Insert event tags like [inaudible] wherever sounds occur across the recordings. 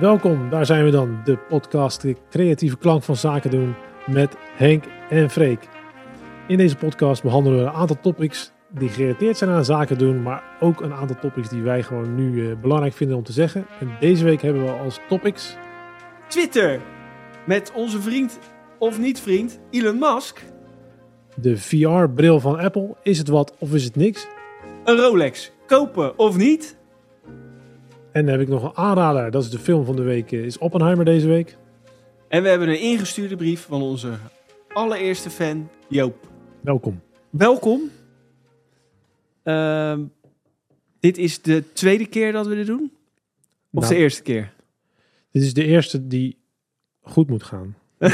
Welkom, daar zijn we dan. De podcast De Creatieve Klank van Zaken doen met Henk en Freek. In deze podcast behandelen we een aantal topics die gerelateerd zijn aan zaken doen, maar ook een aantal topics die wij gewoon nu eh, belangrijk vinden om te zeggen. En deze week hebben we als topics Twitter. Met onze vriend of niet vriend Elon Musk. De VR-bril van Apple. Is het wat of is het niks? Een Rolex. Kopen of niet? En dan heb ik nog een aanrader, dat is de film van de week, eh, is Oppenheimer deze week. En we hebben een ingestuurde brief van onze allereerste fan Joop. Welkom. Welkom. Ehm, dit is de tweede keer dat we dit doen? Of Nou, de eerste keer? Dit is de eerste die goed moet gaan. [laughs]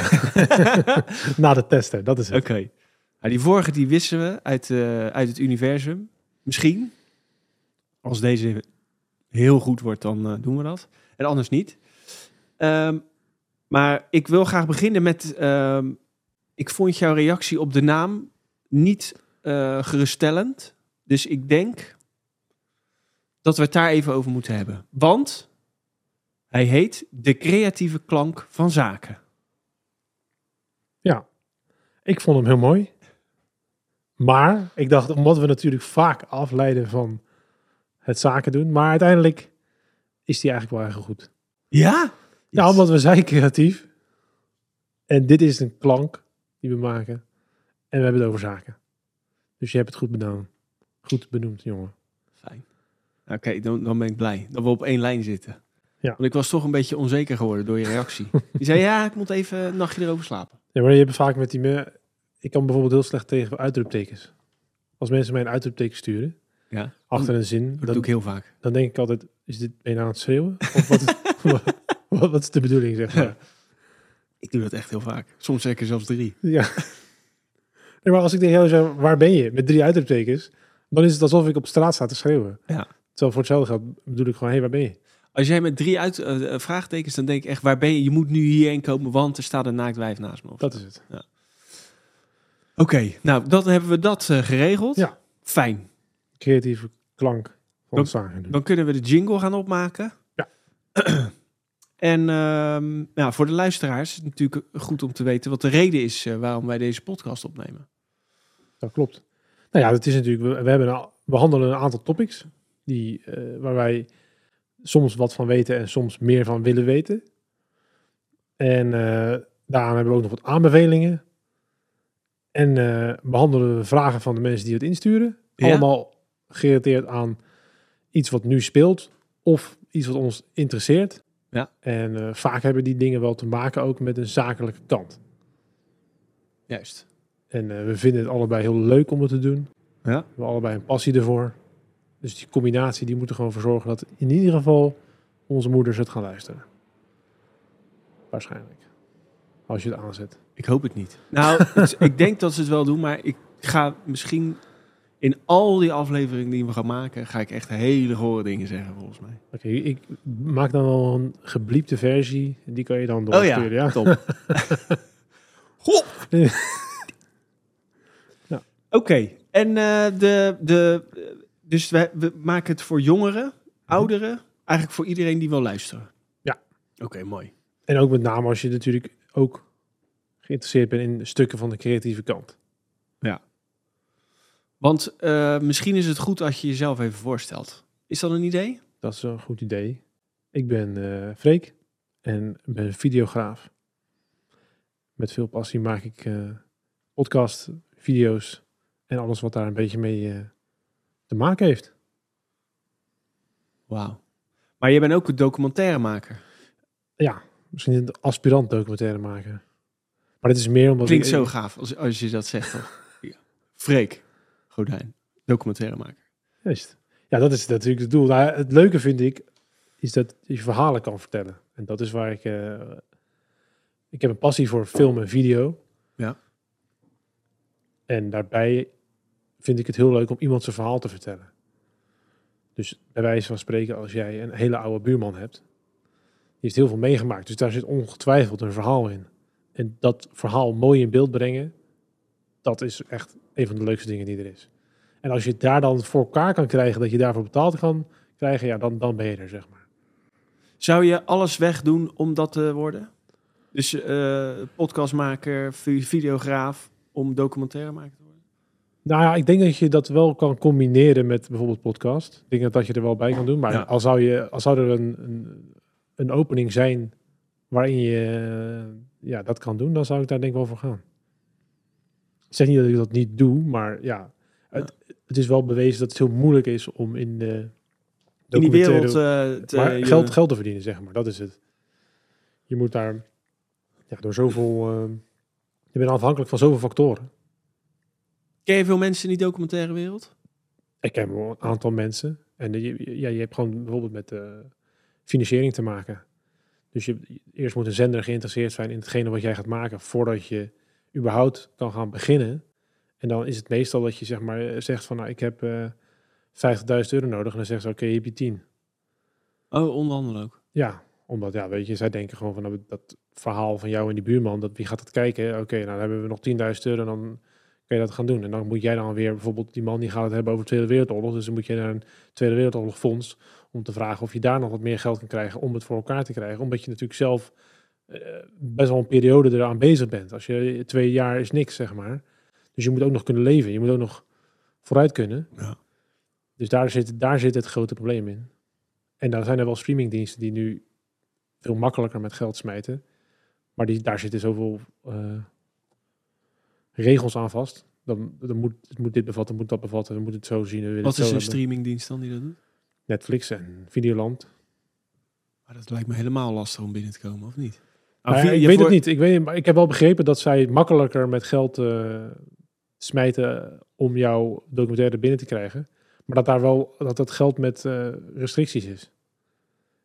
[laughs] Na de testen, dat is het. Oké. Nou, die vorige die wissen we uit, eh, uit het universum. Misschien. Als deze heel goed wordt, dan eh, doen we dat. En anders niet. Ehm, maar ik wil graag beginnen met... ehm, ik vond jouw reactie op de naam niet eh, geruststellend. Dus ik denk dat we het daar even over moeten hebben. Want hij heet De Creatieve Klank van Zaken. Ik vond hem heel mooi. Maar ik dacht, omdat we natuurlijk vaak afleiden van het zaken doen. Maar uiteindelijk is die eigenlijk wel erg goed. Ja? Ja, omdat we zijn creatief. En dit is een klank die we maken. En we hebben het over zaken. Dus je hebt het goed benoemd. Goed benoemd, jongen. Fijn. Oké, dan, dan ben ik blij dat we op één lijn zitten. Ja. Want ik was toch een beetje onzeker geworden door je reactie. [laughs] Je zei, ja, ik moet even een nachtje erover slapen. Ja, maar je hebt vaak met die... me- Ik kan bijvoorbeeld heel slecht tegen uitroeptekens. Als mensen mij een uitroepteken sturen, Ja, achter een zin, dat doe ik heel vaak. dan denk ik altijd, is dit ben je nou aan het schreeuwen? Of wat is, [laughs] [laughs] wat, wat is de bedoeling, zeg maar? Ik doe dat echt heel vaak. Soms zeker zelfs drie. Ja. [laughs] Nee, maar als ik tegen jou zeg, waar ben je? Met drie uitroeptekens, dan is het alsof ik op straat sta te schreeuwen. Ja. Terwijl voor hetzelfde geld bedoel ik gewoon, hé, waar ben je? Als jij met drie uit, eh, eh, vraagtekens, dan denk ik echt, waar ben je? Je moet nu hierheen komen, want er staat een naakt wijf naast me. Dat is het. Nou, dan hebben we dat eh, geregeld. Ja. Fijn. Creatieve klank van Dan-. Dan kunnen we de jingle gaan opmaken. Ja. [clears throat] en ja, voor de luisteraars is het natuurlijk goed om te weten wat de reden is eh, waarom wij deze podcast opnemen. Dat klopt. Nou ja, het is natuurlijk, we, we hebben een, we behandelen een aantal topics die, eh, waar wij soms wat van weten en soms meer van willen weten. En daaraan hebben we ook nog wat aanbevelingen. En eh, behandelen we vragen van de mensen die het insturen. Ja. Allemaal gerelateerd aan iets wat nu speelt of iets wat ons interesseert. Ja. En eh, vaak hebben die dingen wel te maken ook met een zakelijke kant. Juist. En eh, we vinden het allebei heel leuk om het te doen. Ja. We hebben allebei een passie ervoor. Dus die combinatie die moet er gewoon voor zorgen dat in ieder geval onze moeders het gaan luisteren. Waarschijnlijk. Als je het aanzet. Ik hoop het niet. Nou, ik denk dat ze het wel doen, maar ik ga misschien in al die afleveringen die we gaan maken, ga ik echt hele gore dingen zeggen volgens mij. Oké, ik maak dan wel een gebliepte versie. Die kan je dan Oh doorsturen. ja, top. [laughs] Goh. Ja. Oké, en eh, de, de, dus we, we maken het voor jongeren, ouderen, eigenlijk voor iedereen die wil luisteren. Ja. Oké, mooi. En ook met name als je natuurlijk ook geïnteresseerd bent in stukken van de creatieve kant. Want eh, misschien is het goed als je jezelf even voorstelt. Is dat een idee? Dat is een goed idee. Ik ben eh Freek en ben videograaf. Met veel passie maak ik eh podcast, video's en alles wat daar een beetje mee te maken heeft. Wauw. Maar je bent ook een documentairemaker. Ja, misschien een aspirant documentaire maken. Maar dit is meer omdat Klinkt ik, zo gaaf als, als je dat zegt? [laughs] Ja. Freek Godijn, documentairemaker. Juist. Ja, dat is natuurlijk het doel. Nou, het leuke vind ik, is dat je verhalen kan vertellen. En dat is waar ik... eh, ik heb een passie voor film en video. Ja. En daarbij vind ik het heel leuk om iemand zijn verhaal te vertellen. Dus bij wijze van spreken, als jij een hele oude buurman hebt, die heeft heel veel meegemaakt. Dus daar zit ongetwijfeld een verhaal in. En dat verhaal mooi in beeld brengen, dat is echt een van de leukste dingen die er is. En als je het daar dan voor elkaar kan krijgen, dat je daarvoor betaald kan krijgen, ja, dan, dan ben je er, zeg maar. Zou je alles wegdoen om dat te worden? Dus eh podcastmaker, vi- videograaf, om documentaire maken te worden? Nou ja, ik denk dat je dat wel kan combineren met bijvoorbeeld podcast. Ik denk dat, dat je er wel bij kan doen. Maar Ja. als, zou je, als zou er een, een, een opening zijn waarin je ja, dat kan doen, dan zou ik daar denk ik wel voor gaan. Ik zeg niet dat ik dat niet doe, maar ja, het, het is wel bewezen dat het heel moeilijk is om in de In die wereld eh, te, maar geld, geld te verdienen, zeg maar. Dat is het. Je moet daar ja, door zoveel... eh, je bent afhankelijk van zoveel factoren. Ken je veel mensen in die documentaire wereld? Ik ken wel een aantal mensen. En je, je- ja, je hebt gewoon bijvoorbeeld met eh, financiering te maken. Dus je, eerst moet een zender geïnteresseerd zijn in hetgene wat jij gaat maken... voordat je überhaupt kan gaan beginnen. En dan is het meestal dat je zeg maar, eh, zegt van... Nou, ik heb eh 50.000 euro nodig. En dan zeggen ze, oké, heb je 10. Oh, onderhandelen ook. Ja, omdat, ja, weet je, zij denken gewoon van nou, dat verhaal van jou en die buurman, dat wie gaat het kijken? Oké, nou dan hebben we nog 10.000 euro, dan kan je dat gaan doen. En dan moet jij dan weer bijvoorbeeld, die man die gaat het hebben over de Tweede Wereldoorlog, dus dan moet je naar een Tweede Wereldoorlog fonds om te vragen of je daar nog wat meer geld kan krijgen om het voor elkaar te krijgen. Omdat je natuurlijk zelf eh, best wel een periode eraan bezig bent. Als je twee jaar is niks, zeg maar. Dus je moet ook nog kunnen leven, je moet ook nog vooruit kunnen. Ja. Dus daar zit, daar zit het grote probleem in. En dan zijn er wel streamingdiensten die nu veel makkelijker met geld smijten. Maar die, daar zitten zoveel eh, regels aan vast. Dan, dan moet, het moet dit bevatten, moet dat bevatten, we moeten het zo zien. Wat het is een hebben. streamingdienst dan die dat doet? Netflix en Videoland. Maar dat lijkt me helemaal lastig om binnen te komen, of niet? Maar Ah, ik je weet voor- het niet. Ik, weet, maar ik heb wel begrepen dat zij makkelijker met geld eh, smijten om jouw documentaire binnen te krijgen. Maar dat daar wel dat dat geld met eh, restricties is.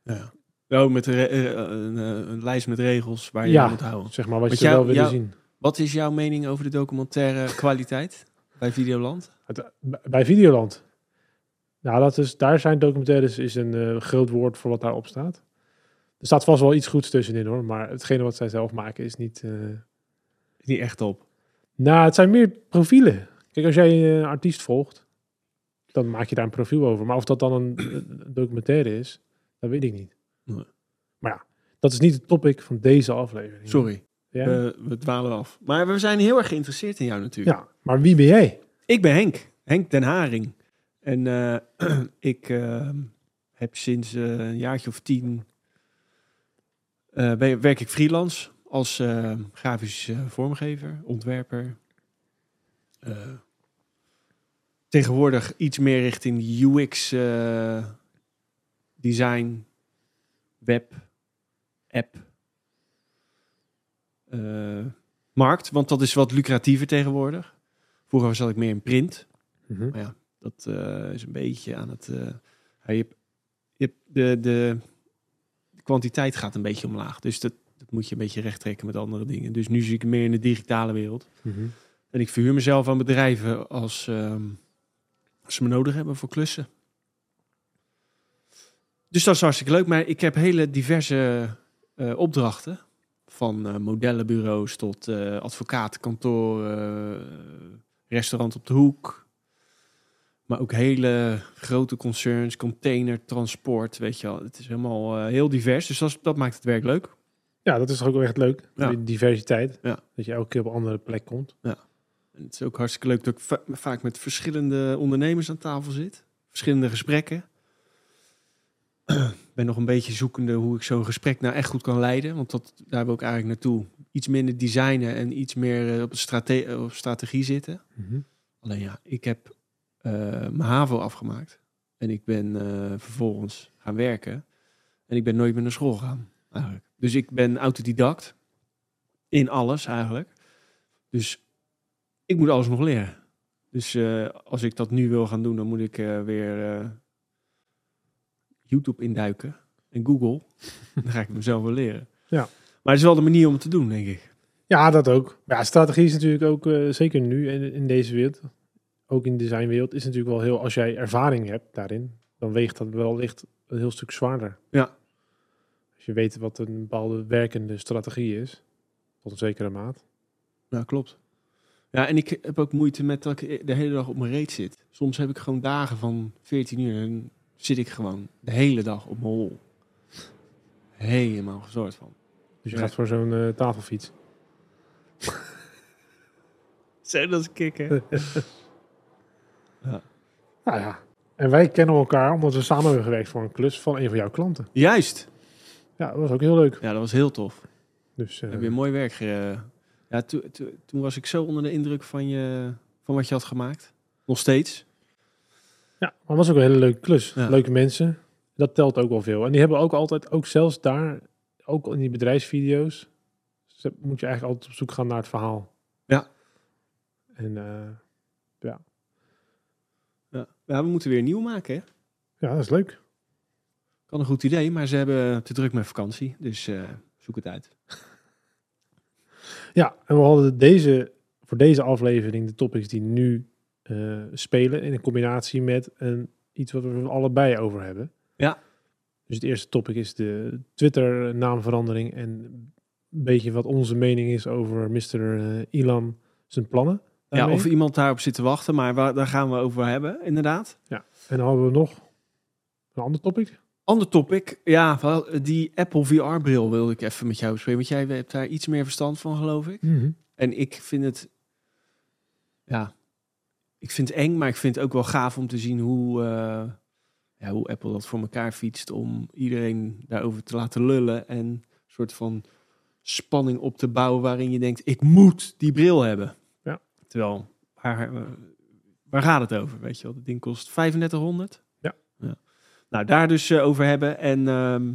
Ja. Oh, met een, eh, een, een lijst met regels waar je Ja. aan moet houden. Zeg maar wat Want je jou- wel willen jou- zien. Wat is jouw mening over de documentaire kwaliteit bij Videoland? Het- bij Videoland. Nou, dat is, daar zijn documentaires is een eh, groot woord voor wat daarop staat. Er staat vast wel iets goeds tussenin hoor, maar hetgene wat zij zelf maken is niet. eh, Niet echt op. Nou, het zijn meer profielen. Kijk, als jij een artiest volgt, dan maak je daar een profiel over. Maar of dat dan een, een documentaire is, dat weet ik niet. Nee. Maar ja, dat is niet het topic van deze aflevering. Sorry, Ja, we, we dwalen af. Maar we zijn heel erg geïnteresseerd in jou natuurlijk. ja maar wie ben jij? Ik ben Henk, Henk den Haring. En eh, [clears throat] ik eh, heb sinds eh, een jaartje of tien... eh, ben, werk ik freelance als grafisch vormgever, ontwerper. Tegenwoordig iets meer richting UX design, web, app, markt. Want dat is wat lucratiever tegenwoordig. Vroeger zat ik meer in print. Mhm. Maar ja, dat eh, is een beetje aan het. eh, je hebt, je de, de, de kwantiteit gaat een beetje omlaag. Dus dat, dat moet je een beetje recht trekken met andere dingen. Dus nu zie ik meer in de digitale wereld. Mhm. En ik verhuur mezelf aan bedrijven als, ehm, als ze me nodig hebben voor klussen. Dus dat is hartstikke leuk. Maar ik heb hele diverse eh, opdrachten. Van modellenbureaus tot advocatenkantoor, eh, restaurant op de hoek. Maar ook hele grote concerns, container, transport, weet je wel. Het is helemaal eh, heel divers. Dus dat, maakt het werk leuk. Ja, dat is toch ook wel echt leuk. Ja. Die diversiteit. Ja. Dat je elke keer op een andere plek komt. En het is ook hartstikke leuk dat ik va- vaak met verschillende ondernemers aan tafel zit. Verschillende gesprekken. Ben nog een beetje zoekende hoe ik zo'n gesprek nou echt goed kan leiden. Want dat, daar wil ik eigenlijk naartoe. Iets minder designen en iets meer eh, op, de strate op strategie zitten. Mhm. Alleen ja, ik heb mijn HAVO afgemaakt. En ik ben eh, vervolgens gaan werken. En ik ben nooit meer naar school gegaan. Eigenlijk. Dus ik ben autodidact. In alles eigenlijk. Dus ik moet alles nog leren. Dus eh, als ik dat nu wil gaan doen, dan moet ik eh, weer eh, YouTube induiken. En Google. [laughs] dan ga ik het mezelf wel leren. Ja. Maar het is wel de manier om het te doen, denk ik. Ja, dat ook. Ja, strategie is natuurlijk ook, eh, zeker nu in, in deze wereld, ook in de designwereld, is natuurlijk wel heel, als jij ervaring hebt daarin, dan weegt dat wel licht een heel stuk zwaarder. Ja. Als je weet wat een bepaalde werkende strategie is, tot een zekere maat. Ja, klopt. Ja, en ik heb ook moeite met dat ik de hele dag op mijn reet zit. Soms heb ik gewoon dagen van 14 uur en zit ik gewoon de hele dag op mijn hol. Helemaal gezorgd van. Dus je Ja. gaat voor zo'n eh, tafelfiets. [laughs] Zo, dat is kicken. [laughs] Nou ja. En wij kennen elkaar omdat we samen hebben gewerkt voor een klus van een van jouw klanten. Juist. Ja, dat was ook heel leuk. Ja, dat was heel tof. Dus eh, Heb je mooi werk ge... Ja, toen- toen- toen was ik zo onder de indruk van, je, van wat je had gemaakt. Nog steeds. ja, maar het was ook een hele leuke klus. Ja. Leuke mensen. Dat telt ook wel veel. En die hebben ook altijd, ook zelfs daar, ook in die bedrijfsvideo's, moet je eigenlijk altijd op zoek gaan naar het verhaal. Ja. En eh, Ja. Ja, we moeten weer nieuw maken, hè? ja, dat is leuk. Kan een goed idee, maar ze hebben te druk met vakantie. Dus eh, zoek het uit. Ja, en we hadden deze, voor deze aflevering de topics die nu eh, spelen in een combinatie met een, iets wat we allebei over hebben. Ja. Dus het eerste topic is de Twitter naamverandering en een beetje wat onze mening is over Mr. eh, Elon zijn plannen. Ja, of iemand daarop zit te wachten, maar waar, daar gaan we over hebben, inderdaad. En dan hadden we nog een ander topic. Ander topic, ja, die Apple VR-bril wilde ik even met jou bespreken. Want jij hebt daar iets meer verstand van, geloof ik. En ik vind het, ja, ik vind het eng, maar ik vind het ook wel gaaf om te zien hoe, eh, ja, hoe Apple dat voor elkaar fietst om iedereen daarover te laten lullen en een soort van spanning op te bouwen waarin je denkt, ik moet die bril hebben. Ja. Terwijl, waar, eh, waar gaat het over? Weet je wel, dat ding kost 3500. Ja. Nou, daar dus eh, over hebben. En ehm,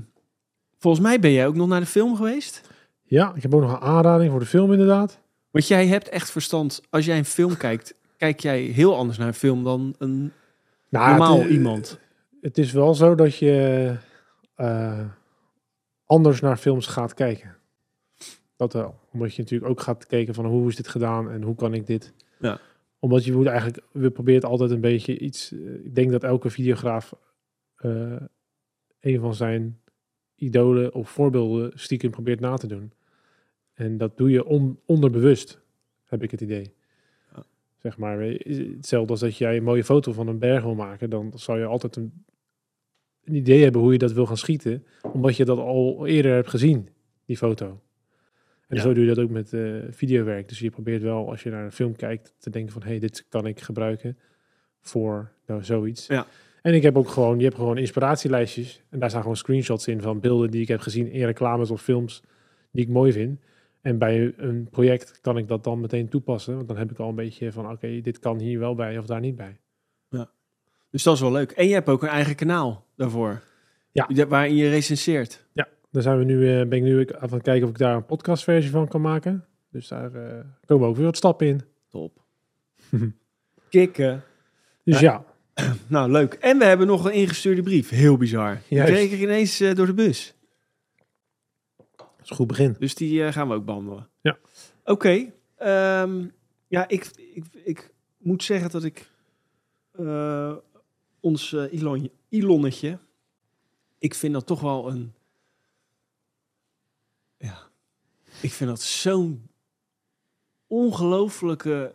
volgens mij ben jij ook nog naar de film geweest. Ja, ik heb ook nog een aanrading voor de film inderdaad. Want jij hebt echt verstand. Als jij een film kijkt, kijk jij heel anders naar een film dan een Nou, normaal het, iemand. Het is wel zo dat je eh, anders naar films gaat kijken. Dat wel. Omdat je natuurlijk ook gaat kijken van hoe is dit gedaan en hoe kan ik dit. Ja. Omdat je moet eigenlijk, we probeert altijd een beetje iets. eh, ik denk dat elke videograaf eh, een van zijn idolen of voorbeelden stiekem probeert na te doen. En dat doe je on, onderbewust, heb ik het idee. Ja. Zeg maar, hetzelfde als dat jij een mooie foto van een berg wil maken, dan zal je altijd een, een idee hebben hoe je dat wil gaan schieten, omdat je dat al eerder hebt gezien, die foto. En Ja. zo doe je dat ook met eh, videowerk. Dus je probeert wel, als je naar een film kijkt, te denken van, hé, hey, dit kan ik gebruiken voor nou, zoiets. Ja. En ik heb ook gewoon, je hebt gewoon inspiratielijstjes. En daar staan gewoon screenshots in van beelden die ik heb gezien in reclames of films die ik mooi vind. En bij een project kan ik dat dan meteen toepassen. Want dan heb ik al een beetje van, oké, dit kan hier wel bij of daar niet bij. Dus dat is wel leuk. En je hebt ook een eigen kanaal daarvoor. Ja. Waarin je recenseert. Daar zijn we nu, eh, ben ik nu aan het kijken of ik daar een podcastversie van kan maken. Dus daar eh, komen ook weer wat stappen in. Top. [laughs] Kikken. Dus ja, [clears throat] Nou, leuk. En we hebben nog een ingestuurde brief. Heel bizar. Die Juist. kreeg ik ineens eh, door de bus. dat is een goed begin. Dus die eh, gaan we ook behandelen. Ja. Oké. ehm, ja, ik, ik, ik moet zeggen dat ik eh, ons eh, Elon, Elonnetje, ik vind dat toch wel een, ja, ik vind dat zo'n ongelooflijke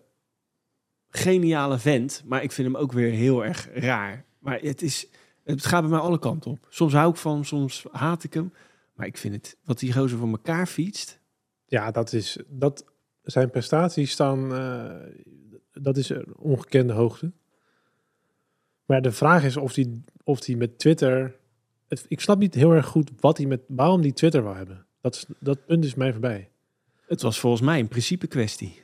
geniale vent, maar ik vind hem ook weer heel erg raar. Maar het is, het gaat bij mij alle kanten op. Soms hou ik van hem, soms haat ik hem. Maar ik vind het, wat die gozer voor elkaar fietst. Ja, dat is, dat, zijn prestaties staan, eh, dat is een ongekende hoogte. Maar de vraag is of hij of die met Twitter, het, ik snap niet heel erg goed wat hij met, waarom die Twitter wil hebben. Dat, is, dat punt is mij voorbij. Het was volgens mij een principe kwestie.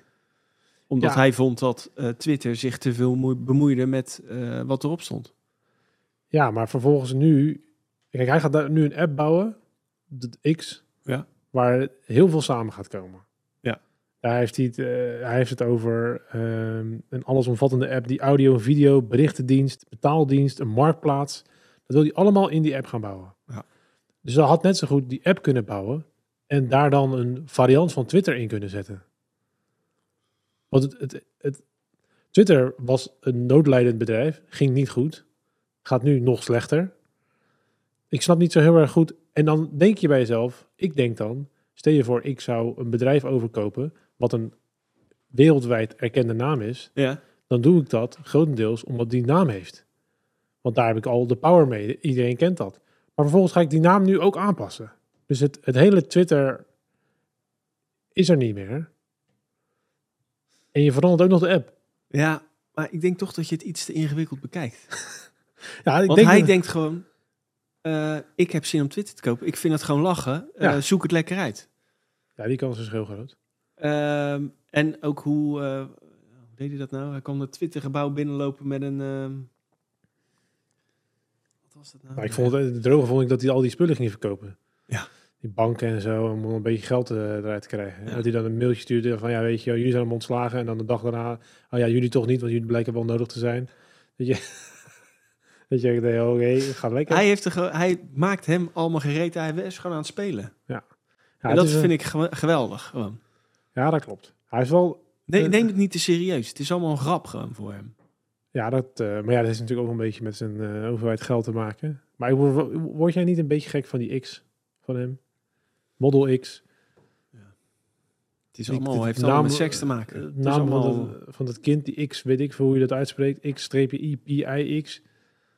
Omdat Ja. hij vond dat eh, Twitter zich te veel moe- bemoeide met eh, wat erop stond. Ja, maar vervolgens nu, kijk, hij gaat daar nu een app bouwen, de X, Ja. waar heel veel samen gaat komen. Ja. Daar heeft hij, het, eh, hij heeft het over ehm, een allesomvattende app die audio en video, berichtendienst, betaaldienst, een marktplaats. Dat wil hij allemaal in die app gaan bouwen. Dus hij had net zo goed die app kunnen bouwen en daar dan een variant van Twitter in kunnen zetten. Want het, het, het, Twitter was een noodlijdend bedrijf, ging niet goed, gaat nu nog slechter. Ik snap niet zo heel erg goed. En dan denk je bij jezelf, ik denk dan, stel je voor, ik zou een bedrijf overkopen wat een wereldwijd erkende naam is, Ja. dan doe ik dat grotendeels omdat die naam heeft. Want daar heb ik al de power mee. Iedereen kent dat. Maar vervolgens ga ik die naam nu ook aanpassen. Dus het, het hele Twitter is er niet meer. En je verandert ook nog de app. Ja, maar ik denk toch dat je het iets te ingewikkeld bekijkt. [laughs] Ja, ik Want denk hij dat- denkt gewoon, eh, ik heb zin om Twitter te kopen. Ik vind het gewoon lachen. Eh, Ja. zoek het lekker uit. Ja, die kans is heel groot. Ehm, en ook hoe, eh, hoe deed hij dat nou? Hij kwam het Twitter-gebouw binnenlopen met een... was dat nou? Maar ik vond het, het droge vond ik dat hij al die spullen ging verkopen. Ja. Die banken en zo, om een beetje geld eh, eruit te krijgen. Ja. Dat hij dan een mailtje stuurde van, ja, weet je, jullie zijn hem ontslagen. En dan de dag daarna, oh ja, jullie toch niet, want jullie blijken wel nodig te zijn. Dat je, [laughs] dat je denkt, oké, gaat lekker. Hij, heeft ge- hij maakt hem allemaal gereed. Hij is gewoon aan het spelen. ja, en het dat een- vind ik gew- geweldig. Gewoon. Ja, dat klopt. Hij is wel, Nee, neem het niet te serieus. Het is allemaal een grap gewoon voor hem. Ja, dat, eh, maar ja, dat is natuurlijk ook een beetje met zijn eh, overheid geld te maken. Maar word, word jij niet een beetje gek van die X van hem? Model X. Het is allemaal, heeft naam- allemaal met seks te maken. Het naam allemaal, van, het kind, die X, weet ik veel hoe je dat uitspreekt. X-I-P-I-X.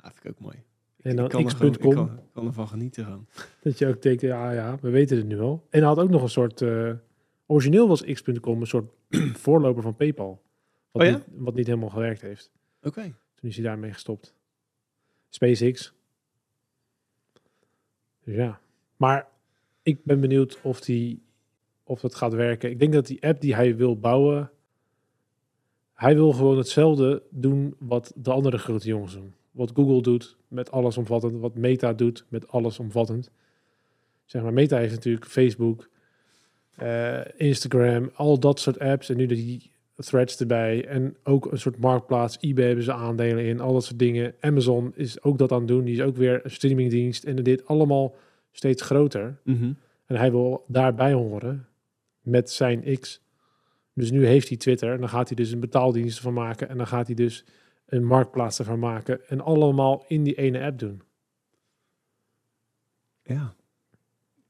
Ja, vind ik ook mooi. En dan x.com. Ik kan, kan ervan genieten gewoon. [laughs] Dat je ook denkt, ja, ja, we weten het nu al. En hij had ook nog een soort... eh, origineel was x.com een soort [clears throat] voorloper van PayPal. Wat, Oh ja? niet, wat niet helemaal gewerkt heeft. Oké. Toen is hij daarmee gestopt. SpaceX. Dus ja. Maar ik ben benieuwd of, die, of dat gaat werken. Ik denk dat die app die hij wil bouwen... Hij wil gewoon hetzelfde doen wat de andere grote jongens doen. Wat Google doet met allesomvattend. Wat Meta doet met allesomvattend. Zeg maar, Meta heeft natuurlijk Facebook, eh, Instagram, al dat soort apps. En nu die threads erbij. En ook een soort marktplaats. eBay hebben ze aandelen in, al dat soort dingen. Amazon is ook dat aan het doen. Die is ook weer een streamingdienst. En dit allemaal steeds groter. Mhm. En hij wil daarbij horen met zijn X. Dus nu heeft hij Twitter. En dan gaat hij dus een betaaldienst van maken. En dan gaat hij dus een marktplaats ervan maken. En allemaal in die ene app doen. Ja.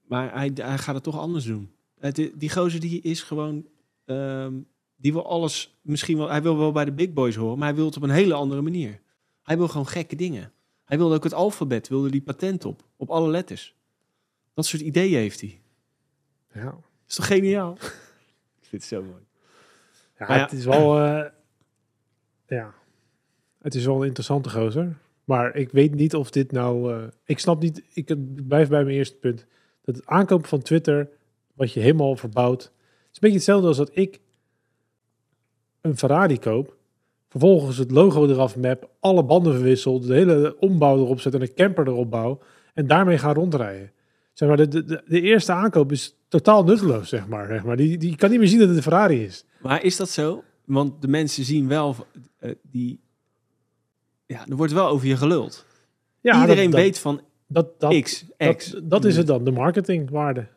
Maar hij, hij gaat het toch anders doen. Het, i- die gozer die is gewoon... ehm, die wil alles misschien wel... Hij wil wel bij de big boys horen, maar hij wil het op een hele andere manier. Hij wil gewoon gekke dingen. Hij wilde ook het alfabet, wilde die patent op. Op alle letters. Dat soort ideeën heeft hij. Ja, Is toch geniaal? [laughs] Ik vind het zo mooi. ja, Maar ja. het is wel... eh, ja, het is wel een interessante gozer. Maar ik weet niet of dit nou... eh, ik snap niet... Ik ik blijf bij mijn eerste punt. Dat het aankopen van Twitter, wat je helemaal verbouwt... Het is een beetje hetzelfde als dat ik een Ferrari koop... Vervolgens het logo eraf map, alle banden verwissel, de hele ombouw erop zet en een camper erop bouw. En daarmee ga rondrijden. Zeg maar, de, de, de- eerste aankoop is totaal nutteloos, zeg maar. Zeg maar. Die, die kan niet meer zien dat het een Ferrari is. Maar is dat zo? Want de mensen zien wel eh, die... Ja, er wordt wel over je geluld. Ja, Iedereen dat, dat- weet van dat, dat, X, X. dat, dat is het dan, de marketingwaarde.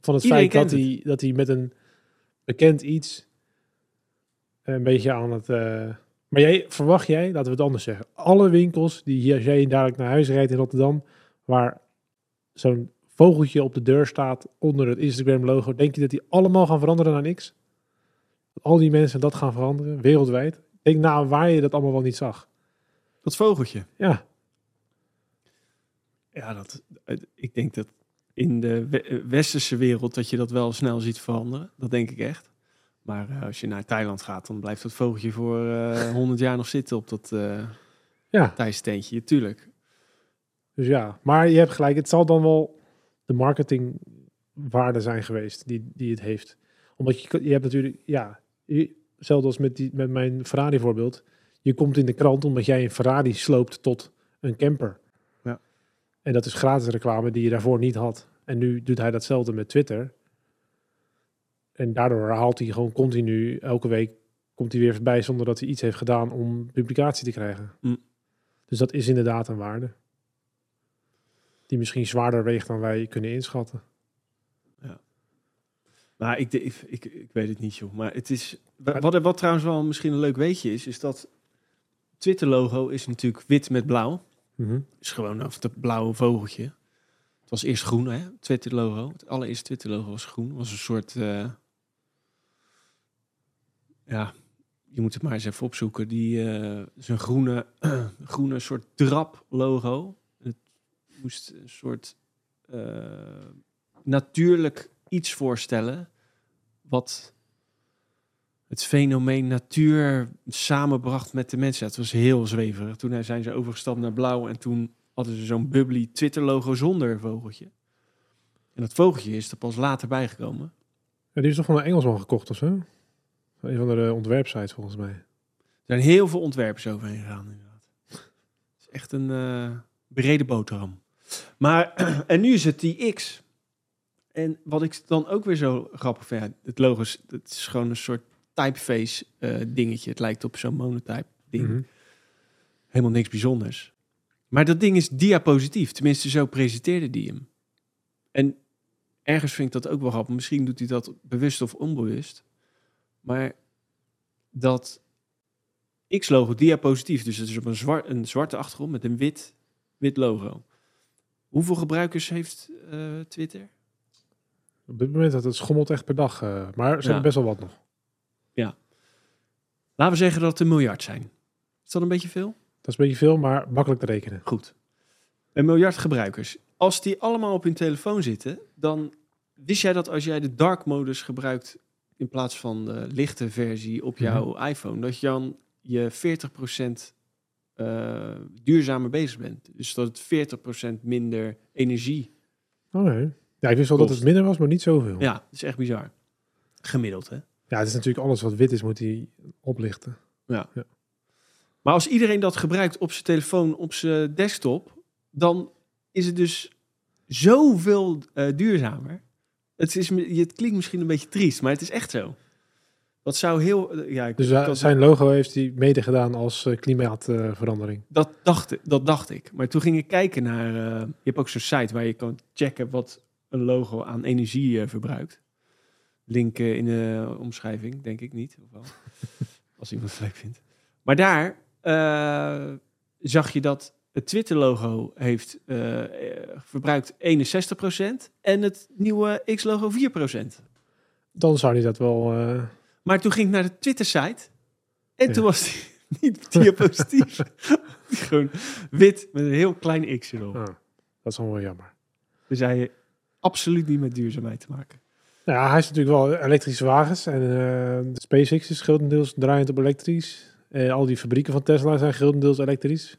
Van het Iedereen feit dat hij, dat hij met een bekend iets een beetje aan het... eh, maar jij, verwacht jij, laten we het anders zeggen, alle winkels die hier, als jij dadelijk naar huis rijdt in Rotterdam, waar zo'n vogeltje op de deur staat onder het Instagram-logo, denk je dat die allemaal gaan veranderen naar niks? Dat al die mensen dat gaan veranderen, wereldwijd? Denk nou waar je dat allemaal wel niet zag. Dat vogeltje. Ja, Ja, dat, eh, ik denk dat in de we- eh, westerse wereld dat je dat wel snel ziet veranderen. Dat denk ik echt. Maar eh, als je naar Thailand gaat, dan blijft dat vogeltje voor eh 100 jaar nog zitten op dat eh ja. Thaise tentje. Tuurlijk. Dus ja, maar je hebt gelijk. Het zal dan wel de marketingwaarde zijn geweest die, die het heeft. Omdat je, je hebt natuurlijk, ja, je- hetzelfde als met, die, met mijn Ferrari voorbeeld. Je komt in de krant omdat jij een Ferrari sloopt tot een camper. Ja. En dat is gratis reclame die je daarvoor niet had. En nu doet hij datzelfde met Twitter. En daardoor haalt hij gewoon continu, elke week komt hij weer voorbij zonder dat hij iets heeft gedaan om publicatie te krijgen. Mm. Dus dat is inderdaad een waarde. Die misschien zwaarder weegt dan wij kunnen inschatten. Maar ik, de- ik, ik, ik weet het niet, joh. Maar het is. wa- Wat, wat trouwens wel misschien een leuk weetje is, is dat Twitter-logo is natuurlijk wit met blauw. Is gewoon of het blauwe vogeltje. Het was eerst groen, hè? Twitter-logo. Het allereerste Twitter-logo was groen. Was een soort. eh, ja, je moet het maar eens even opzoeken. Die eh zijn groene, [clears throat] groene soort drap logo. Het moest een soort eh, natuurlijk iets voorstellen wat het fenomeen natuur samenbracht met de mensen. Het was heel zweverig. Toen zijn ze overgestapt naar blauw en toen hadden ze zo'n bubbly Twitter logo zonder vogeltje. En dat vogeltje is er pas later bijgekomen. Ja, die is toch van een Engelsman gekocht of zo? Van Een van de ontwerpsites volgens mij. Er zijn heel veel ontwerpers overheen gegaan, inderdaad. Het is echt een eh, brede boterham. Maar, [clears throat] en nu is het die X. En wat ik dan ook weer zo grappig vind, ja, het logo is, het is gewoon een soort typeface eh, dingetje. Het lijkt op zo'n monotype ding. Mhm. Helemaal niks bijzonders. Maar dat ding is diapositief. Tenminste, zo presenteerde die hem. En ergens vind ik dat ook wel grappig. Misschien doet hij dat bewust of onbewust. Maar dat X-logo diapositief, dus het is op een, zwart, een zwarte achtergrond met een wit, wit logo. Hoeveel gebruikers heeft eh, Twitter? Op dit moment dat het schommelt echt per dag. eh, maar ze Ja. hebben best wel wat nog. Laten we zeggen dat het een miljard zijn. Is dat een beetje veel? Dat is een beetje veel, maar makkelijk te rekenen. Goed. Een miljard gebruikers. Als die allemaal op hun telefoon zitten, dan wist jij dat als jij de dark modus gebruikt in plaats van de lichte versie op jouw iPhone, dat je dan je 40% eh, duurzamer bezig bent. Dus dat het 40% minder energie. Nee. Ja, ik wist wel dat het minder was, maar niet zoveel. Ja, dat is echt bizar. Gemiddeld, hè? Ja, het is natuurlijk alles wat wit is, moet hij oplichten. Maar als iedereen dat gebruikt op zijn telefoon, op zijn desktop, dan is het dus zoveel eh, duurzamer. Het, is, het klinkt misschien een beetje triest, maar het is echt zo. Dat zou heel... eh, ja, ik, Dus hij- had- zijn logo heeft hij mede gedaan als eh, klimaatverandering. dat, dacht, dat dacht ik. Maar toen ging ik kijken naar... eh, je hebt ook zo'n site waar je kan checken wat een logo aan energie eh, verbruikt. Link eh, in de omschrijving, denk ik niet. Of wel. [laughs] Als iemand het leuk vindt. Maar daar eh, zag je dat het Twitter-logo heeft eh, eh, verbruikt 61% en het nieuwe X-logo 4%. Dan zou hij dat wel... eh, Maar toen ging ik naar de Twitter-site en Ja. toen was die [laughs] niet diapositief. [laughs] Gewoon wit met een heel klein X erop. ah, dat is dan wel jammer. Dus hij absoluut niet met duurzaamheid te maken. Nou ja, hij is natuurlijk wel elektrische wagens. En eh, de SpaceX is grotendeels draaiend op elektrisch. Eh, al die fabrieken van Tesla zijn grotendeels elektrisch.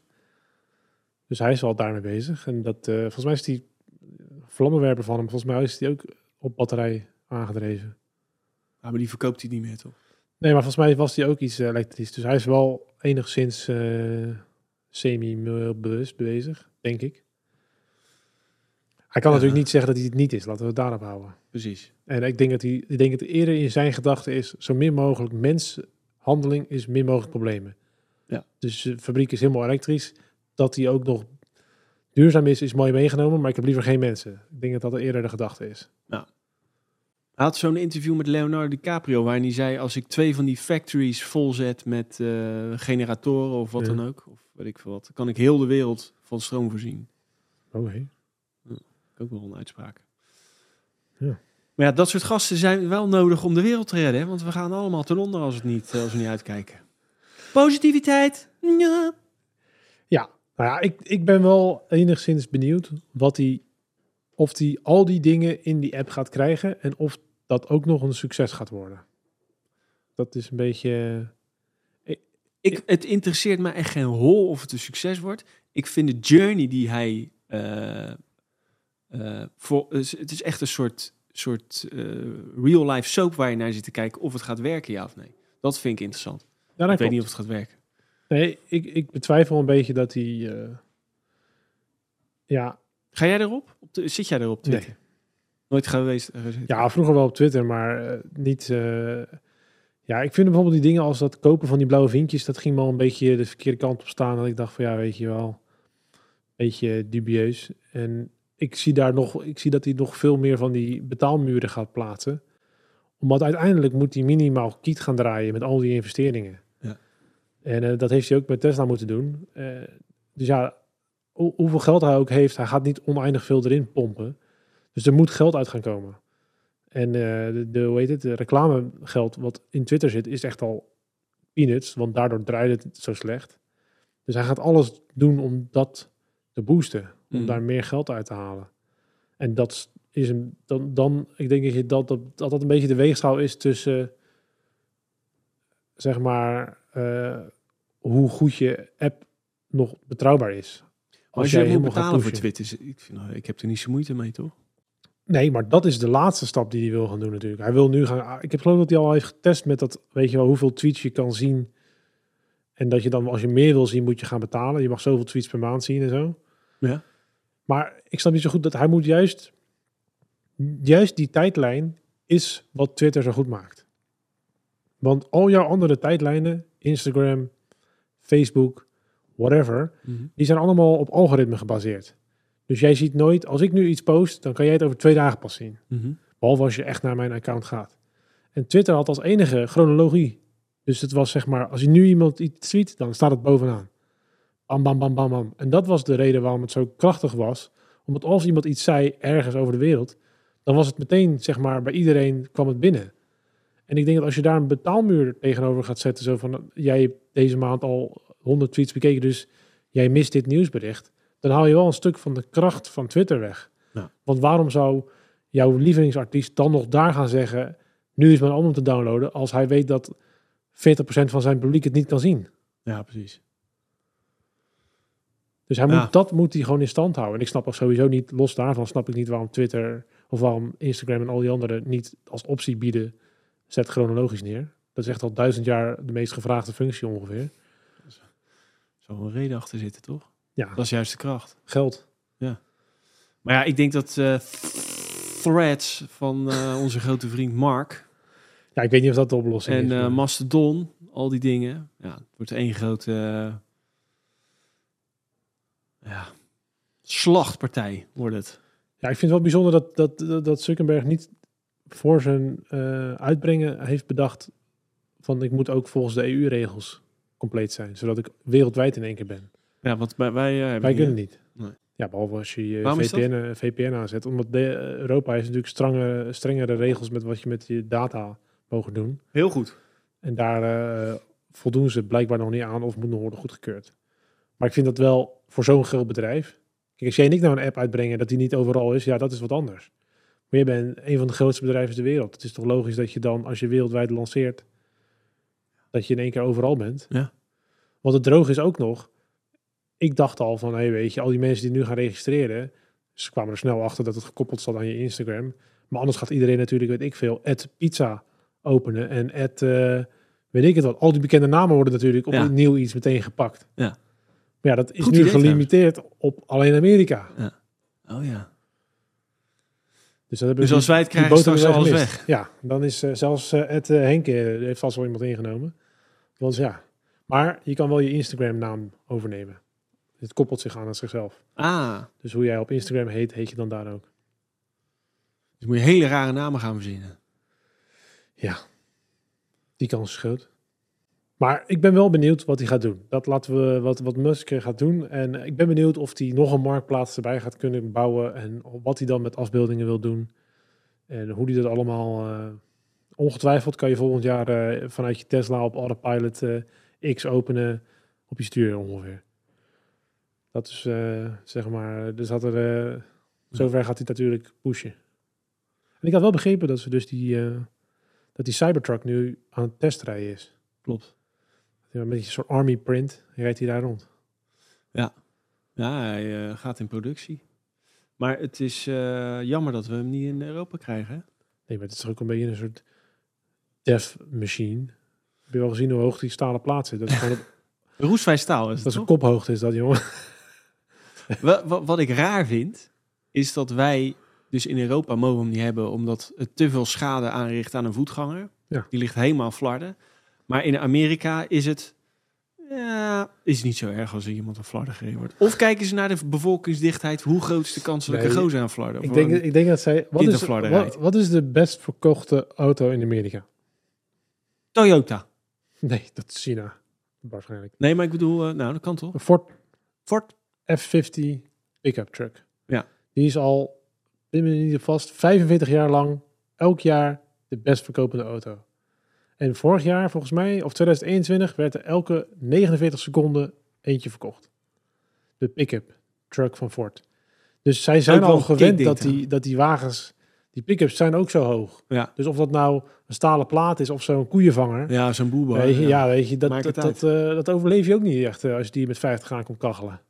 Dus hij is wel daarmee bezig. En dat, eh, volgens mij is die vlammenwerper van hem, volgens mij is die ook op batterij aangedreven. Maar die verkoopt hij niet meer, toch? Nee, maar volgens mij was die ook iets eh, elektrisch. Dus hij is wel enigszins eh, semi-bewust bezig, denk ik. Hij kan Ja. natuurlijk niet zeggen dat hij het niet is. Laten we het daarop houden. Precies. En ik denk dat hij, ik denk dat eerder in zijn gedachte is zo min mogelijk menshandeling is min mogelijk problemen. Ja. Dus de fabriek is helemaal elektrisch. Dat hij ook nog duurzaam is, is mooi meegenomen. Maar ik heb liever geen mensen. Ik denk dat dat eerder de gedachte is. Hij had zo'n interview met Leonardo DiCaprio waarin hij zei... als ik twee van die factories volzet met eh, generatoren of wat Ja. dan ook... of weet ik veel wat, kan ik heel de wereld van stroom voorzien. Oké. Ook wel een uitspraak. Ja. Maar ja, dat soort gasten zijn wel nodig om de wereld te redden. Hè? Want we gaan allemaal ten onder als, het niet, als we niet uitkijken. Positiviteit. Ja. Nou ja, ik, ik ben wel enigszins benieuwd wat hij, of hij al die dingen in die app gaat krijgen en of dat ook nog een succes gaat worden. Dat is een beetje. Ik, het interesseert me echt geen hol of het een succes wordt. Ik vind de journey die hij... eh, eh, voor, het is echt een soort, soort eh, real-life soap waar je naar zit te kijken... of het gaat werken, ja of nee. Dat vind ik interessant. Ja, ik weet niet of het gaat werken. Nee, ik, ik betwijfel een beetje dat hij. eh, ja, Ga jij erop? Op de, zit jij erop, Twitter? nee. Nooit geweest? eh? Ja, vroeger wel op Twitter, maar eh, niet. ja, ik vind bijvoorbeeld die dingen als dat kopen van die blauwe vinkjes, dat ging wel een beetje de verkeerde kant op staan. Dat ik dacht van ja, weet je wel, een beetje dubieus. En ik zie daar nog, ik zie dat hij nog veel meer van die betaalmuren gaat plaatsen. Omdat uiteindelijk moet hij minimaal kiet gaan draaien met al die investeringen. En eh, dat heeft hij ook met Tesla moeten doen. Eh, dus ja, hoe- hoeveel geld hij ook heeft, hij gaat niet oneindig veel erin pompen. Dus er moet geld uit gaan komen. En eh, de, de, hoe heet het, de reclamegeld wat in Twitter zit, is echt al peanuts. Want daardoor draait het zo slecht. Dus hij gaat alles doen om dat te boosten. Om Mhm. daar meer geld uit te halen. En dat is een, dan, dan, ik denk dat, je dat, dat, dat dat een beetje de weegschaal is tussen, zeg maar, hoe goed je app nog betrouwbaar is. Als je moet helemaal gaat betalen voor. Twitter, is- ik, vind, nou, ik heb er niet zo moeite mee, toch? Nee, maar dat is de laatste stap die hij wil gaan doen natuurlijk. Hij wil nu gaan... Ik heb geloof dat hij al heeft getest met dat, weet je wel, hoeveel tweets je kan zien. En dat je dan, als je meer wil zien, moet je gaan betalen. Je mag zoveel tweets per maand zien en zo. Ja. Maar ik snap niet zo goed dat hij moet juist... Juist die tijdlijn is wat Twitter zo goed maakt. Want al jouw andere tijdlijnen, Instagram, Facebook, whatever, die zijn allemaal op algoritme gebaseerd. Dus jij ziet nooit, als ik nu iets post, dan kan jij het over twee dagen pas zien. Mhm. Behalve als je echt naar mijn account gaat. En Twitter had als enige chronologie. Dus het was zeg maar, als je nu iemand iets tweet, dan staat het bovenaan. Bam, bam, bam, bam, bam. En dat was de reden waarom het zo krachtig was. Omdat als iemand iets zei ergens over de wereld, dan was het meteen, zeg maar, bij iedereen kwam het binnen. En ik denk dat als je daar een betaalmuur tegenover gaat zetten, zo van, jij hebt deze maand al 100 tweets bekeken, dus jij mist dit nieuwsbericht. Dan haal je wel een stuk van de kracht van Twitter weg. Ja. Want waarom zou jouw lievelingsartiest dan nog daar gaan zeggen, nu is mijn album te downloaden, als hij weet dat 40% van zijn publiek het niet kan zien. Ja, precies. Dus hij Ja. moet, dat moet hij gewoon in stand houden. En ik snap ook sowieso niet, los daarvan snap ik niet waarom Twitter of waarom Instagram en al die anderen niet als optie bieden, zet chronologisch neer. Dat is echt al duizend jaar de meest gevraagde functie ongeveer. Zou een reden achter zitten, toch? Ja, Dat is juist de kracht. geld. Maar ja, ik denk dat eh, threads van eh, onze grote vriend Mark Ja, ik weet niet of dat de oplossing en is. eh, maar- Mastodon, al die dingen. Ja, het wordt één grote eh, ja, slachtpartij, wordt het. Ja, ik vind het wel bijzonder dat, dat, dat Zuckerberg niet voor zijn eh, uitbrengen heeft bedacht van ik moet ook volgens de EU-regels compleet zijn, zodat ik wereldwijd in één keer ben. Ja, want wij, wij hebben Wij niet, kunnen niet. Nee. Ja, behalve als je je? VPN, eh, VPN aanzet. Omdat de, Europa heeft natuurlijk strenge, strengere regels met wat je met je data mogen doen. Heel goed. En daar eh, voldoen ze blijkbaar nog niet aan of moet nog worden goedgekeurd. Maar ik vind dat wel voor zo'n groot bedrijf. Kijk, als jij en ik nou een app uitbrengen dat die niet overal is, ja, dat is wat anders. Maar je bent een van de grootste bedrijven ter wereld. Het is toch logisch dat je dan, als je wereldwijd lanceert, dat je in één keer overal bent. Ja. Want het droog is ook nog. Ik dacht al van, hé, weet je, al die mensen die nu gaan registreren, ze kwamen er snel achter dat het gekoppeld zat aan je Instagram. Maar anders gaat iedereen natuurlijk, weet ik veel, at pizza openen en at, eh, weet ik het wat. Al die bekende namen worden natuurlijk op Ja. een nieuw iets meteen gepakt. Ja. Maar ja, dat is Goed nu idee gelimiteerd op alleen Amerika. Oh ja. Dus, dat hebben Dus als wij het die krijgen, hebben alles weg. Ja, dan is eh, zelfs eh Ed eh, Henke eh, heeft vast wel iemand ingenomen. Want ja, maar je kan wel je Instagram naam overnemen. Het koppelt zich aan aan zichzelf. Ah, Dus hoe jij op Instagram heet, heet je dan daar ook. dus moet je hele rare namen gaan verzinnen. Ja, die kans is groot. Maar ik ben wel benieuwd wat hij gaat doen. Dat laten we wat, wat Musk gaat doen. En ik ben benieuwd of hij nog een marktplaats erbij gaat kunnen bouwen. En wat hij dan met afbeeldingen wil doen. En hoe hij dat allemaal... eh, ongetwijfeld kan je volgend jaar eh, vanuit je Tesla op autopilot eh, X openen op je stuur ongeveer. Dat is eh, zeg maar... Dus dat er, eh, zover gaat hij natuurlijk pushen. En ik had wel begrepen dat ze dus die... eh, dat die Cybertruck nu aan het testrijden is. Klopt. Ja, met een soort army print rijdt hij daar rond. Ja, hij eh, gaat in productie. Maar het is eh, jammer dat we hem niet in Europa krijgen. hè? Nee, maar het is toch ook een beetje een soort dev machine. Heb je wel gezien hoe hoog die stalen plaat zit? Dat is gewoon [laughs] Roestvrij staal is dat is een kophoogte is dat, jongen. [laughs] Wa- wa- Wat, ik raar vind, is dat wij dus in Europa mogen hem niet hebben... omdat het te veel schade aanricht aan een voetganger. Ja. Die ligt helemaal flarden. Maar in Amerika is het... Ja, is niet zo erg als er iemand een flarden gereden wordt. Of kijken ze naar de bevolkingsdichtheid. Hoe groot is de kans dat Nee, gozer aan flarden? Ik denk, ik denk dat zij... Wat is, Florida wat, wat is de best verkochte auto in Amerika? Toyota. Nee, dat is China. Waarschijnlijk. Nee, maar ik bedoel... eh, nou, dat kan toch? Een Ford Ford. F50 pick-up truck. Ja. Die is al, me niet vast, 45 jaar lang elk jaar de best verkopende auto. En vorig jaar, volgens mij, of 2021, werd er elke 49 seconden eentje verkocht. De pick-up truck van Ford. Dus zij zijn al gewend dat die, dat die wagens, die pick-ups zijn ook zo hoog. Ja, Dus of dat nou een stalen plaat is of zo'n koeienvanger. ja zo'n weet je, ja. weet je, dat, dat, dat, eh, dat overleef je ook niet echt eh, als je die met 50 aan komt kachelen.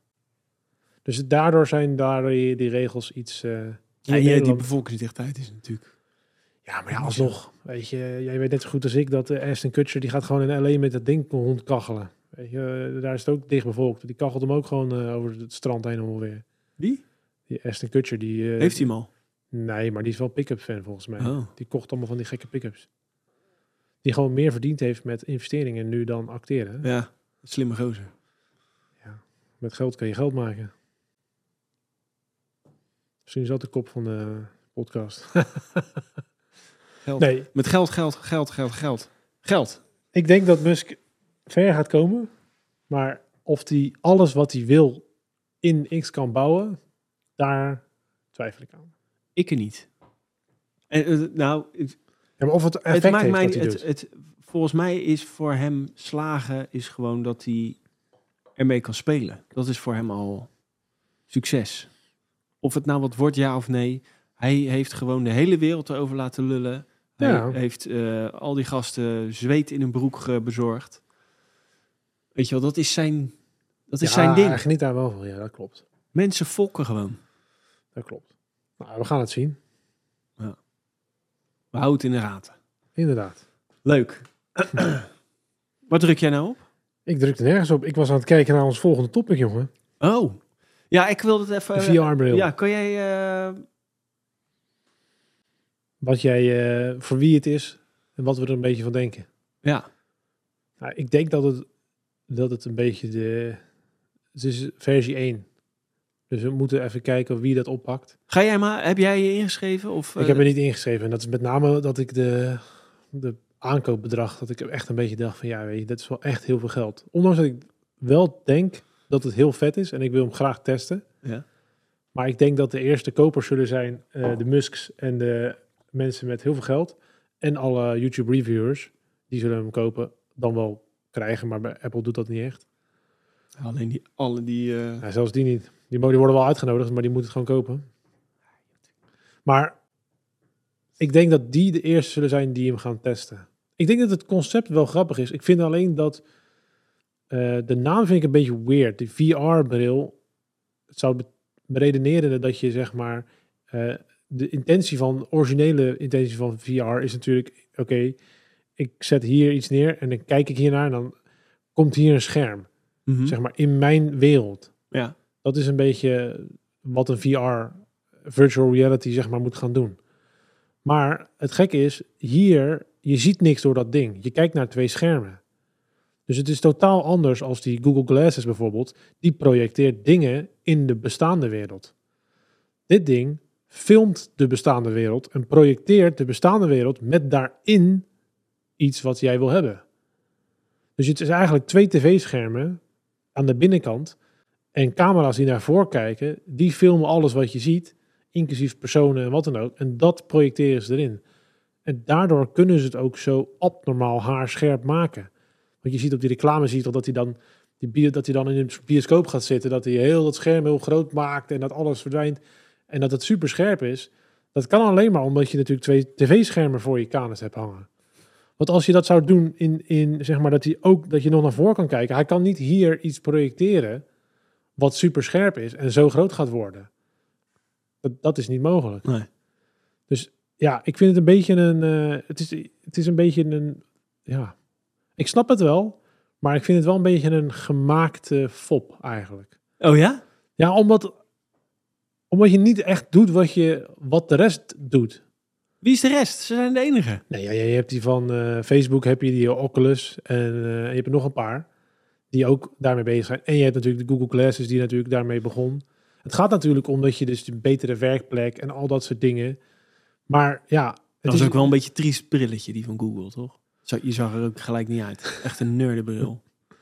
Dus daardoor zijn daar die, die regels iets... in Ja, die bevolkingsdichtheid is natuurlijk... Ja, maar ja, alsnog. Weet je, jij weet net zo goed als ik dat uh, Aston Kutcher, die gaat gewoon in L.A. met dat ding rondkachelen. Weet je, eh, daar is het ook dicht bevolkt. Die kachelt hem ook gewoon eh, over het strand heen ongeveer. Wie? Die Aston Kutcher, die... eh, Heeft hij hem al? Nee, maar die is wel pick-up fan volgens mij. Oh. Die kocht allemaal van die gekke pick-ups. Die gewoon meer verdiend heeft met investeringen nu dan acteren. Ja, slimme gozer. Met geld kan je geld maken. Misschien is dat de kop van de podcast. [laughs] Geld. nee, Met geld, geld, geld, geld, geld. Geld. Ik denk dat Musk ver gaat komen. Maar of hij alles wat hij wil in X kan bouwen, daar twijfel ik aan. Ik er niet. En, eh, nou, het, Ja, maar of het effect het maakt heeft mij wat hij het, doet. het, volgens mij is voor hem slagen is gewoon dat hij ermee kan spelen. Dat is voor hem al succes. Of het nou wat wordt, ja of nee. Hij heeft gewoon de hele wereld erover laten lullen. Ja. heeft eh, al die gasten zweet in een broek eh, bezorgd. Weet je wel, dat is zijn, dat is Ja, zijn ding. Hij geniet daar wel van. Ja, dat klopt. Mensen fokken gewoon. Dat klopt. Nou, we gaan het zien. We houden het in de raad. Inderdaad. Leuk. [clears throat] Wat druk jij nou op? Ik drukte nergens op. Ik was aan het kijken naar ons volgende topic, jongen. Oh. Ja, ik wilde het even... De VR-bril. Ja, kan jij... eh, Wat jij, eh, voor wie het is en wat we er een beetje van denken. ja. Nou, ik denk dat het, dat het een beetje de... Het is versie 1. Dus we moeten even kijken wie dat oppakt. Ga jij maar... Heb jij je ingeschreven? Of, ik eh, heb er niet ingeschreven. En dat is met name dat ik de, de aankoopbedrag, dat ik echt een beetje dacht van ja, weet je, dat is wel echt heel veel geld. Ondanks dat ik wel denk dat het heel vet is en ik wil hem graag testen. Ja. Maar ik denk dat de eerste kopers zullen zijn eh, de Musks en de mensen met heel veel geld. En alle YouTube reviewers, die zullen hem kopen, dan wel krijgen. Maar bij Apple doet dat niet echt. Alleen die... Alle die... eh, Ja, zelfs die niet. Die, worden wel uitgenodigd, maar die moeten het gewoon kopen. Maar ik denk dat die de eerste zullen zijn die hem gaan testen. Ik denk dat het concept wel grappig is. Ik vind alleen dat eh, de naam vind ik een beetje weird. Die VR-bril. Het zou be- beredeneren dat je zeg maar eh, de intentie van originele intentie van VR is natuurlijk oké. ik zet hier iets neer en dan kijk ik hiernaar en dan komt hier een scherm mhm. zeg maar in mijn wereld. Ja. Dat is een beetje wat een VR, virtual reality, zeg maar, moet gaan doen. Maar het gekke is, hier, je ziet niks door dat ding. Je kijkt naar twee schermen. Dus het is totaal anders als die Google Glasses bijvoorbeeld. Die projecteert dingen in de bestaande wereld. Dit ding filmt de bestaande wereld en projecteert de bestaande wereld met daarin iets wat jij wil hebben. Dus het is eigenlijk twee tv-schermen aan de binnenkant en camera's die naar voren kijken, die filmen alles wat je ziet, inclusief personen en wat dan ook. En dat projecteren ze erin. En daardoor kunnen ze het ook zo abnormaal haarscherp maken. Want je ziet op die reclame, zie je toch dat hij dan, die dat hij dan in een bioscoop gaat zitten, dat hij heel dat scherm heel groot maakt en dat alles verdwijnt. En dat het super scherp is. Dat kan alleen maar omdat je natuurlijk twee tv-schermen voor je kanus hebt hangen. Want als je dat zou doen in, in zeg maar dat hij ook dat je nog naar voren kan kijken, hij kan niet hier iets projecteren wat super scherp is en zo groot gaat worden. Dat, dat is niet mogelijk. Nee. Dus ja, ik vind het een beetje een, eh, het is, het is een beetje een, ja, ik snap het wel, maar ik vind het wel een beetje een gemaakte fop eigenlijk. Oh ja? Ja, omdat, omdat je niet echt doet wat, je, wat de rest doet. Wie is de rest? Ze zijn de enige. Nee, ja, je hebt die van eh, Facebook, heb je die Oculus en eh, je hebt er nog een paar die ook daarmee bezig zijn. En je hebt natuurlijk de Google Glasses die natuurlijk daarmee begon. Het gaat natuurlijk om dat je dus een betere werkplek en al dat soort dingen. Maar ja, het Dat is ook wel een beetje triest brilletje, die van Google, toch? Zo, je zag er ook gelijk niet uit. Echt een nerdenbril.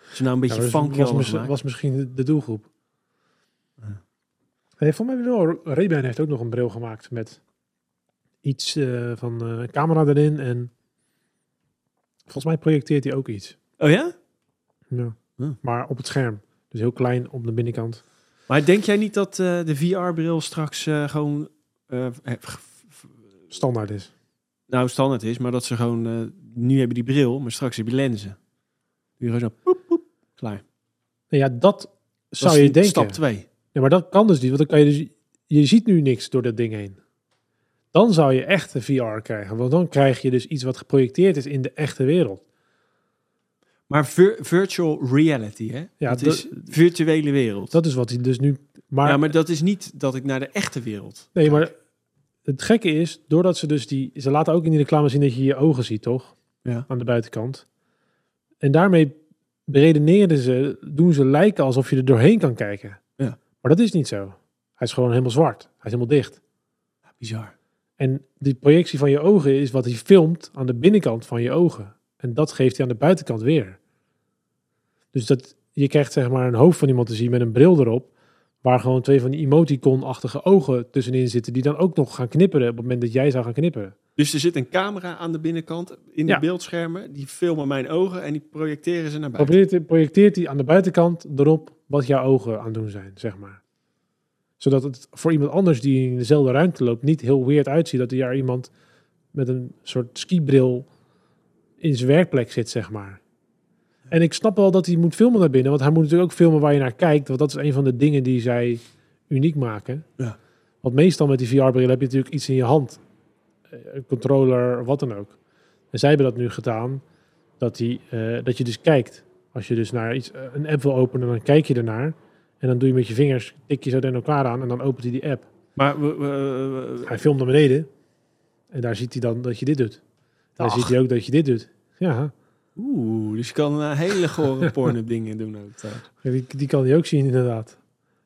Als je nou een Ja, beetje was, funky was, was misschien de doelgroep. Voor mij wel, Ray-Ban heeft ook nog een bril gemaakt met iets eh, van eh, een camera erin en volgens mij projecteert hij ook iets. Oh ja? Ja. Hm. Maar op het scherm. Dus heel klein op de binnenkant. Maar denk jij niet dat eh, de VR-bril straks gewoon Standaard is. nou standaard is, maar dat ze gewoon nu hebben die bril, maar straks heb je lenzen. Nu gewoon zo poep, poep, klaar. Nou ja, dat Dat zou je die denken. Stap 2. Ja, maar dat kan dus niet. Want dan kan je dus... Je ziet nu niks door dat ding heen. Dan zou je echt een VR krijgen. Want dan krijg je dus iets wat geprojecteerd is in de echte wereld. Maar vir- virtual reality, hè? Ja, dat dat- is virtuele wereld. Dat is wat hij dus nu... Maar, ja, maar dat is niet dat ik naar de echte wereld. nee, maar het gekke is, doordat ze dus die... Ze laten ook in die reclame zien dat je je ogen ziet, toch? Ja. Aan de buitenkant. En daarmee beredeneren ze, doen ze lijken alsof je er doorheen kan kijken. Maar dat is niet zo. Hij is gewoon helemaal zwart. Hij is helemaal dicht. Bizar. En die projectie van je ogen is wat hij filmt aan de binnenkant van je ogen. En dat geeft hij aan de buitenkant weer. Dus dat, je krijgt zeg maar een hoofd van iemand te zien met een bril erop. Waar gewoon twee van die emoticon-achtige ogen tussenin zitten. Die dan ook nog gaan knipperen op het moment dat jij zou gaan knipperen. Dus er zit een camera aan de binnenkant in de Ja. beeldschermen. Die filmen mijn ogen en die projecteren ze naar buiten. Projecteert hij aan de buitenkant erop wat jouw ogen aan het doen zijn, zeg maar. Zodat het voor iemand anders die in dezelfde ruimte loopt niet heel weird uitziet. Dat er daar iemand met een soort skibril in zijn werkplek zit, zeg maar. En ik snap wel dat hij moet filmen naar binnen. Want hij moet natuurlijk ook filmen waar je naar kijkt. Want dat is een van de dingen die zij uniek maken. Ja. Want meestal met die VR-bril heb je natuurlijk iets in je hand. Eh, Een controller, wat dan ook. En zij hebben dat nu gedaan. Dat, die, eh, dat je dus kijkt. Als je dus naar iets, eh, een app wil openen, dan kijk je ernaar. En dan doe je met je vingers, tik je zo tegen elkaar aan en dan opent hij die app. Maar we, we- we- Hij filmt naar beneden. En daar ziet hij dan dat je dit doet. Daar Ach. ziet hij ook dat je dit doet. Ja, Oeh, dus je kan hele gore [laughs] porno dingen doen ook. Ja, die, die kan hij ook zien inderdaad.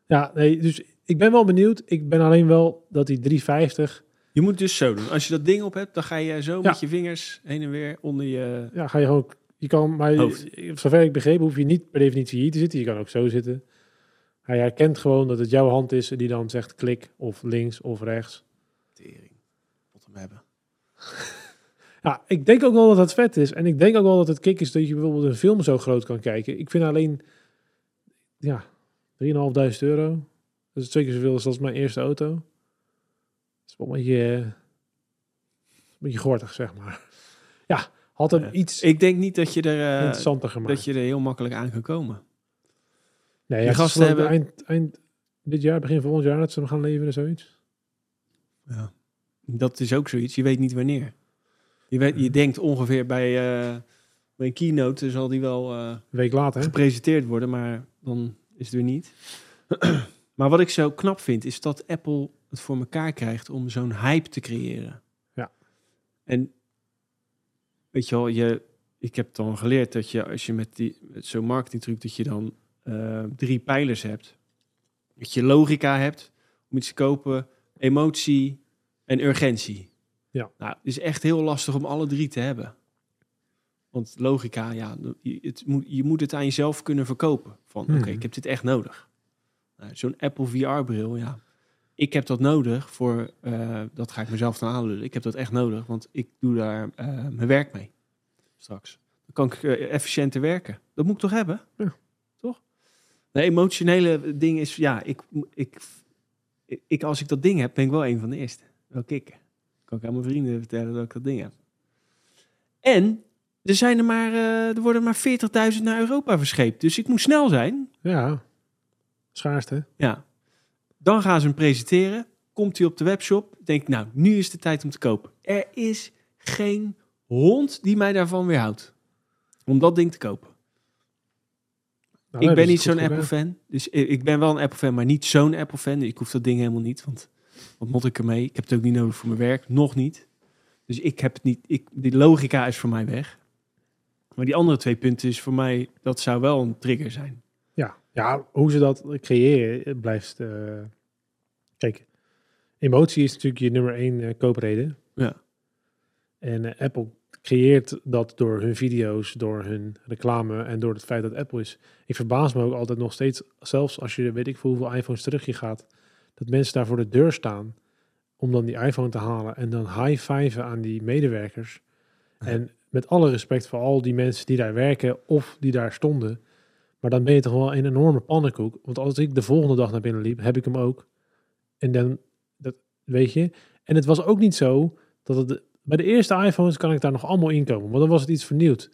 Ja, nee, dus ik ben wel benieuwd. Ik ben alleen wel dat die 350, Je moet het dus zo doen. Als je dat ding op hebt, dan ga je zo Ja. met je vingers heen en weer onder je... ja, ga je gewoon, je kan, maar Hoofd. zover ik begreep, hoef je niet per definitie hier te zitten. Je kan ook zo zitten. Hij herkent gewoon dat het jouw hand is en die dan zegt klik of links of rechts. Tering. Wat hem hebben. [laughs] Ja, ik denk ook wel dat het vet is. En ik denk ook wel dat het kick is dat je bijvoorbeeld een film zo groot kan kijken. Ik vind alleen, ja, 3.500 euro. Dat is twee keer zoveel als als mijn eerste auto. Is wel een beetje, eh, een beetje gortig, zeg maar. Ja, had hem Ja. iets Ik denk niet dat je er, eh, interessanter gemaakt. dat je er heel makkelijk aan kan komen. nee, ja, gasten hebben... eind, eind dit jaar, begin volgend jaar, dat ze hem gaan leveren, zoiets. Ja. Dat is ook zoiets. Je weet niet wanneer. Je, weet, je denkt ongeveer bij, eh, bij een keynote zal die wel eh, week later, gepresenteerd worden, maar dan is het weer niet. [clears throat] maar wat ik zo knap vind, is dat Apple het voor elkaar krijgt om zo'n hype te creëren. Ja. En weet je wel, je, ik heb dan geleerd dat je als je met, die, met zo'n marketingtruc, dat je dan eh, drie pijlers hebt. Dat je logica hebt om iets te kopen, emotie en urgentie. Ja. Nou, het is echt heel lastig om alle drie te hebben. Want logica, ja, je, het moet, je moet het aan jezelf kunnen verkopen. Van, Hmm. oké, ik heb dit echt nodig. Nou, Zo'n Apple VR-bril, ja. Ik heb dat nodig voor, eh, dat ga ik mezelf dan aanlullen. Ik heb dat echt nodig, want ik doe daar eh, mijn werk mee. Straks. Dan kan ik eh, efficiënter werken. Dat moet ik toch hebben? Ja. Toch? De emotionele ding is, ja, ik, ik, ik, als ik dat ding heb, ben ik wel een van de eerste. Wel kicken. Kan ik aan mijn vrienden vertellen dat ik dat ding heb. En er, zijn er, maar, er worden maar 40.000 naar Europa verscheept. Dus ik moet snel zijn. Ja, schaarste. Ja. Dan gaan ze hem presenteren. Komt hij op de webshop. Denk nou, nu is de tijd om te kopen. Er is geen hond die mij daarvan weerhoudt. Om dat ding te kopen. Nou, ik ben niet zo'n. Apple-fan. Dus ik ik ben wel een Apple-fan, maar niet zo'n Apple-fan. Ik hoef dat ding helemaal niet. Want wat moet ik ermee? Ik heb het ook niet nodig voor mijn werk. Nog niet. Dus ik heb het niet. Ik, die logica is voor mij weg. Maar die andere twee punten is voor mij, dat zou wel een trigger zijn. Ja, hoe ze dat creëren blijft. eh, Kijk, emotie is natuurlijk je nummer één eh, koopreden. Ja. En eh, Apple creëert dat door hun video's, door hun reclame en door het feit dat Apple is. Ik verbaas me ook altijd nog steeds, zelfs als je weet ik voor hoeveel iPhones terug je gaat, dat mensen daar voor de deur staan om dan die iPhone te halen en dan high-fiven aan die medewerkers. En met alle respect voor al die mensen die daar werken of die daar stonden. Maar dan ben je toch wel een enorme pannenkoek. Want als ik de volgende dag naar binnen liep, heb ik hem ook. En dan, dat weet je. En het was ook niet zo dat het... Bij de eerste iPhones kan ik daar nog allemaal inkomen. Want dan was het iets vernieuwd.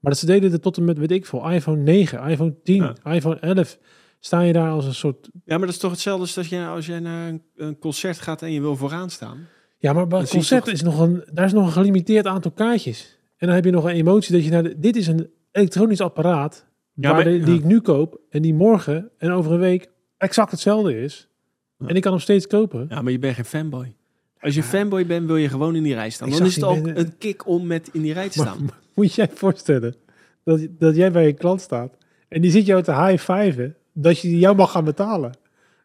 Maar dat ze deden het tot en met, weet ik veel, iPhone 9, iPhone 10, Ja. iPhone 11. Sta je daar als een soort... Ja, maar dat is toch hetzelfde als dat je, als jij naar een, concert gaat en je wil vooraan staan. Ja, maar bij een je concert toch- is nog een... Daar is nog een gelimiteerd aantal kaartjes. En dan heb je nog een emotie dat je naar de... Dit is een elektronisch apparaat. Ja, maar- de- die ik nu koop. En die morgen en over een week exact hetzelfde is. En ik kan hem steeds kopen. Ja, maar je bent geen fanboy. Als je fanboy bent, wil je gewoon in die rij staan. Dan is het ook een kick om met in die rij te Maar staan. [laughs] moet jij je voorstellen dat, dat jij bij een klant staat en die zit jou te high-fiven dat je jou mag gaan betalen.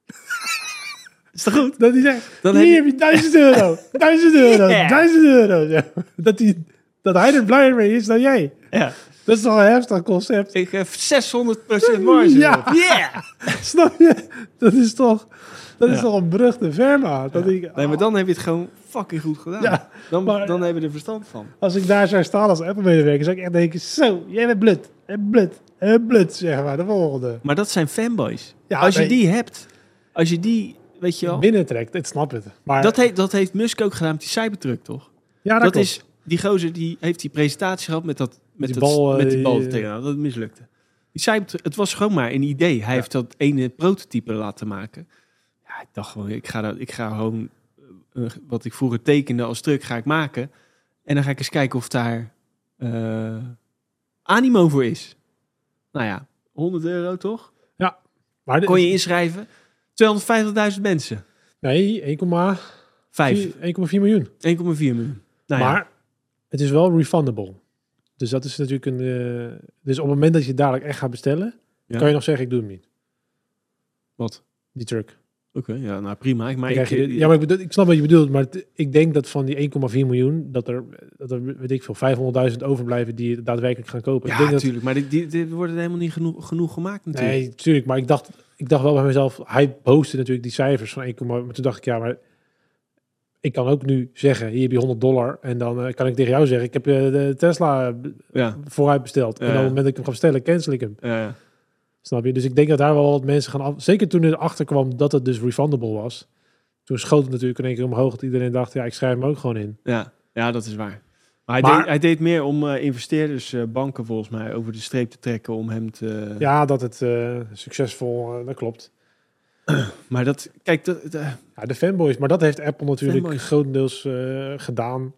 [laughs] Is dat goed? Dat hij zegt, Dan hier heb je duizend euro, duizend euro, [laughs] Yeah. duizend euro. Ja. Dat, die, dat hij er blijer mee is dan jij. Ja. Dat is toch een heftig concept. Ik heb 600% marge. Ja. Yeah! [laughs] Snap je? Dat is toch, dat is toch een brug te ver. Dat ik, Nee, maar dan heb je het gewoon fucking goed gedaan. Ja, dan, maar- dan hebben we er verstand van. Als ik daar zou staan als Apple-medewerker, zou ik echt denken, zo, jij bent blut, en blut, en blut, zeg maar, de volgende. Maar dat zijn fanboys. Ja, als je die hebt, als je die, weet je wel. Binnentrekt, ik snap het. Maar Dat, heeft dat heeft Musk ook gedaan met die Cybertruck, toch? ja, dat, is, die gozer die heeft die presentatie gehad met, dat, met, Die bal, met die eh, bal tegenaan. Dat mislukte. Die Cybertruck, het was gewoon maar een idee. Hij heeft dat ene prototype laten maken. Ja, ik dacht gewoon, ik ga, dat, ik ga gewoon eh, eh, wat ik vroeger tekende als truck ga ik maken. En dan ga ik eens kijken of daar eh, animo voor is. Nou ja, 100 euro toch? maar Kon je inschrijven? 250.000 mensen. Nee, 1,4 Vijf. 1,4 miljoen. 1,4 miljoen. Nou ja. maar het is wel refundable. Dus dat is natuurlijk een... eh, dus op het moment dat je dadelijk echt gaat bestellen, Ja. kan je nog zeggen, ik doe hem niet. Wat? Die truck. Oké, ja, nou prima. Maar ik, je ja, maar ik, bedoel, ik snap wat je bedoelt, maar het- ik denk dat van die 1,4 miljoen, dat er, dat er, weet ik veel, 500.000 overblijven die het daadwerkelijk gaan kopen. ja, ik denk dat, natuurlijk. Maar dit, dit, dit worden helemaal niet genoeg, genoeg gemaakt natuurlijk. Nee, natuurlijk. Maar ik dacht, ik dacht wel bij mezelf, hij boostte natuurlijk die cijfers van 1, maar toen dacht ik, ja, maar ik kan ook nu zeggen, hier heb je 100 dollar. En dan eh, kan ik tegen jou zeggen, ik heb eh, de Tesla Ja, vooruit besteld. En Ja, op het moment dat ik hem ga bestellen, cancel ik hem. ja, ja. Snap je? Dus ik denk dat daar wel wat mensen gaan af... Zeker toen er achter kwam dat het dus refundable was. Toen schoot het natuurlijk in één keer omhoog dat iedereen dacht, ja, ik schrijf hem ook gewoon in. ja. ja dat is waar. Maar hij, Maar- deed, hij deed meer om eh, investeerders, eh, banken volgens mij, over de streep te trekken om hem te... Ja, dat het eh, succesvol, eh, dat klopt. [clears throat] Maar dat, kijk, dat- Ja, de fanboys, maar dat heeft Apple natuurlijk Fanboys. grotendeels eh, gedaan.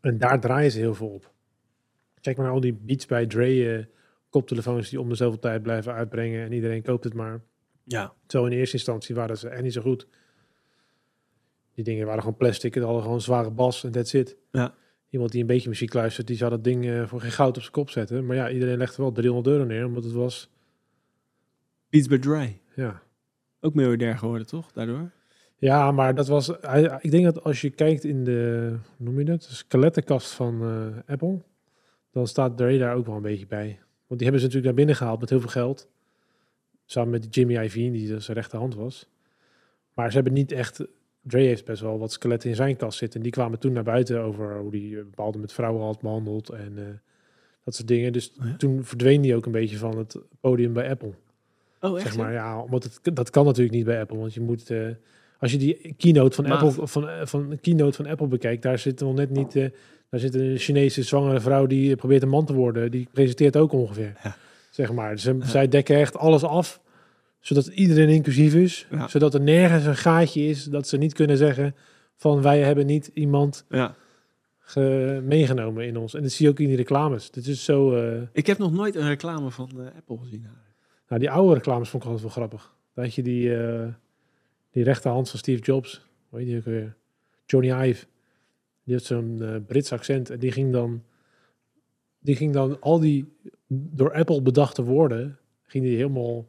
En daar draaien ze heel veel op. Kijk maar naar al die Beats bij Dre eh, koptelefoons die om de zoveel tijd blijven uitbrengen en iedereen koopt het maar. ja. Zo in eerste instantie waren ze echt niet zo goed. Die dingen waren gewoon plastic en hadden gewoon zware bas en that's it. Ja. Iemand die een beetje muziek luistert, die zou dat ding eh, voor geen goud op zijn kop zetten. Maar ja, iedereen legde wel 300 euro neer, omdat het was, Beats by Dre. ja, Ook miljardair geworden, toch? Daardoor? Ja, maar dat was. hij- Ik denk dat als je kijkt in de. hoe noem je dat? De skelettenkast van eh, Apple. Dan staat Dre daar ook wel een beetje bij. Want die hebben ze natuurlijk naar binnen gehaald met heel veel geld. Samen met Jimmy Iovine, die dus zijn rechterhand was. Maar ze hebben niet echt. Dre heeft best wel wat skeletten in zijn kast zitten. En die kwamen toen naar buiten over hoe die eh, bepaalde met vrouwen had behandeld. En eh, dat soort dingen. Dus Oh ja? toen verdween die ook een beetje van het podium bij Apple. Oh, echt? Zeg maar, ja, omdat het, dat kan natuurlijk niet bij Apple. Want je moet, eh, als je die keynote van Maat. Apple, van, eh, van de keynote van Apple bekijkt, daar zit wel net niet, eh, daar zit een Chinese zwangere vrouw die probeert een man te worden. Die presenteert ook ongeveer. Ja. Zeg maar. Ze, Zij dekken echt alles af, zodat iedereen inclusief is. Ja. Zodat er nergens een gaatje is dat ze niet kunnen zeggen van wij hebben niet iemand Ja. ge- meegenomen in ons. En dat zie je ook in die reclames. Dit is zo. eh, Ik heb nog nooit een reclame van Apple gezien. Nou, die oude reclames vond ik altijd wel grappig. Weet je, die, eh, die rechterhand van Steve Jobs, hoe heet die ook weer? Johnny Ive. Die had zo'n eh, Brits accent en die ging dan, die ging dan al die door Apple bedachte woorden, ging die helemaal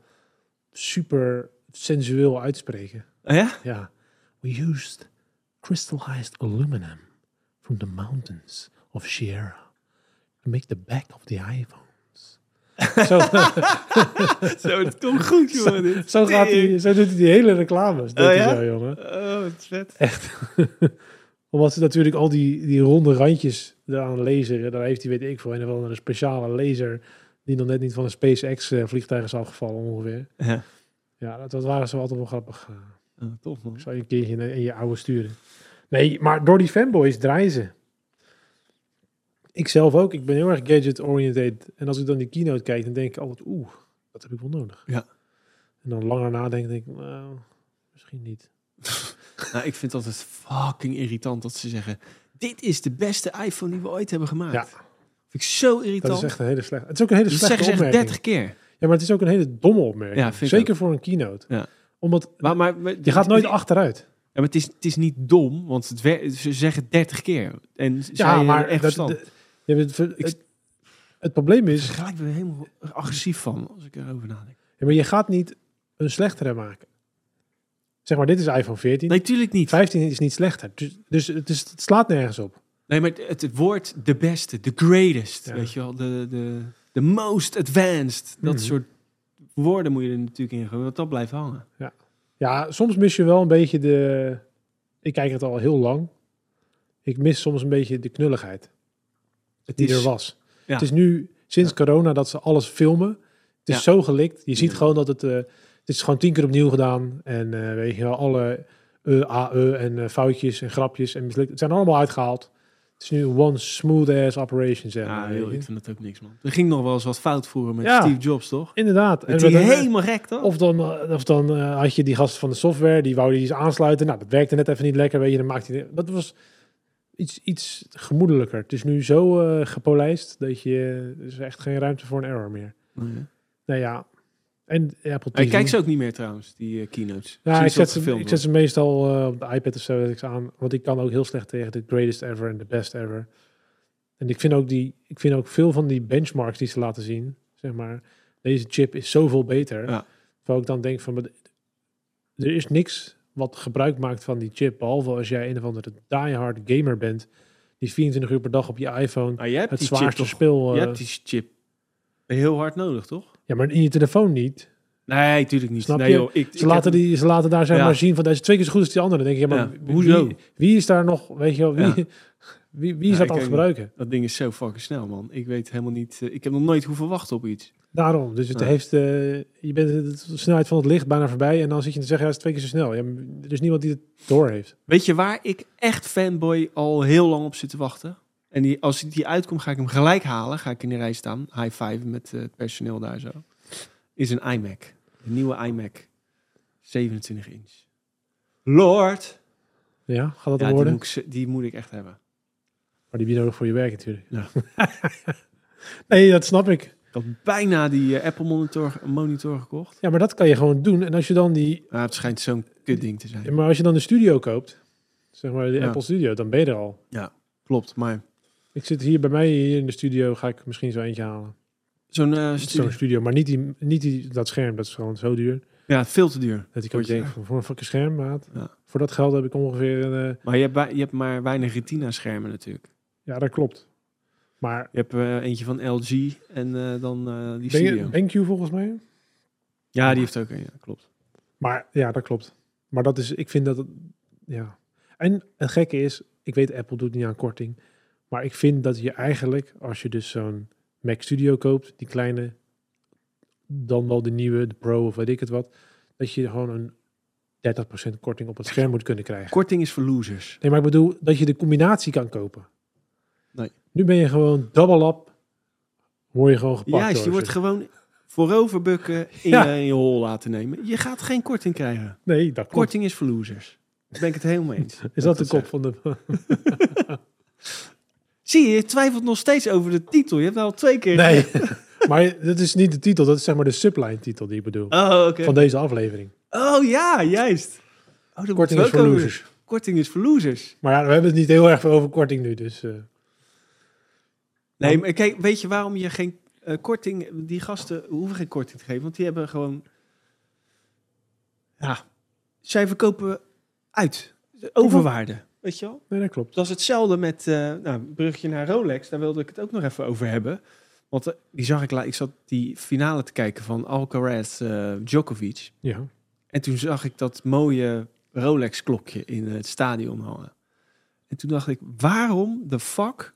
super sensueel uitspreken. Oh ja? Ja. We used crystallized aluminum from the mountains of Sierra to make the back of the iPhones. [laughs] zo, [laughs] Zo, dat komt goed, jongen. dit. zo, gaat hij, zo doet hij die hele reclames. doet Oh, ja? zo, jongen. Oh, wat vet. [laughs] Omdat ze natuurlijk al die, die ronde randjes eraan laseren. Daar heeft hij, weet ik veel, een of andere speciale laser... die nog net niet van een SpaceX-vliegtuig is afgevallen ongeveer. Ja. Ja, dat, dat waren ze altijd wel grappig. Oh, tof, man. Ik zou je een keertje in, in je oude sturen. Nee, maar door die fanboys draaien ze. Ik zelf ook. Ik ben heel erg gadget-oriented. En als ik dan die keynote kijk, dan denk ik altijd... Oeh, dat heb ik wel nodig. Ja. En dan langer nadenken, denk ik... Nou, misschien niet. [laughs] Nou, ik vind het altijd fucking irritant dat ze zeggen... Dit is de beste iPhone die we ooit hebben gemaakt. Ja. Vind ik zo irritant. Dat is echt een hele slechte... Het is ook een hele dat slechte zeggen ze echt opmerking. 30 keer. Ja, maar het is ook een hele domme opmerking. Ja, Zeker voor een keynote. Ja. Omdat Maar, maar, maar- je gaat nooit Ja, achteruit. maar het is, het is niet dom, want het ze zeggen 30 keer. En Ja, maar echt dat, verstand. de- hebt het, Ik- het, het probleem Ik is... ben gelijk weer helemaal agressief van als ik erover nadenk. Ja, maar je gaat niet een slechtere maken. Zeg maar, dit is iPhone 14. Nee, tuurlijk niet. 15 is niet slechter. Dus, dus het, is, het slaat nergens op. Nee, maar het, het woord de beste, de greatest, Ja. weet je wel, de, de, de most advanced, dat Mhm. soort woorden moet je er natuurlijk in gooien, want dat blijft hangen. Ja, soms mis je wel een beetje de... Ik kijk het al heel lang. Ik mis soms een beetje de knulligheid Het die is, er was. ja. Het is nu sinds corona dat ze alles filmen. Het is Ja. zo gelikt. Je ziet Ja. gewoon dat het... eh, het is gewoon tien keer opnieuw gedaan. En eh, weet je wel, alle e, a, e en foutjes en grapjes en mislukt. Het zijn allemaal uitgehaald. Het is nu one smooth ass operation, zeg Ja, maar. joh, weet je. ik vind dat ook niks, man. Er ging nog wel eens wat fout vroeger met Ja. Steve Jobs, toch? Inderdaad. En die helemaal gek, toch? Of dan, of dan had je die gast van de software, die wou die iets aansluiten. Nou, dat werkte net even niet lekker, weet je. Dan maakte hij... Dat was iets, iets gemoedelijker. Het is nu zo eh, gepolijst dat je... Er is echt geen ruimte voor een error meer. Oh. Nou ja. En Apple Maar ik TV. kijk ze ook niet meer trouwens, die eh, keynotes. Ja, ik zet, ze, ik zet ze meestal eh, op de iPad of zo zet ik ze aan. Want ik kan ook heel slecht tegen de greatest ever en de best ever. En ik vind ook, die, ik vind ook veel van die benchmarks die ze laten zien. Zeg maar, deze chip is zoveel beter. Ja. Terwijl ik dan denk van, er is niks wat gebruik maakt van die chip. Behalve als jij een of andere diehard gamer bent. Die 24 uur per dag op je iPhone jij hebt het die zwaarste speel... Je eh, hebt die chip heel hard nodig, toch? Ja, maar in je telefoon niet. Nee, tuurlijk niet. Snap nee, je? Joh, ik, Ze laten, die, ze laten daar zeg Ja. maar zien van deze twee keer zo goed als die andere. Dan denk je, ja, maar Ja, hoezo? Wie, wie is daar nog, weet je wel, wie, [laughs] wie, wie is dat aan het gebruiken? Dat ding is zo fucking snel, man. Ik weet helemaal niet... eh, ik heb nog nooit hoeven wachten op iets. Daarom, dus het Ja. heeft, eh, je bent de snelheid van het licht bijna voorbij en dan zit je te zeggen, ja, het is twee keer zo snel. Ja, er is niemand die het door heeft. Weet je waar ik echt fanboy al heel lang op zit te wachten? En die, als die uitkomt, ga ik hem gelijk halen. Ga ik in de rij staan. High five met eh, het personeel daar zo. Is een iMac. Een nieuwe iMac. 27 inch. Lord. Ja, gaat dat Ja, die worden? moet, ik, die moet ik echt hebben. Maar die je nodig voor je werk natuurlijk. Ja. [laughs] nee, dat snap ik. Ik had bijna die eh, Apple monitor, monitor gekocht. Ja, maar dat kan je gewoon doen. En als je dan die, het schijnt zo'n kut ding te zijn. maar als je dan de studio koopt, zeg maar de Ja. Apple Studio, dan ben je er al. Klopt, maar Ik zit hier bij mij hier in de studio, ga ik misschien zo eentje halen. zo'n eh, studio- studio, maar niet, die, niet die, dat scherm, dat is gewoon zo duur. Ja, veel te duur. Dat ik ook denk, van, voor een fucking scherm, maat. Ja. Voor dat geld heb ik ongeveer... eh, Maar je hebt, je hebt maar weinig retina-schermen natuurlijk. ja, dat klopt. Maar Je hebt eh, eentje van LG en eh, dan eh, die studio. BenQ volgens mij? Ja, die heeft ook een, ja, klopt. Maar ja, dat klopt. Maar dat is, ik vind dat, het- ja. En het gekke is, ik weet Apple doet niet aan korting. Maar ik vind dat je eigenlijk, als je dus zo'n Mac Studio koopt, die kleine, dan wel de nieuwe, de Pro of weet ik het wat, dat je gewoon een 30% korting op het scherm moet kunnen krijgen. Korting is voor losers. Nee, maar ik bedoel dat je de combinatie kan kopen. Nee. Nu ben je gewoon double up. Word je gewoon gepakt. Juist, door je wordt ze. gewoon voorover bukken in, Ja. je, in je hol laten nemen. Je gaat geen korting krijgen. Nee, dat klopt. Korting is voor losers. Daar ben ik het helemaal mee eens. [laughs] Is dat de kop van de... [laughs] Zie je, je twijfelt nog steeds over de titel. Je hebt nou al twee keer... Nee, [laughs] maar dat is niet de titel. Dat is zeg maar de subline titel die ik bedoel. Oh, oké. Van deze aflevering. Oh ja, juist. Oh, dat Korting is voor losers. Korting is voor losers. Maar ja, we hebben het niet heel erg veel over korting nu. Dus eh, Nee, maar kijk, weet je waarom je geen eh, korting... Die gasten hoeven geen korting te geven, want die hebben gewoon... Ja, zij verkopen uit. Overwaarde, weet je wel? nee, dat klopt. Dat is hetzelfde met, eh nou, brugje naar Rolex. Daar wilde ik het ook nog even over hebben. Want eh, die zag ik, la- ik zat die finale te kijken van Alcaraz eh, Djokovic. Ja. En toen zag ik dat mooie Rolex klokje in het stadion hangen. En toen dacht ik, waarom de fuck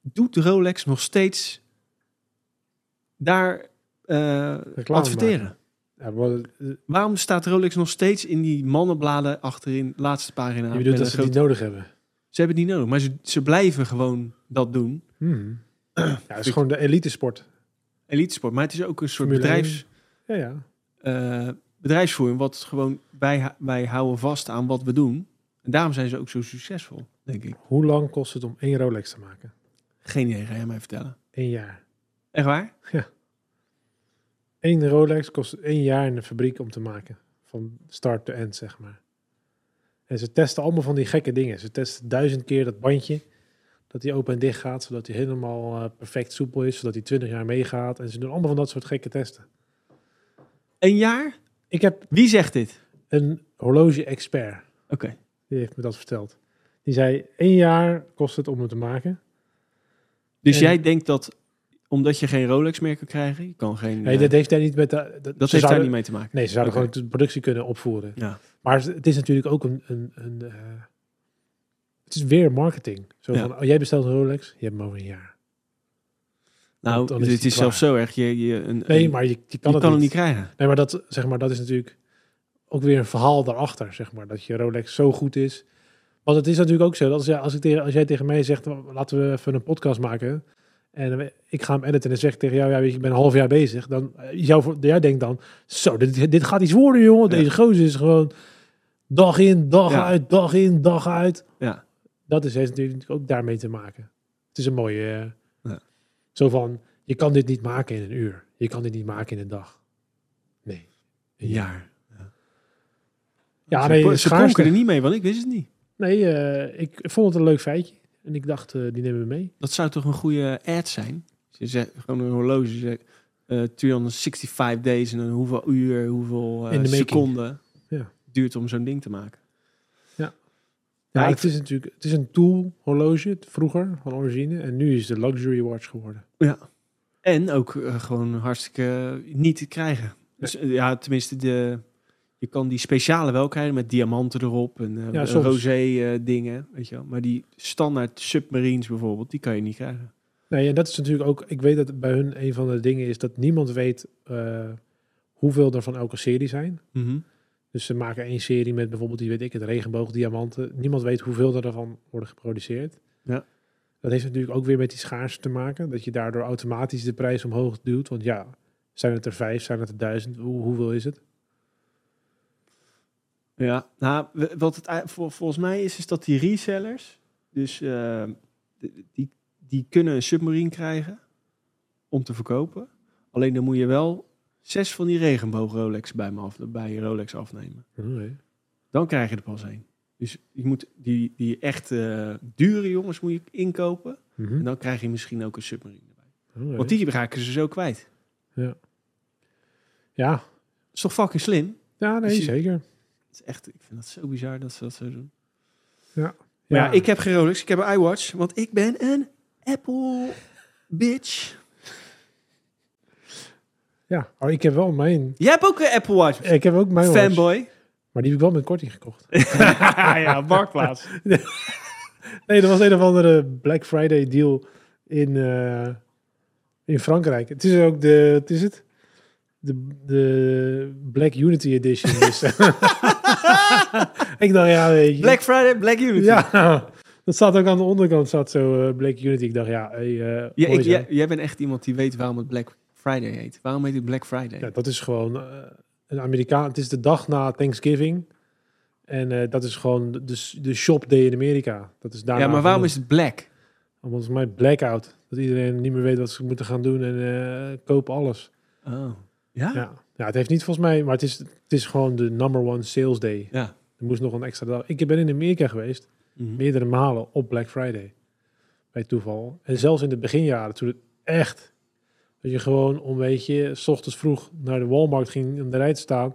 doet Rolex nog steeds daar Reclame adverteren? ja eh, Waarom staat Rolex nog steeds in die mannenbladen achterin, laatste pagina? je bedoelt dat ze die nodig hebben. Ze hebben het niet nodig, maar ze, ze blijven gewoon dat doen. Hmm. Ja, het is gewoon de elite sport. Elite sport, maar het is ook een soort Formule bedrijfs, Ja, ja. eh, bedrijfsvoering, wat gewoon, wij, wij houden vast aan wat we doen. En daarom zijn ze ook zo succesvol, denk ik. Hoe lang kost het om één Rolex te maken? Geen idee, ga jij mij vertellen. Eén jaar. Echt waar? Eén Rolex kost één jaar in de fabriek om te maken. Van start to end, zeg maar. En ze testen allemaal van die gekke dingen. Ze testen duizend keer dat bandje. Dat die open en dicht gaat. Zodat hij helemaal eh, perfect soepel is. Zodat hij 20 jaar meegaat. En ze doen allemaal van dat soort gekke testen. Een jaar? Ik heb Wie zegt dit? een horloge-expert. Oké. Die heeft me dat verteld. Die zei, één jaar kost het om het te maken. Dus En- jij denkt dat, omdat je geen Rolex meer kan krijgen, je kan geen... Nee, eh, dat heeft daar niet met... De, dat dat heeft daar niet mee te maken. Nee, ze zouden gewoon de productie kunnen opvoeren. Ja. Maar het is natuurlijk ook een... een, een eh, het is weer marketing. Zo Ja. van, oh, jij bestelt een Rolex, je hebt hem over een jaar. Nou, dan is het is zelfs zo erg. Je, je, een, Nee, maar je, je kan, het niet. niet krijgen. Nee, maar dat, zeg maar dat is natuurlijk ook weer een verhaal daarachter, zeg maar. Dat je Rolex zo goed is. Want het is natuurlijk ook zo, dat als, jij- als, ik tegen, als jij tegen mij zegt, laten we even een podcast maken... En ik ga hem editen en zeg tegen jou, ja, weet je, ik ben een half jaar bezig. Dan, eh, jou, voor- jij denkt dan, zo, dit, dit gaat iets worden, jongen. Ja. Deze gozer is gewoon dag in, dag Ja. uit, dag in, dag uit. Ja. Dat is, heeft natuurlijk ook daarmee te maken. Het is een mooie... eh, Ja. Zo van, je kan dit niet maken in een uur. Je kan dit niet maken in een dag. Nee. Een jaar. Ja, ze, nee, ze pronken er niet mee, want ik wist het niet. Nee, eh, ik vond het een leuk feitje. En ik dacht, eh, die nemen we mee. Dat zou toch een goede ad zijn? Ze zegt gewoon een horloge, zegt, eh 365 days en dan hoeveel uur, hoeveel de making. seconden Ja. duurt om zo'n ding te maken. Ja, Ja, het is natuurlijk het is een tool horloge vroeger van origine. En nu is het een luxury watch geworden. Ja. En ook gewoon hartstikke niet te krijgen. Dus ja, tenminste, de, je kan die speciale wel krijgen met diamanten erop en Ja, eh, rosé eh, dingen, weet je wel. Maar die standaard submarines bijvoorbeeld, die kan je niet krijgen. Nee, en dat is natuurlijk ook... Ik weet dat bij hun een van de dingen is dat niemand weet eh, hoeveel er van elke serie zijn. Dus ze maken één serie met bijvoorbeeld, die weet ik, het regenboogdiamanten. Niemand weet hoeveel er daarvan worden geproduceerd. Ja. Dat heeft natuurlijk ook weer met die schaarste te maken. Dat je daardoor automatisch de prijs omhoog duwt. Want ja, zijn het er vijf, zijn het er duizend? Hoe, hoeveel is het? Ja, nou, wat het vol- volgens mij is, is dat die resellers, dus eh, die- die, kunnen een submarine krijgen om te verkopen. Alleen dan moet je wel zes van die regenboog Rolex bij, me af, bij je Rolex afnemen. Dan krijg je er pas één. Dus je moet die, die echt eh, dure jongens moet je inkopen. Mhm. En dan krijg je misschien ook een submarine erbij. Want die raken ze zo kwijt. Ja, Dat is toch fucking slim? ja nee, Dus je- zeker. Het is echt, ik vind dat zo bizar dat ze dat zo doen. Ja. Maar ja, ik heb geen Rolex, ik heb een iWatch, want ik ben een Apple bitch. Ja, oh, ik heb wel mijn... Jij hebt ook een Apple Watch. Ik heb ook mijn watch, Fanboy. maar die heb ik wel met korting gekocht. [laughs] [laughs] ja, marktplaats. [laughs] Nee, dat was een of andere Black Friday deal in, eh, in Frankrijk. Het is ook de, het is het? De, de Black Unity Edition. [laughs] Ik dacht, ja, weet je. Black Friday, Black Unity. Ja, dat staat ook aan de onderkant, staat zo eh, Black Unity. Ik dacht, ja, hey, eh, Ja, ik, jij, jij bent echt iemand die weet waarom het Black Friday heet. Waarom heet het Black Friday? Ja, dat is gewoon eh, een Amerikaan. Het is de dag na Thanksgiving. En dat is gewoon de, de shop day in Amerika. Dat is daarna ja, maar waarom is het Black? Volgens mij blackout. Dat iedereen niet meer weet wat ze moeten gaan doen en kopen alles. Oh. Ja? Ja. ja, het heeft niet volgens mij, maar het is, het is gewoon de number one sales day. Ja. Er moest nog een extra dag. Ik ben in Amerika geweest, Mhm. meerdere malen op Black Friday. Bij toeval. En zelfs in de beginjaren, toen het echt, dat je gewoon om weet je, s ochtends vroeg naar de Walmart ging om de rij te staan.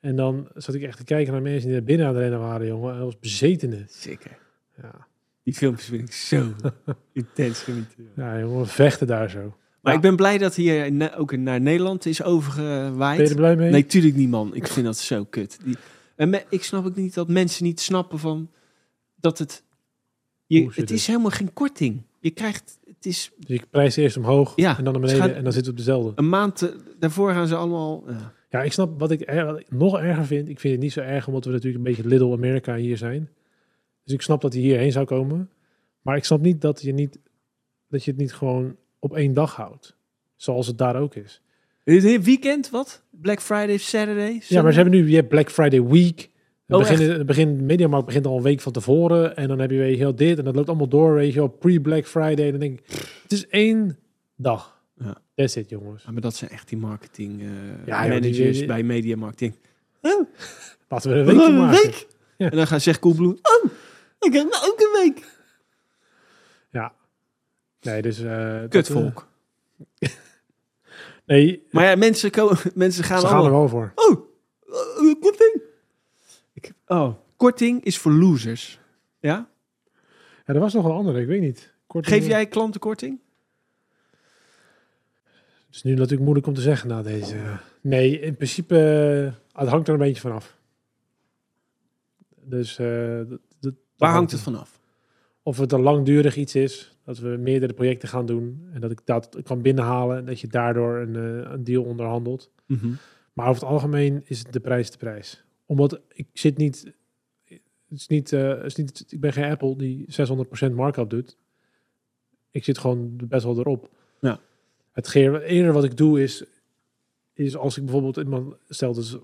En dan zat ik echt te kijken naar mensen die naar binnen aan het rennen waren, jongen. En dat was bezetenen. Zeker. Ja, Die filmpjes vind ik zo [laughs] intens genieten. ja jongen, vechten daar zo. Maar Ja. ik ben blij dat hier ook naar Nederland is overgewaaid. Ben je er blij mee? Nee, tuurlijk niet, man. Ik vind dat zo kut. Die, en me- ik snap ook niet dat mensen niet snappen van dat het. Je, zit het is helemaal geen korting. Je krijgt. Het is Dus ik prijs eerst omhoog Ja, en dan naar beneden en dan zitten we op dezelfde. een maand. eh, daarvoor gaan ze allemaal. ja. Ja, ik snap wat ik, er, wat ik nog erger vind. Ik vind het niet zo erg omdat we natuurlijk een beetje Little America hier zijn. Dus ik snap dat hij hierheen zou komen. Maar ik snap niet dat je, niet, dat je het niet gewoon op één dag houdt. Zoals het daar ook is. Weekend, wat? Black Friday, Saturday? Ja, maar ze hebben nu, je hebt Black Friday Week. Het Oh, begin, het begin, Mediamarkt begint al een week van tevoren. En dan heb je weer heel dit. En dat loopt allemaal door, weet je wel. Pre-Black Friday. En dan denk ik, het is één dag. Ja. That's it, jongens. Ja, maar dat zijn echt die marketing eh, Ja, joh, managers die- die- bij Media Marketing. Laten we een week van Een maken. week? En dan gaat zegt Coolblue, oh, ik heb nou ook een week. Nee, dus... dat, Kutvolk. eh, [laughs] nee, Maar ja, mensen, ko- [laughs] mensen gaan ze gaan er wel voor. Oh, eh, korting. Ik, oh, korting is voor losers. Ja? Ja, er was nog een andere, ik weet niet. Korting- Geef jij klanten korting? Het is nu natuurlijk moeilijk om te zeggen na deze... Nee, in principe... het hangt er een beetje vanaf. Dus... dat- dat- Waar hangt het vanaf? Of het een langdurig iets is. Dat we meerdere projecten gaan doen. En dat ik dat kan binnenhalen. En dat je daardoor een, eh, een deal onderhandelt. Maar over het algemeen is het de prijs de prijs. Omdat ik zit niet... Het is niet, eh, het is niet ik ben geen Apple die 600% markup doet. Ik zit gewoon best wel erop. Ja. Het eerder wat ik doe is, is als ik bijvoorbeeld iemand stel, dus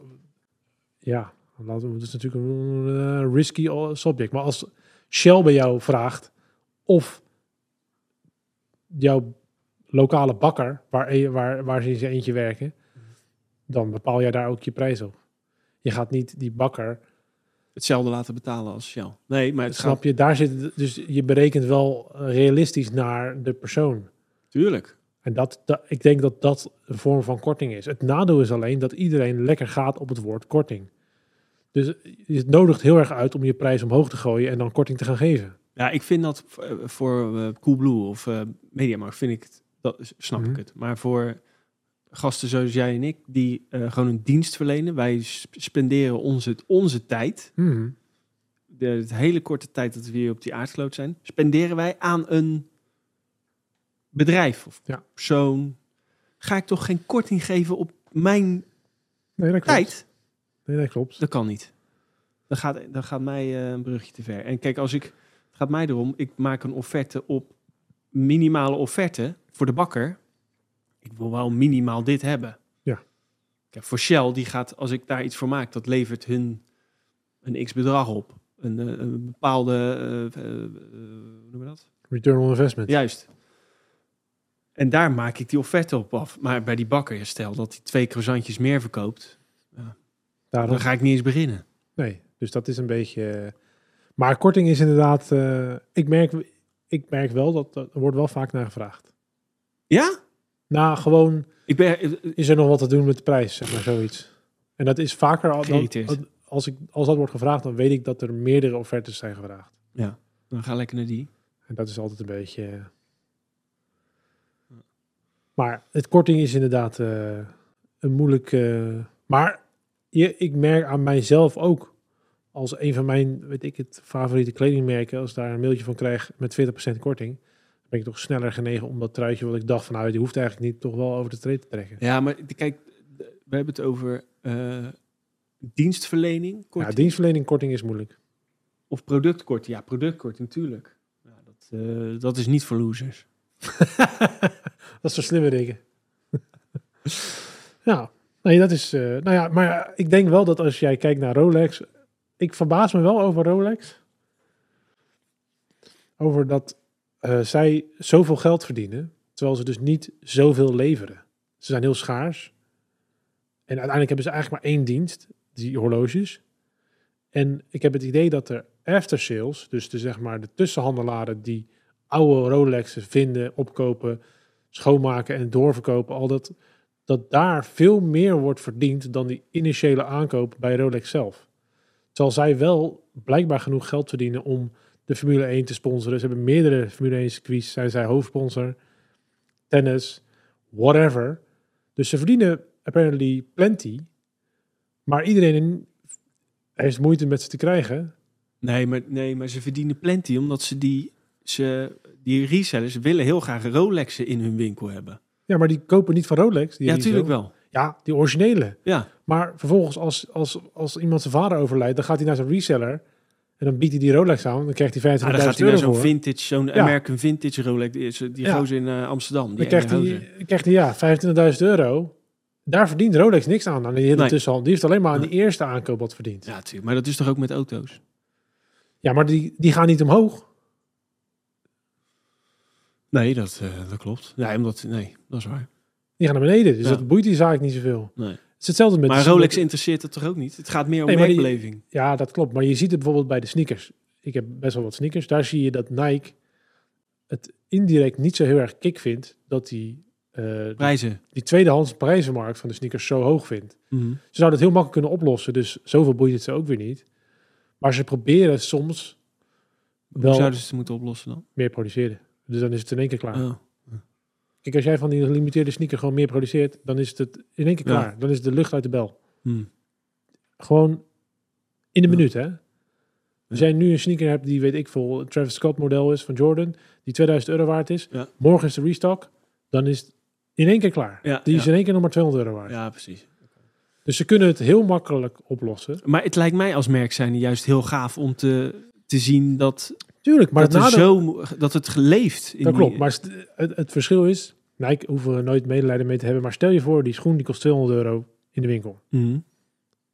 ja, laten we, het is natuurlijk een eh, risky subject. Maar als Shell bij jou vraagt of jouw lokale bakker, waar, e- waar, waar ze in zijn eentje werken, dan bepaal jij daar ook je prijs op. Je gaat niet die bakker, Hetzelfde laten betalen als Shell. Nee, maar het snap gaat... je, daar zit, dus je berekent wel realistisch naar de persoon. Tuurlijk. En dat, dat, ik denk dat dat een vorm van korting is. Het nadeel is alleen dat iedereen lekker gaat op het woord korting. Dus het nodigt heel erg uit om je prijs omhoog te gooien en dan korting te gaan geven. Ja, ik vind dat eh, voor eh, Coolblue of eh Mediamarkt vind ik het, dat snap Mhm. ik het. Maar voor gasten zoals jij en ik, die gewoon een dienst verlenen, wij sp- spenderen onze, onze tijd, Mhm. de, het hele korte tijd dat we hier op die aardkloot zijn, spenderen wij aan een bedrijf of Ja. persoon. Ga ik toch geen korting geven op mijn Nee, dat klopt. tijd? Nee, dat klopt. Dat kan niet. Dan gaat, dan gaat mij een brugje te ver. En kijk, als ik, gaat mij erom, ik maak een offerte op minimale offerte voor de bakker. Ik wil wel minimaal dit hebben. Ja. Kijk, voor Shell, die gaat, als ik daar iets voor maak, dat levert hun een x bedrag op. Een, eh, een bepaalde, eh, eh, hoe noemen dat? Return on investment. Juist. En daar maak ik die offerte op af. Maar bij die bakker, stel dat hij twee croissantjes meer verkoopt, Daarom, dan ga ik niet eens beginnen. nee, dus dat is een beetje... Maar korting is inderdaad... eh, ik, merk, ik merk wel dat er wordt wel vaak naar gevraagd. Ja? Nou, gewoon... Ik ben, is er nog wat te doen met de prijs, zeg maar zoiets. En dat is vaker al dan, als, ik, als dat wordt gevraagd, dan weet ik dat er meerdere offertes zijn gevraagd. Ja, dan ga lekker naar die. En dat is altijd een beetje. eh, Maar het korting is inderdaad eh, een moeilijk. eh, maar je, ik merk aan mijzelf ook. Als een van mijn, weet ik het, favoriete kledingmerken, als ik daar een mailtje van krijg met 40% korting, ben ik toch sneller genegen om dat truitje wat ik dacht van nou, die hoeft eigenlijk niet toch wel over de streep te trekken. Ja, maar kijk, we hebben het over eh, dienstverlening, kort, Ja, dienstverlening korting is moeilijk. of productkorting. Ja, productkorting, natuurlijk. Ja, dat, eh, dat is niet voor losers. [laughs] dat is voor slimme dingen. [laughs] ja, nee, dat is. eh, nou ja, maar ik denk wel dat als jij kijkt naar Rolex. Ik verbaas me wel over Rolex. Over dat eh, zij zoveel geld verdienen. Terwijl ze dus niet zoveel leveren. Ze zijn heel schaars. En uiteindelijk hebben ze eigenlijk maar één dienst, die horloges. En ik heb het idee dat er after sales, dus de, zeg maar de tussenhandelaren die oude Rolexen vinden, opkopen, schoonmaken en doorverkopen, al dat, dat daar veel meer wordt verdiend dan die initiële aankoop bij Rolex zelf. Terwijl zij wel blijkbaar genoeg geld verdienen om de Formule 1 te sponsoren. Ze hebben meerdere Formule 1 circuits, zijn zij hoofdsponsor. Tennis, whatever. Dus ze verdienen apparently plenty. Maar iedereen heeft moeite met ze te krijgen. Nee, maar, nee, maar ze verdienen plenty omdat ze die, ze, die resellers willen heel graag Rolexen in hun winkel hebben. Ja, maar die kopen niet van Rolex. Die ja, natuurlijk wel. Ja, die originele. Ja, Maar vervolgens, als, als, als iemand zijn vader overlijdt, dan gaat hij naar zijn reseller. En dan biedt hij die Rolex aan. Dan krijgt hij 25.000 Ah, dan gaat hij euro naar zo'n vintage, zo'n Ja. American vintage Rolex, die, is- die Ja. gozer in eh, Amsterdam. Die Dan krijgt hij, krijgt hij ja, 25.000 euro. Daar verdient Rolex niks aan, aan die hele Nee. tussenhandel. Die heeft alleen maar aan die eerste aankoop wat verdiend. Ja, Ja, natuurlijk. Maar dat is toch ook met auto's? maar die, die gaan niet omhoog. Nee, dat, eh, dat klopt. Nee, omdat, nee, dat is waar. Die gaan naar beneden. Dus Ja. dat boeit die zaak niet zoveel. Nee. Het is hetzelfde met... Maar Rolex interesseert het toch ook niet? Het gaat meer om Nee, die- merkbeleving. Ja, dat klopt. Maar je ziet het bijvoorbeeld bij de sneakers. Ik heb best wel wat sneakers. Daar zie je dat Nike het indirect niet zo heel erg kick vindt dat die, eh, Prijzen. die tweedehands prijzenmarkt van de sneakers zo hoog vindt. Mhm. Ze zouden het heel makkelijk kunnen oplossen, dus zoveel boeit het ze ook weer niet. Maar ze proberen soms Hoe wel zouden ze het moeten oplossen dan? meer produceren. Dus dan is het in één keer klaar. Oh. Kijk, als jij van die gelimiteerde sneaker gewoon meer produceert, dan is het in één keer Ja. klaar. Dan is de lucht uit de bel. Hm. Gewoon in de minuut, hè? Als jij nu een sneaker hebt die, weet ik veel, Travis Scott model is van Jordan, die 2000 euro waard is, morgen is de restock, dan is het in één keer klaar. Ja, die is in één keer nog maar 200 euro waard. Ja, precies. Dus ze kunnen het heel makkelijk oplossen. Maar het lijkt mij als merk zijn juist heel gaaf om te, te zien dat, Tuurlijk, maar dat, het nadeel... zo, dat het geleeft. In Dat die- klopt, maar het, het verschil is, Nike hoeven we nooit medelijden mee te hebben, maar stel je voor, die schoen die kost 200 euro in de winkel. Mhm.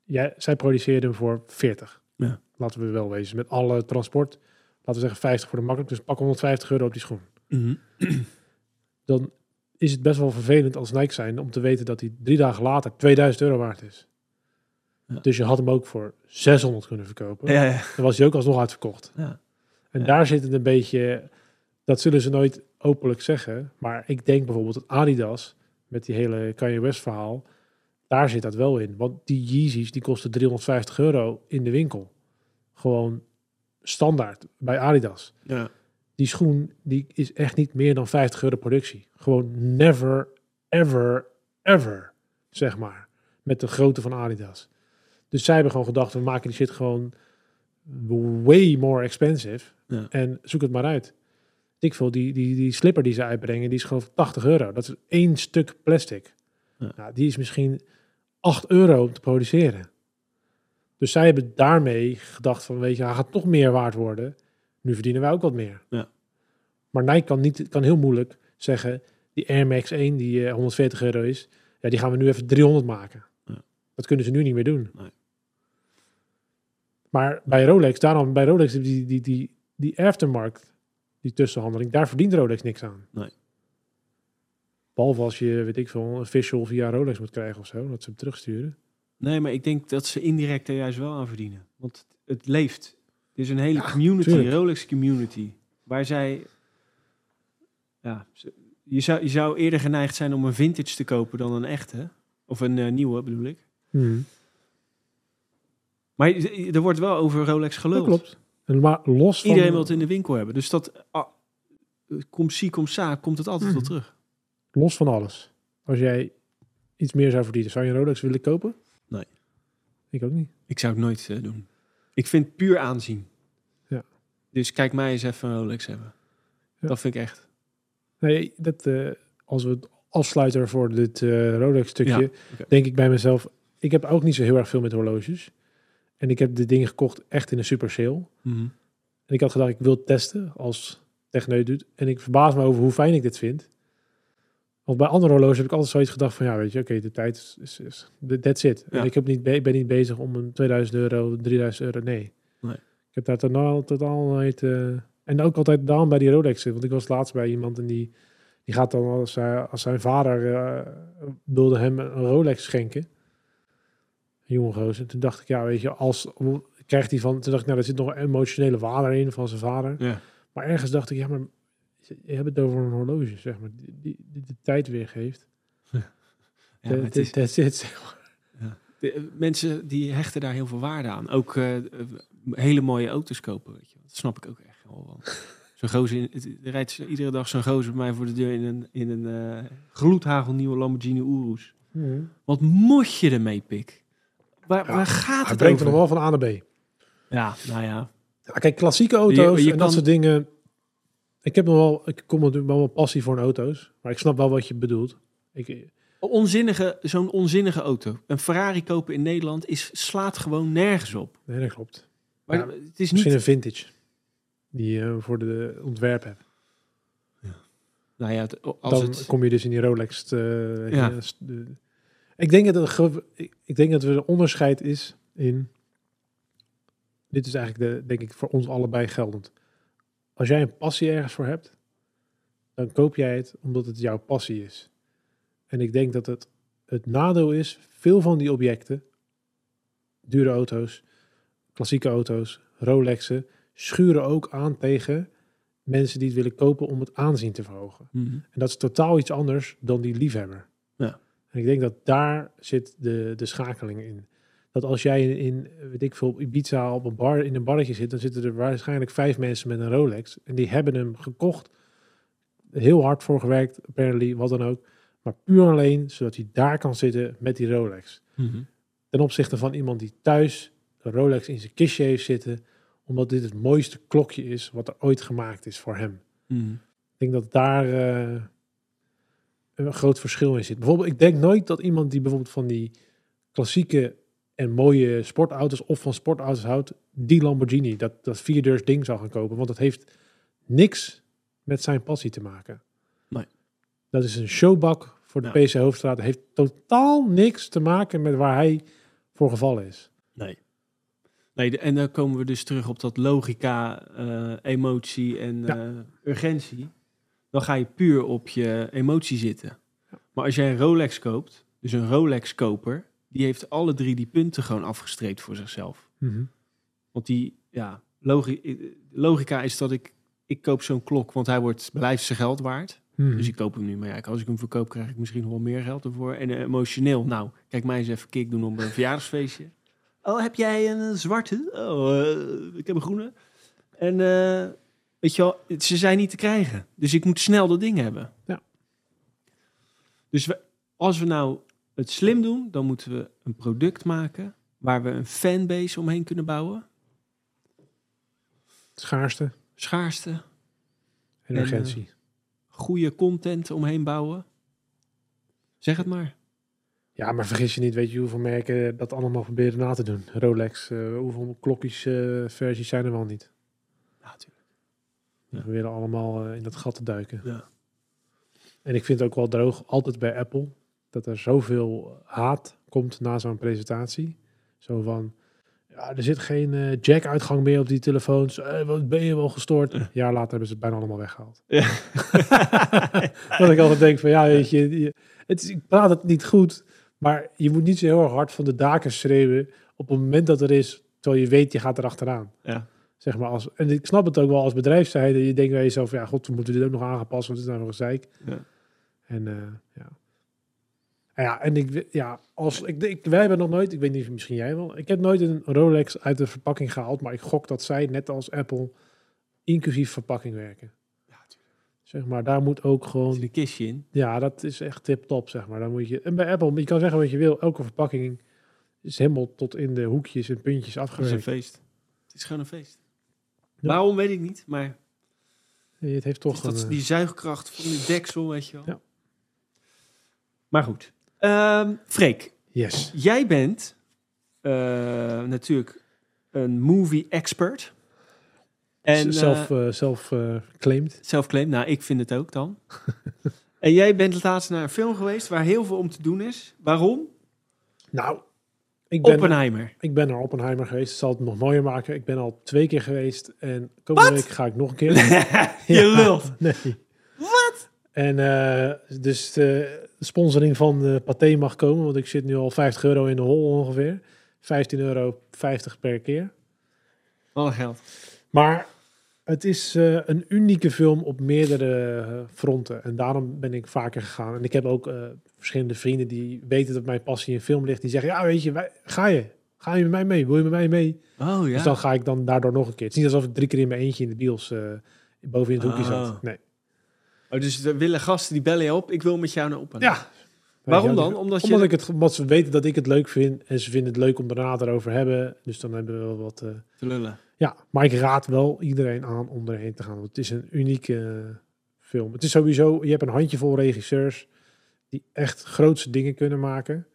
Jij, zij produceerden hem voor 40. Ja. Laten we wel wezen. Met alle transport, laten we zeggen 50 voor de makkelijk, dus pak 150 euro op die schoen. Mhm. [clears throat] Dan is het best wel vervelend als Nike zijn om te weten dat hij drie dagen later 2000 euro waard is. Ja. Dus je had hem ook voor 600 kunnen verkopen. Ja, ja. Dan was hij ook alsnog uitverkocht. Ja. En Ja. daar zit het een beetje, dat zullen ze nooit openlijk zeggen. Maar ik denk bijvoorbeeld dat Adidas, met die hele Kanye West verhaal, daar zit dat wel in. Want die Yeezys, die kosten 350 euro in de winkel. Gewoon standaard bij Adidas. ja. Die schoen, die is echt niet meer dan 50 euro productie. Gewoon never, ever, ever, zeg maar. Met de grootte van Adidas. Dus zij hebben gewoon gedacht, we maken die shit gewoon way more expensive. Ja. En zoek het maar uit. Ik veel, die, die, die slipper die ze uitbrengen, die is gewoon 80 euro. Dat is één stuk plastic. Ja. Nou, die is misschien 8 euro om te produceren. Dus zij hebben daarmee gedacht van, weet je, hij gaat toch meer waard worden. Nu verdienen wij ook wat meer. Ja. Maar Nike kan, niet, kan heel moeilijk zeggen, die Air Max 1 die eh, 140 euro is, ja, die gaan we nu even 300 maken. Ja. Dat kunnen ze nu niet meer doen. Nee. Maar bij Rolex, daarom bij Rolex, die, die, die, die aftermarkt, die tussenhandeling, daar verdient Rolex niks aan. Nee. Behalve als je, weet ik veel, een official via Rolex moet krijgen of zo, dat ze hem terugsturen. Nee, maar ik denk dat ze indirect er juist wel aan verdienen. Want het leeft. Er is een hele Ja, community, tuurlijk. Rolex community, waar zij... Ja, je zou, je zou eerder geneigd zijn om een vintage te kopen dan een echte. Of een eh, nieuwe, bedoel ik. Maar er wordt wel over Rolex Dat geluld. klopt. En maar los van... Iedereen wil het in de winkel hebben. Dus dat... ah, kom zie, kom sa, komt het altijd Mhm. wel terug. Los van alles. Als jij iets meer zou verdienen, zou je een Rolex willen kopen? Nee. Ik ook niet. Ik zou het nooit eh, doen. Ik vind puur aanzien. Ja. Dus kijk mij eens even een Rolex hebben. Ja. Dat vind ik echt. Nee, dat, eh, als we het afsluiten voor dit eh, Rolex stukje, Ja, denk ik bij mezelf, ik heb ook niet zo heel erg veel met horloges. En ik heb de dingen gekocht echt in een super sale. Mhm. En ik had gedacht, ik wil testen als techneut doet. En ik verbaas me over hoe fijn ik dit vind. Want bij andere horloges heb ik altijd zoiets gedacht van, ja, weet je, oké, de tijd is, is, is that's it. Ja. En ik heb niet, ben niet bezig om een 2000 euro, 3000 euro, nee. Nee. Ik heb daar totaal, totaal nooit... eh, en ook altijd daarom bij die Rolex. Want ik was laatst bij iemand en die, die gaat dan als, hij- als zijn vader eh, wilde hem een Rolex schenken. Jonge gozer. En toen dacht ik, ja, weet je, als krijgt hij van... Toen dacht ik, nou, er zit nog een emotionele waarde in van zijn vader. Ja. Maar ergens dacht ik, ja, maar je hebt het over een horloge, zeg maar, die, die, die de tijd weergeeft. [laughs] Ja, Dat- het is, de- mensen die hechten daar heel veel waarde aan. Ook eh, eh, hele mooie auto's kopen, weet je. Dat snap ik ook echt wel. wel. [laughs] Zo'n gozer, in, het- er rijdt iedere dag zo'n gozer bij mij voor de deur in een, in een eh gloedhagelnieuwe Lamborghini Urus. Wat moet je ermee, pik? Waar, Ja, waar gaat Hij het brengt er over? nog wel van A naar B. Ja, nou ja. Ja, kijk, klassieke auto's Je- je en kan- dat soort dingen. Ik heb nog wel, ik kom natuurlijk wel een passie voor een auto's, maar ik snap wel wat je bedoelt. Ik, Onzinnige, zo'n onzinnige auto. Een Ferrari kopen in Nederland is, slaat gewoon nergens op. nee, dat klopt. Maar Ja, het is Misschien niet... een vintage die je voor de ontwerp hebt. Nou ja, het- als Dan het... kom je dus in die Rolex. eh, weet Ja. je, de- ik denk dat ik, ik denk dat er een onderscheid is in. Dit is eigenlijk de, denk ik voor ons allebei geldend. Als jij een passie ergens voor hebt, dan koop jij het omdat het jouw passie is. En ik denk dat het het nadeel is, veel van die objecten, dure auto's, klassieke auto's, Rolexen, schuren ook aan tegen mensen die het willen kopen om het aanzien te verhogen. Mhm. En dat is totaal iets anders dan die liefhebber. Ja. En ik denk dat daar zit de, de schakeling in. Dat als jij in, in, weet ik veel, op Ibiza op een bar, in een barretje zit, dan zitten er waarschijnlijk vijf mensen met een Rolex. En die hebben hem gekocht, heel hard voor gewerkt, apparently, wat dan ook. Maar puur alleen zodat hij daar kan zitten met die Rolex. Mhm. Ten opzichte van iemand die thuis een Rolex in zijn kistje heeft zitten, omdat dit het mooiste klokje is wat er ooit gemaakt is voor hem. Mhm. Ik denk dat daar eh, een groot verschil in zit. Bijvoorbeeld, ik denk nooit dat iemand die bijvoorbeeld van die klassieke en mooie sportauto's of van sportauto's houdt, die Lamborghini, dat, dat vierdeurs ding zou gaan kopen. Want dat heeft niks met zijn passie te maken. Nee. Dat is een showbak voor de. PC Hoofdstraat. Het heeft totaal niks te maken met waar hij voor gevallen is. Nee. Nee, en dan komen we dus terug op dat logica, eh, emotie en Ja. eh, urgentie. Dan ga je puur op je emotie zitten. Maar als jij een Rolex koopt, dus een Rolex-koper, die heeft alle drie die punten gewoon afgestreept voor zichzelf. Want die, ja, logi logica is dat ik, ik koop zo'n klok, want hij wordt blijft zijn geld waard. Mhm. Dus ik koop hem nu. Maar ja, als ik hem verkoop, krijg ik misschien nog wel meer geld ervoor. En eh, emotioneel, nou, kijk mij eens even kick doen op een [laughs] verjaardagsfeestje. Oh, heb jij een eh, zwarte? Oh, eh, ik heb een groene. En eh, weet je wel, ze zijn niet te krijgen. Dus ik moet snel dat ding hebben. Ja. Dus we, als we nou het slim doen, dan moeten we een product maken waar we een fanbase omheen kunnen bouwen. Schaarste Schaarste, en En, eh, urgentie. goede content omheen bouwen. Zeg het maar. Ja, maar vergis je niet, weet je hoeveel merken dat allemaal proberen na te doen. Rolex, eh, hoeveel klokjes eh, versies zijn er wel niet. Die Ja. proberen allemaal eh, in dat gat te duiken. Ja. En ik vind het ook wel droog, altijd bij Apple, dat er zoveel haat komt na zo'n presentatie. Zo van, ja, er zit geen eh, jack-uitgang meer op die telefoons. Eh, wat ben je wel gestoord? Een jaar later hebben ze het bijna allemaal weggehaald. Ja. [laughs] dat ik altijd denk van, ja, weet je, je- het is, ik praat het niet goed, maar je moet niet zo heel erg hard van de daken schreeuwen op het moment dat er is, terwijl je weet, je gaat erachteraan. ja. Zeg maar als, en ik snap het ook wel als bedrijfszijde. Je denkt bij jezelf, ja, god, we moeten dit ook nog aangepast, want het is nou een zeik. Ja. En eh, ja. En ja, en ik, ja, als ik, ik, wij hebben nog nooit, ik weet niet, misschien jij wel, ik heb nooit een Rolex uit de verpakking gehaald, maar ik gok dat zij, net als Apple, inclusief verpakking werken. Ja, natuurlijk. Zeg maar, daar moet ook gewoon, een kistje in. ja, dat is echt tip-top, zeg maar. Dan moet je, en bij Apple, je kan zeggen wat je wil, elke verpakking is helemaal tot in de hoekjes en puntjes Het is een afgewerkt. feest. Het is gewoon een feest. Waarom weet ik niet, maar Het heeft toch dat een, eh, die zuigkracht van die deksel, weet je wel. Ja. Maar goed. Ehm Freek, yes. jij bent eh, natuurlijk een movie expert. En zelf, eh, eh, zelf claimed. Self-claim. Nou, ik vind het ook dan. [laughs] en jij bent laatst naar een film geweest waar heel veel om te doen is. Waarom? Nou, ik ben, Oppenheimer. ik ben naar Oppenheimer geweest. Het zal het nog mooier maken. Ik ben al twee keer geweest. En komende Wat? week ga ik nog een keer. [laughs] Je Ja, lult. Nee. Wat? En eh, dus de sponsoring van de Pathé mag komen. Want ik zit nu al 50 euro in de hol ongeveer. 15 euro 50 per keer. Alle geld. Maar het is eh, een unieke film op meerdere eh, fronten. En daarom ben ik vaker gegaan. En ik heb ook eh, verschillende vrienden die weten dat mijn passie in film ligt. Die zeggen, ja weet je, wij, ga je? Ga je met mij mee? Wil je met mij mee? Oh ja. Dus dan ga ik dan daardoor nog een keer. Het is niet alsof ik drie keer in mijn eentje in de bios boven in het hoekje Ah. zat. Nee. Oh, dus er willen gasten die bellen je op. Ik wil met jou naar op. Ja. Waarom dan? Omdat je- Omdat, ik het, omdat ze weten dat ik het leuk vind en ze vinden het leuk om daarna erover te hebben. Dus dan hebben we wel wat... Te lullen. Ja, maar ik raad wel iedereen aan om erheen te gaan. Want het is een unieke eh, film. Het is sowieso... Je hebt een handjevol regisseurs die echt grootse dingen kunnen maken.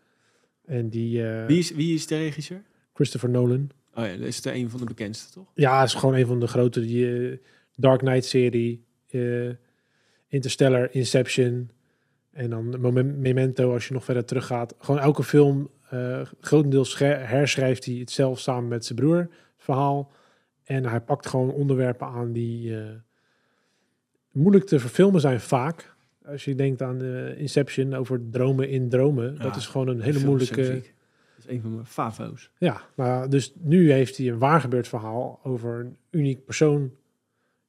En die... eh, Wie, is, wie is de regisseur? Christopher Nolan. Oh ja, dat is er een van de bekendste, toch? Ja, is gewoon een van de grote die, eh, Dark Knight-serie, Interstellar, Inception en dan Memento als je nog verder teruggaat. Gewoon elke film, grotendeels herschrijft hij het zelf samen met zijn broer, het verhaal. En hij pakt gewoon onderwerpen aan die eh, moeilijk te verfilmen zijn vaak. Als je denkt aan eh, Inception over dromen in dromen, Ja, dat is gewoon een hele moeilijke... Dat is een van mijn favo's. Ja, nou ja, dus nu heeft hij een waargebeurd verhaal over een uniek persoon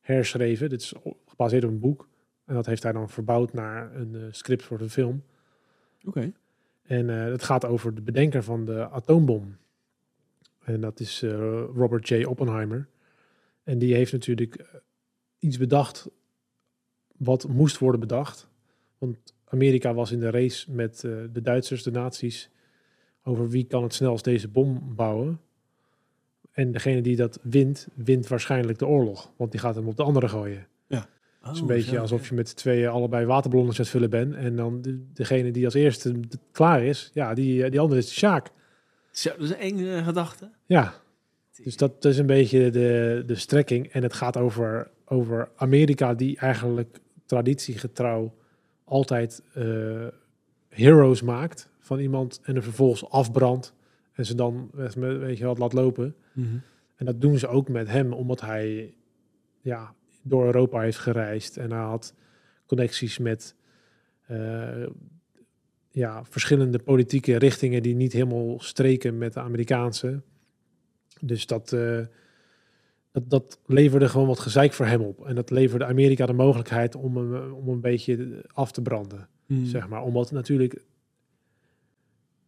herschreven. Dit is gebaseerd op een boek. En dat heeft hij dan verbouwd naar een eh, script voor de film. Oké. En het gaat over de bedenker van de atoombom. En dat is eh, Robert J. Oppenheimer. En die heeft natuurlijk eh, iets bedacht wat moest worden bedacht. Want Amerika was in de race met eh, de Duitsers, de nazi's, over wie kan het snelst deze bom bouwen. En degene die dat wint, wint waarschijnlijk de oorlog. Want die gaat hem op de andere gooien. Het is een beetje alsof je met z'n tweeën allebei waterballonnen aan het vullen bent. En dan de, degene die als eerste klaar is, ja, die, die andere is de Sjaak. Zo, dat is een enge gedachte. Ja, dus dat is een beetje de, de strekking. En het gaat over, over Amerika die eigenlijk traditiegetrouw altijd eh, heroes maakt van iemand en er vervolgens afbrandt. En ze dan, eh, weet je wat, laat lopen. En dat doen ze ook met hem, omdat hij ja, door Europa heeft gereisd. En hij had connecties met eh, ja, verschillende politieke richtingen die niet helemaal streken met de Amerikaanse. Dus dat, eh, dat, dat leverde gewoon wat gezeik voor hem op. En dat leverde Amerika de mogelijkheid om hem, om een beetje af te branden Mhm. zeg maar. Omdat natuurlijk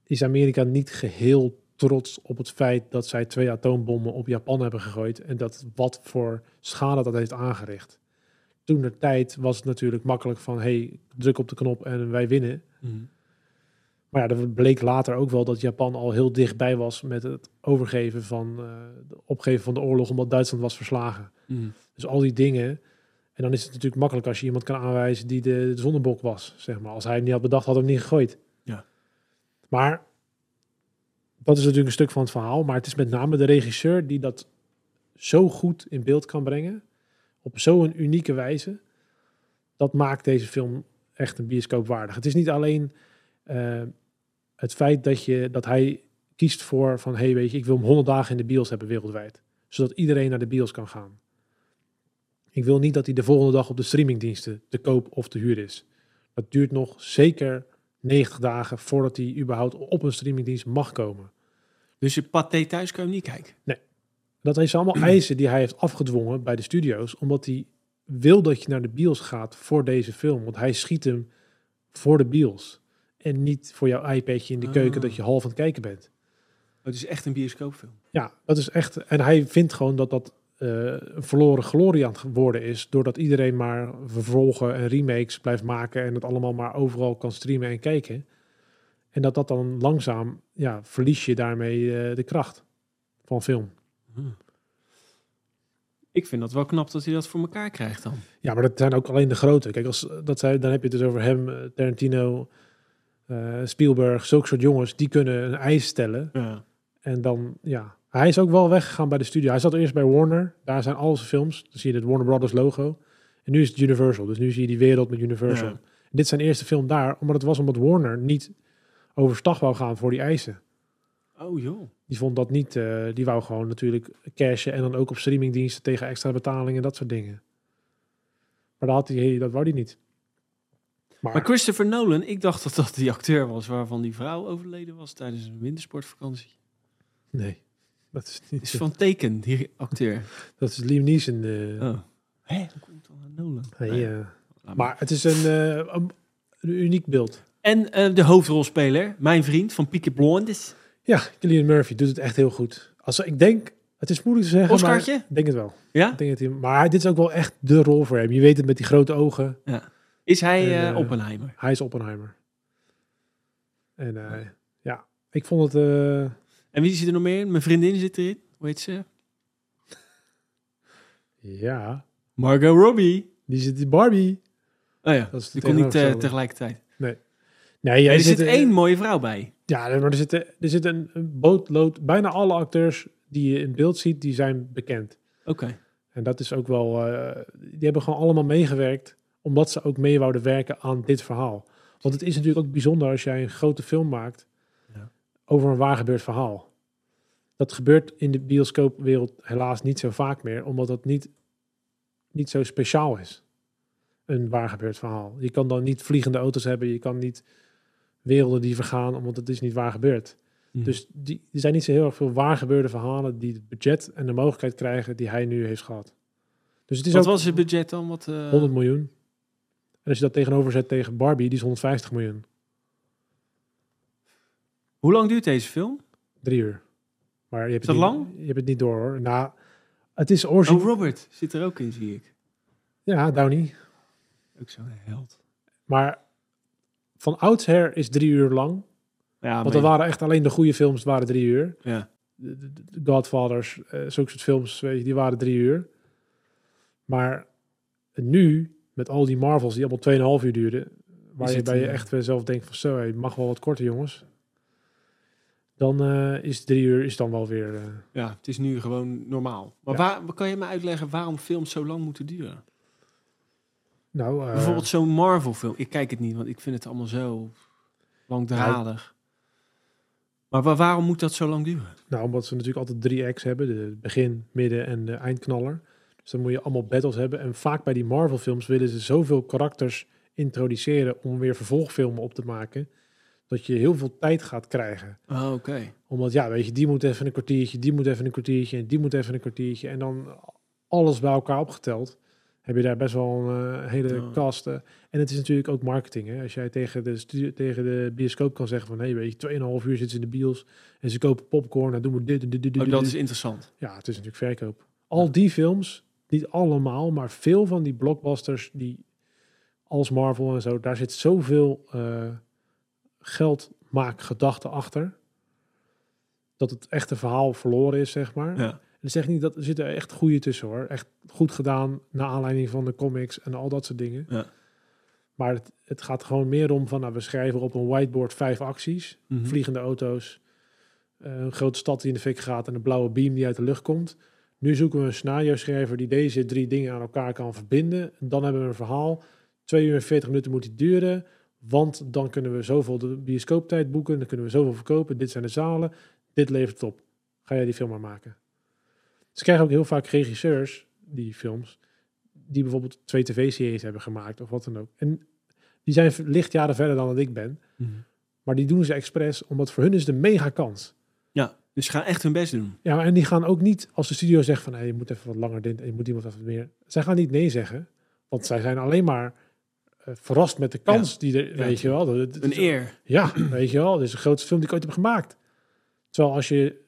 is Amerika niet geheel trots op het feit dat zij twee atoombommen op Japan hebben gegooid en dat wat voor schade dat heeft aangericht. Toen de tijd was het natuurlijk makkelijk van hey, druk op de knop en wij winnen. Mhm. Maar ja, er bleek later ook wel dat Japan al heel dichtbij was met het overgeven van eh de opgeven van de oorlog omdat Duitsland was verslagen. Mhm. Dus al die dingen. En dan is het natuurlijk makkelijk als je iemand kan aanwijzen die de, de zonnebok was, zeg maar. Als hij het niet had bedacht, had hij hem niet gegooid. Ja. Maar dat is natuurlijk een stuk van het verhaal. Maar het is met name de regisseur die dat zo goed in beeld kan brengen. Op zo'n unieke wijze. Dat maakt deze film echt een bioscoop waardig. Het is niet alleen eh, het feit dat, je, dat hij kiest voor van... hey, weet je, ik wil hem 100 dagen in de bios hebben wereldwijd. Zodat iedereen naar de bios kan gaan. Ik wil niet dat hij de volgende dag op de streamingdiensten te koop of te huur is. Dat duurt nog zeker 90 dagen voordat hij überhaupt op een streamingdienst mag komen. Dus je paté thuis kan je hem niet kijken. Dat zijn allemaal [clears throat] eisen die hij heeft afgedwongen bij de studio's, omdat hij wil dat je naar de bios gaat voor deze film. Want hij schiet hem voor de bios. En niet voor jouw iPadje in de Ah. keuken dat je half aan het kijken bent. Oh, het is echt een bioscoopfilm. Ja, dat is echt. En hij vindt gewoon dat dat eh, een verloren glorie aan het worden is. Doordat iedereen maar vervolgen en remakes blijft maken. En het allemaal maar overal kan streamen en kijken. En dat dat dan langzaam, ja, verlies je daarmee eh, de kracht van film. Ik vind dat wel knap dat hij dat voor elkaar krijgt dan. Ja, maar dat zijn ook alleen de grote. Kijk, als, dat zijn, dan heb je het dus over hem, eh, Tarantino, Spielberg, zulke soort jongens. Die kunnen een eis stellen. Ja. En dan, ja. Hij is ook wel weggegaan bij de studio. Hij zat eerst bij Warner. Daar zijn al zijn films. Dan zie je het Warner Brothers logo. En nu is het Universal. Dus nu zie je die wereld met Universal. Ja. Dit zijn eerste film daar. Omdat het was omdat Warner niet overstag wou gaan voor die eisen. Oh joh. Die vond dat niet. eh, die wou gewoon natuurlijk cashen. En dan ook op streamingdiensten tegen extra betalingen en dat soort dingen. Maar dat, had hij, dat wou hij niet. Maar, Maar Christopher Nolan, ik dacht dat dat die acteur was waarvan die vrouw overleden was tijdens een wintersportvakantie. nee. Dat is, Het niet, is van Teken, die acteur. dat is Liam Neeson. eh. Oh. Hé, hoe komt dan aan Nolan? Nee, Nee, eh, maar. het is een, eh, een, een uniek beeld. En de hoofdrolspeler, mijn vriend van Peaky Blinders. Ja, Cillian Murphy doet het echt heel goed. Als, ik denk, Het is moeilijk te zeggen, Oscartje? maar ik denk het wel. Ja? Ik denk het, maar dit is ook wel echt de rol voor hem. Je weet het met die grote ogen. Is hij En, eh, eh, Oppenheimer? Hij is Oppenheimer. En eh, ja, ik vond het... En wie zit er nog meer in? Mijn vriendin zit erin. Hoe heet ze? ja, Margot Robbie. die zit in Barbie. Oh ja, Dat is die kon niet tegelijkertijd. Nee, ja, er er zit zit één mooie vrouw bij. Ja, maar er zit, er zit een, een bootlood. Bijna alle acteurs die je in beeld ziet, die zijn bekend. Oké. En dat is ook wel... die hebben gewoon allemaal meegewerkt, omdat ze ook mee wouden werken aan dit verhaal. Want het is natuurlijk ook bijzonder als jij een grote film maakt Ja. over een waar gebeurd verhaal. Dat gebeurt in de bioscoopwereld helaas niet zo vaak meer, omdat dat niet, niet zo speciaal is. Een waar gebeurd verhaal. Je kan dan niet vliegende auto's hebben, je kan niet werelden die vergaan, omdat het is niet waar gebeurd. Mhm. Dus die, er zijn niet zo heel erg veel waar gebeurde verhalen die het budget en de mogelijkheid krijgen die hij nu heeft gehad. Dus het is Wat ook was het budget dan? Wat, eh, 100 miljoen. En als je dat tegenover zet tegen Barbie, die is 150 miljoen. Hoe lang duurt deze film? Drie uur. Maar je hebt Is het niet- lang? Je hebt het niet door hoor. Nou, het is Oh, origineel. Robert zit er ook in, zie ik. ja, Downey. Ook zo'n held. Maar van oudsher is drie uur lang. Ja, Want er waren echt alleen de goede films waren drie uur. Ja. De, de- de Godfathers, eh zulke soort films, weet je, die waren drie uur. Maar nu, met al die Marvels die allemaal 2,5 uur duurden, waar je bij je eh, echt weer zelf denkt van zo, hey, mag wel wat korter jongens. Dan eh, is drie uur is dan wel weer... eh, ja, het is nu gewoon normaal. Maar Ja. waar, kan je me uitleggen waarom films zo lang moeten duren? nou, eh, Bijvoorbeeld zo'n Marvel-film. Ik kijk het niet, want ik vind het allemaal zo langdradig. Maar wa- waarom moet dat zo lang duren? Nou, omdat ze natuurlijk altijd drie acts hebben. De begin, midden en de eindknaller. Dus dan moet je allemaal battles hebben. En vaak bij die Marvel films willen ze zoveel karakters introduceren om weer vervolgfilmen op te maken. Dat je heel veel tijd gaat krijgen. Oh, oké. Omdat ja, weet je, die moet even een kwartiertje, die moet even een kwartiertje en die moet even een kwartiertje. En dan alles bij elkaar opgeteld. Heb je daar best wel een eh, hele Ja. cast. eh. En het is natuurlijk ook marketing. Hè? Als jij tegen de, studio, tegen de bioscoop kan zeggen van... hé, weet je, 2,5 uur zitten ze in de bios... en ze kopen popcorn, dan doen we dit en dit, dit, dit, Oh, dat is interessant. Ja, het is natuurlijk verkoop. Al die films, niet allemaal, maar veel van die blockbusters... die als Marvel en zo, daar zit zoveel eh geldmaakgedachte achter... dat het echte verhaal verloren is, zeg maar. Ja. En dat zeg niet dat er zitten echt goede tussen hoor. Echt goed gedaan naar aanleiding van de comics en al dat soort dingen. Ja. Maar het, het gaat gewoon meer om van nou, we schrijven op een whiteboard vijf acties. Mhm. Vliegende auto's, eh, een grote stad die in de fik gaat en een blauwe beam die uit de lucht komt. Nu zoeken we een scenario schrijver die deze drie dingen aan elkaar kan verbinden. En dan hebben we een verhaal. Twee uur en veertig minuten moet die duren. Want dan kunnen we zoveel de bioscooptijd boeken. Dan kunnen we zoveel verkopen. Dit zijn de zalen. Dit levert op. Ga jij die film maar maken. Ze krijgen ook heel vaak regisseurs, die films, die bijvoorbeeld twee tv-series hebben gemaakt of wat dan ook. En die zijn lichtjaren verder dan dat ik ben. Mhm. Maar die doen ze expres, omdat voor hun is een mega kans. Ja, dus ze gaan echt hun best doen. Ja, en die gaan ook niet, als de studio zegt van, hey, je moet even wat langer dit en je moet iemand even meer. Zij gaan niet nee zeggen, want zij zijn alleen maar eh, verrast met de kans die er, Ja. weet je wel. Dat- dat- Een eer. Ja, weet je wel. Dit is de grootste film die ik ooit heb gemaakt. Terwijl als je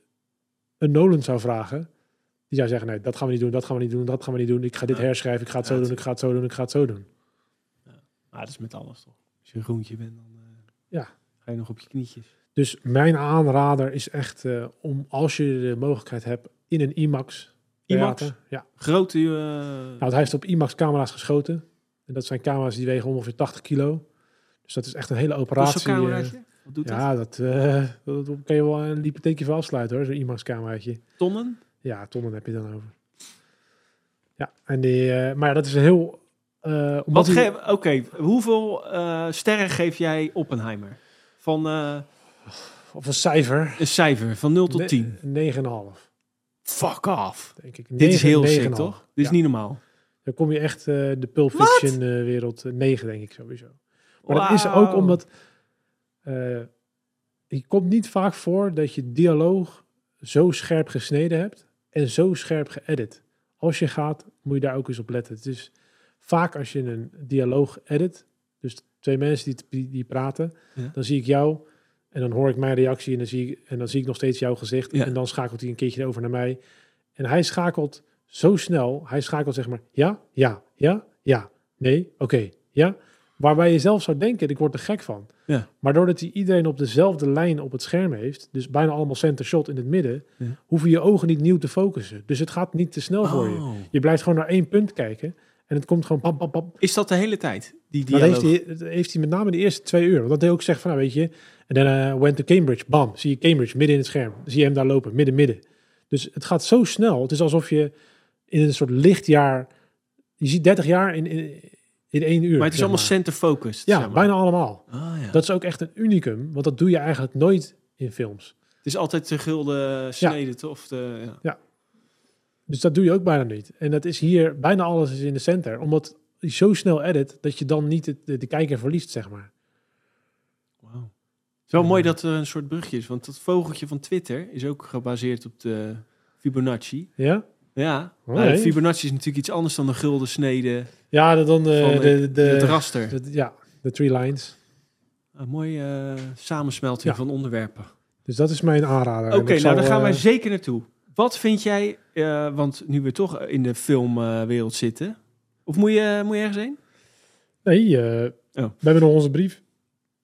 een Nolan zou vragen, die zou zeggen, nee, dat gaan we niet doen, dat gaan we niet doen, dat gaan we niet doen. Ik ga dit Ja. herschrijven, ik ga het Ja, zo doen, ik ga het zo doen, ik ga het zo doen. Maar dat is met alles toch. Als je een groentje bent, dan eh, Ja. ga je nog op je knietjes. Dus mijn aanrader is echt eh, om, als je de mogelijkheid hebt, in een IMAX. IMAX? theater. Ja. Grote... eh, Nou, hij heeft op IMAX camera's geschoten. En dat zijn camera's die wegen ongeveer 80 kilo. Dus dat is echt een hele operatie. eh? Wat doet ja, dat, dat, dat kan je wel een hypotheekje voor afsluiten hoor, zo'n IMAX cameraatje. Tonnen? Ja, tonnen heb je dan over. Ja, en die, maar ja, dat is een heel... omdat Wat ge- Oké, hoeveel sterren geef jij Oppenheimer? Van of een cijfer. een cijfer, van 0 tot Ne- 10. 9,5 Fuck off. denk ik. Dit is heel 9,5. sick, toch? Dit is niet normaal. Dan kom je echt eh, de Pulp? Fiction eh, wereld 9 denk ik sowieso. Maar dat is ook omdat... eh het komt niet vaak voor dat je dialoog zo scherp gesneden hebt en zo scherp geëdit. Als je gaat, moet je daar ook eens op letten. Het is vaak als je een dialoog edit, dus twee mensen die, die, die praten, Ja. dan zie ik jou en dan hoor ik mijn reactie en dan zie ik, en dan zie ik nog steeds jouw gezicht. Ja. En dan schakelt hij een keertje over naar mij. En hij schakelt zo snel. Hij schakelt zeg maar ja, ja, ja, ja, nee, oké, ja. Waarbij je zelf zou denken, ik word er gek van. Ja. Maar doordat hij iedereen op dezelfde lijn op het scherm heeft, dus bijna allemaal center shot in het midden, Ja. hoeven je ogen niet nieuw te focussen. Dus het gaat niet te snel voor je. Oh. Je blijft gewoon naar één punt kijken en het komt gewoon pam, pam, pam. Is dat de hele tijd? Die dat heeft hij, dat heeft hij met name de eerste twee uur. Want dat hij ook zegt van, nou weet je, en dan went to Cambridge, bam, zie je Cambridge midden in het scherm. Zie je hem daar lopen, midden, midden. Dus het gaat zo snel. Het is alsof je in een soort lichtjaar, je ziet 30 jaar in, in, in één uur. maar het is allemaal center-focused. Ja, zeg maar. bijna allemaal. Ah, ja. Dat is ook echt een unicum, want dat doe je eigenlijk nooit in films. Het is altijd de gulden snede? Of de, ja. Dus dat doe je ook bijna niet. En dat is hier, bijna alles is in de center. Omdat hij zo snel edit, dat je dan niet de, de kijker verliest, zeg maar. Wauw. Het is wel Ja. mooi dat er een soort brugje is. Want dat vogeltje van Twitter is ook gebaseerd op de Fibonacci. Ja? Ja, Oh, nou. Fibonacci is natuurlijk iets anders dan de gulden snede Ja, dan de, van de, de, de, het raster. de- ja, de three lines. Een mooie eh, samensmelting Ja. van onderwerpen. Dus dat is mijn aanrader. Oké, nou daar gaan wij eh, zeker naartoe. Wat vind jij, eh, want nu we toch in de filmwereld zitten. Of moet je, moet je ergens heen? Nee, eh, Oh. we hebben nog onze brief.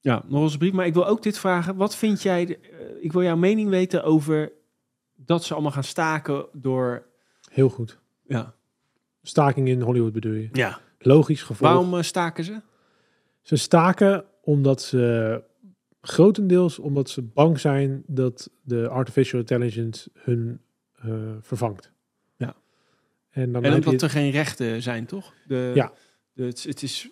Ja, nog een brief. Maar ik wil ook dit vragen. Wat vind jij, eh, ik wil jouw mening weten over dat ze allemaal gaan staken door... Heel goed. Ja, Staking in Hollywood bedoel je. ja. Logisch gevolg. waarom staken ze? Ze staken omdat ze grotendeels omdat ze bang zijn dat de artificial intelligence hun vervangt. Ja. En dan En heb je omdat er geen rechten zijn, toch? De, Ja. de- het, het is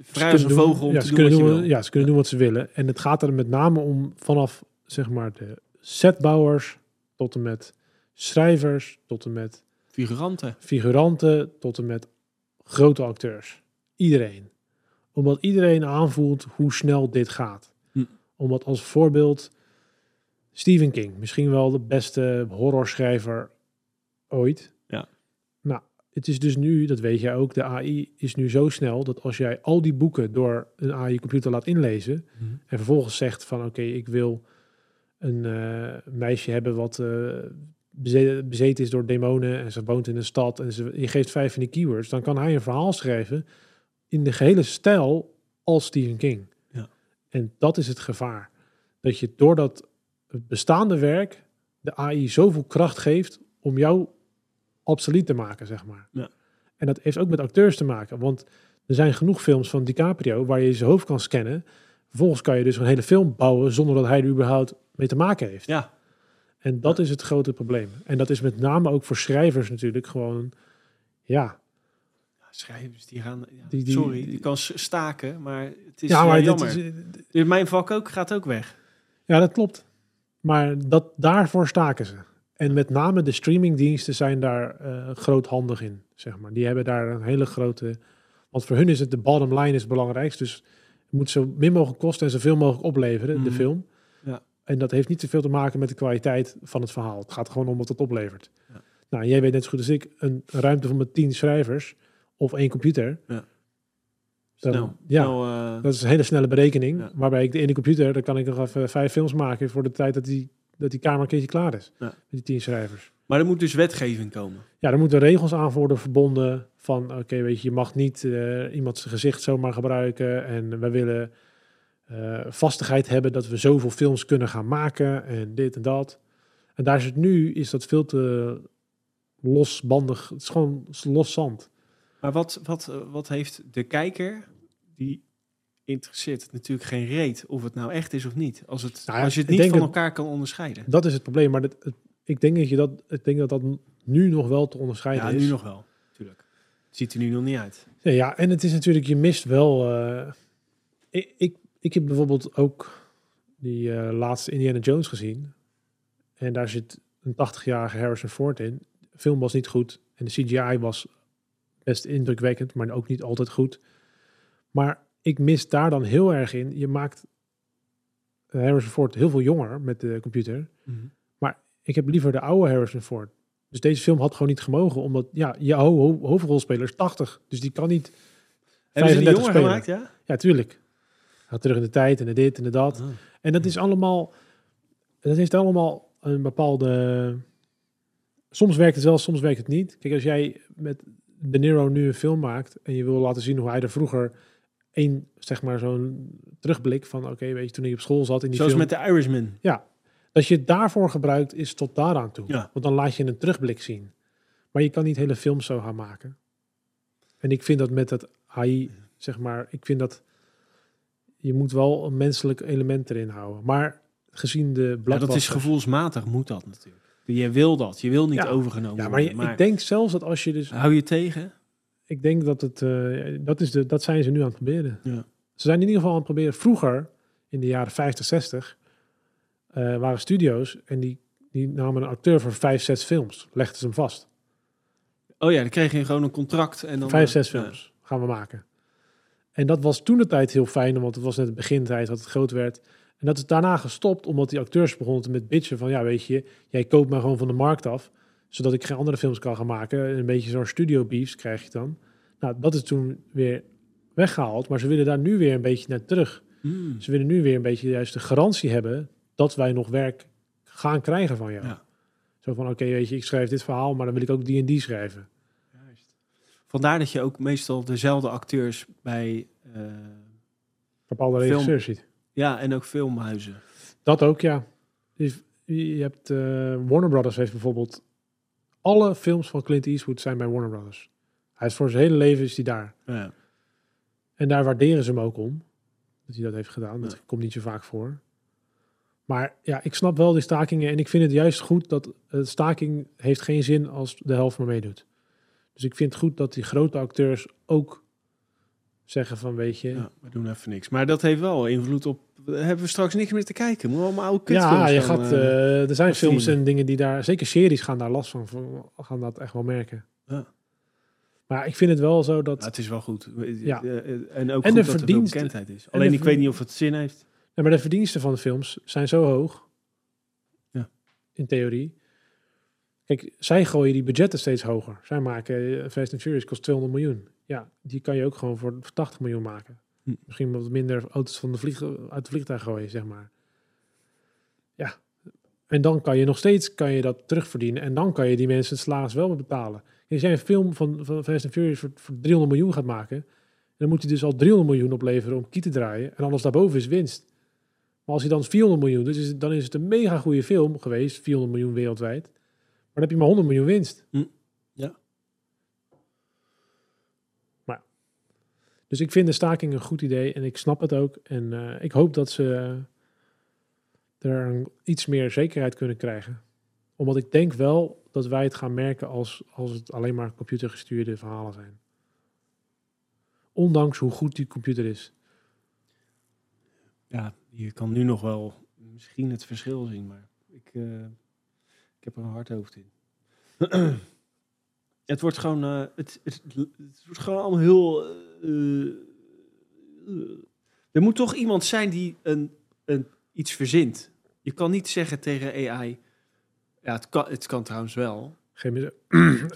vrij als een vogel om ja, te doen wat kunnen je doen, wil. Ja, ze kunnen doen wat ze willen. En het gaat er met name om vanaf zeg maar de setbouwers tot en met schrijvers, tot en met Figuranten. figuranten, tot en met grote acteurs. Iedereen. Omdat iedereen aanvoelt hoe snel dit gaat. Hm. Omdat als voorbeeld Stephen King, misschien wel de beste horrorschrijver ooit. Ja. Nou, het is dus nu, dat weet jij ook, de AI is nu zo snel dat als jij al die boeken door een AI-computer laat inlezen en vervolgens zegt van oké, ik wil een eh, meisje hebben wat beze- bezeten is door demonen en ze woont in een stad en ze, je geeft vijf van die keywords, dan kan hij een verhaal schrijven in de gehele stijl als Stephen King. Ja. En dat is het gevaar. Dat je doordat het bestaande werk de AI zoveel kracht geeft om jou obsolet te maken, zeg maar. Ja. En dat heeft ook met acteurs te maken, want er zijn genoeg films van DiCaprio waar je zijn hoofd kan scannen. Vervolgens kan je dus een hele film bouwen zonder dat hij er überhaupt mee te maken heeft. Ja, En dat is het grote probleem. En dat is met name ook voor schrijvers natuurlijk gewoon, ja. schrijvers die gaan... ja, Die- die- sorry, die- kan staken, maar het is ja, maar dit jammer. is, Dus Mijn vak ook, gaat ook weg. ja, dat klopt. Maar dat, daarvoor staken ze. En met name de streamingdiensten zijn daar eh, groothandig in, zeg maar. Die hebben daar een hele grote... Want voor hun is het de bottom line is het belangrijkste. Dus het moet zo min mogelijk kosten en zoveel mogelijk opleveren, de Mhm. film. Ja. En dat heeft niet zoveel te maken met de kwaliteit van het verhaal. Het gaat gewoon om wat het oplevert. Ja. Nou, jij weet net zo goed als ik, een ruimte van met tien schrijvers of één computer. Ja. Dan- Snel. ja, Snel, eh, dat is een hele snelle berekening. Ja. Waarbij ik de ene computer, dan kan ik nog even vijf films maken voor de tijd dat die, dat die kamer een keertje klaar is. Ja. Met die tien schrijvers. maar er moet dus wetgeving komen. Ja, er moeten regels aan worden verbonden van, oké, weet je, je mag niet eh iemand zijn gezicht zomaar gebruiken. En we willen eh, vastigheid hebben dat we zoveel films kunnen gaan maken en dit en dat. En daar is het nu, is dat veel te losbandig. Het is gewoon los zand. Maar wat, wat, eh, wat heeft de kijker, die interesseert het natuurlijk geen reet of het nou echt is of niet. Als, het, Nou ja, als je het niet van elkaar kan onderscheiden. Dat is het probleem. Maar dat, het- ik, denk dat je dat, ik denk dat dat nu nog wel te onderscheiden Ja, is. nu nog wel, natuurlijk. Het ziet er nu nog niet uit. Ja, ja, en het is natuurlijk, je mist wel. eh, ik, ik, ik heb bijvoorbeeld ook die eh, laatste Indiana Jones gezien. En daar zit een 80-jarige Harrison Ford in. De film was niet goed. En de CGI was best indrukwekkend, maar ook niet altijd goed. Maar ik mis daar dan heel erg in. Je maakt Harrison Ford heel veel jonger met de computer. Ik heb liever de oude Harrison Ford. Dus deze film had gewoon niet gemogen, omdat ja, je ho ho- hoofdrolspeler is 80. Dus die kan niet Hebben ze die 35 jonger spelen. gemaakt, ja? Ja, tuurlijk. Gaat terug in de tijd en de dit en de dat. Ah. En dat is allemaal, dat heeft allemaal een bepaalde soms werkt het wel, soms werkt het niet. Kijk, als jij met De Niro nu een film maakt en je wil laten zien hoe hij er vroeger één, zeg maar, zo'n terugblik van, oké, weet je, toen ik op school zat in die Zoals film. met de Irishman. Dat je het daarvoor gebruikt, is tot daaraan toe. Ja. Want dan laat je een terugblik zien. Maar je kan niet hele films zo gaan maken. En ik vind dat met dat AI, zeg maar, ik vind dat je moet wel een menselijk element erin houden. Maar gezien de Ja, dat is gevoelsmatig, moet dat natuurlijk. Je wil dat, je wil niet Ja. overgenomen Ja, maar, je- worden. ik denk zelfs dat als je dus, Hou je tegen? ik denk dat het, eh, dat is de, dat zijn ze nu aan het proberen. Ja. Ze zijn in ieder geval aan het proberen. Vroeger, in de jaren 50, 60, eh, waren studio's en die, die namen een acteur voor vijf, zes films. Legden ze hem vast. Oh ja, dan kreeg je gewoon een contract. En dan, Vijf, eh, zes ja. films gaan we maken. En dat was toen de tijd heel fijn, want het was net het begintijd dat het groot werd. En dat is daarna gestopt, omdat die acteurs begonnen te met bitchen van, ja weet je, jij koopt me gewoon van de markt af, zodat ik geen andere films kan gaan maken. En een beetje zo'n studio beefs krijg je dan. Nou, dat is toen weer weggehaald, maar ze willen daar nu weer een beetje naar terug. Hmm. Ze willen nu weer een beetje juist de garantie hebben dat wij nog werk gaan krijgen van jou. Ja. Zo van, oké, weet je, ik schrijf dit verhaal, maar dan wil ik ook die en die schrijven. Vandaar dat je ook meestal dezelfde acteurs bij... eh, Bepaalde regisseurs ziet. Ja, en ook filmhuizen. Dat ook, ja. Je hebt eh, Warner Brothers heeft bijvoorbeeld alle films van Clint Eastwood zijn bij Warner Brothers. Hij is voor zijn hele leven is hij daar. Ja. En daar waarderen ze hem ook om. Dat hij dat heeft gedaan. Dat Ja. komt niet zo vaak voor. Maar ja, ik snap wel die stakingen. En ik vind het juist goed dat een staking heeft geen zin als de helft maar meedoet. Dus ik vind het goed dat die grote acteurs ook zeggen van weet je... Ja, we doen even niks. Maar dat heeft wel invloed op... Hebben we straks niks meer te kijken? Moeten we allemaal oude kutfilms Ja, je gaat, eh, eh, er zijn films en dingen die daar, zeker series gaan daar last van, gaan dat echt wel merken. Ja. Maar ik vind het wel zo dat, ja, het is wel goed. Ja. Eh, eh, En ook En de dat er bekendheid is. en Alleen ik weet niet of het zin heeft. ja, maar de verdiensten van de films zijn zo hoog. Ja. In theorie. Kijk, zij gooien die budgetten steeds hoger. Zij maken Fast and Furious kost 200 miljoen. Ja, die kan je ook gewoon voor 80 miljoen maken. Hm. Misschien wat minder auto's van de vlieg, uit de vliegtuig gooien, zeg maar. Ja. En dan kan je nog steeds kan je dat terugverdienen. En dan kan je die mensen het salaris wel betalen. Als jij een film van, van Fast and Furious voor, voor 300 miljoen gaat maken... dan moet hij dus al 300 miljoen opleveren om Kie te draaien. En alles daarboven is winst. Maar als hij dan 400 miljoen is het, dan is het een mega goede film geweest. 400 miljoen wereldwijd. Maar dan heb je maar 100 miljoen winst. Hm. Ja. Maar, dus ik vind de staking een goed idee en ik snap het ook. En eh, ik hoop dat ze eh, er iets meer zekerheid kunnen krijgen. Omdat ik denk wel dat wij het gaan merken als, als het alleen maar computergestuurde verhalen zijn. Ondanks hoe goed die computer is. Ja, je kan nu nog wel misschien het verschil zien, maar ik, eh, ik heb er een hard hoofd in. [clears throat] het wordt gewoon, eh, het, het, het wordt gewoon allemaal heel. eh, eh, er moet toch iemand zijn die een, een, iets verzint. Je kan niet zeggen tegen AI. Ja, het kan, het kan trouwens wel. Geen [clears throat]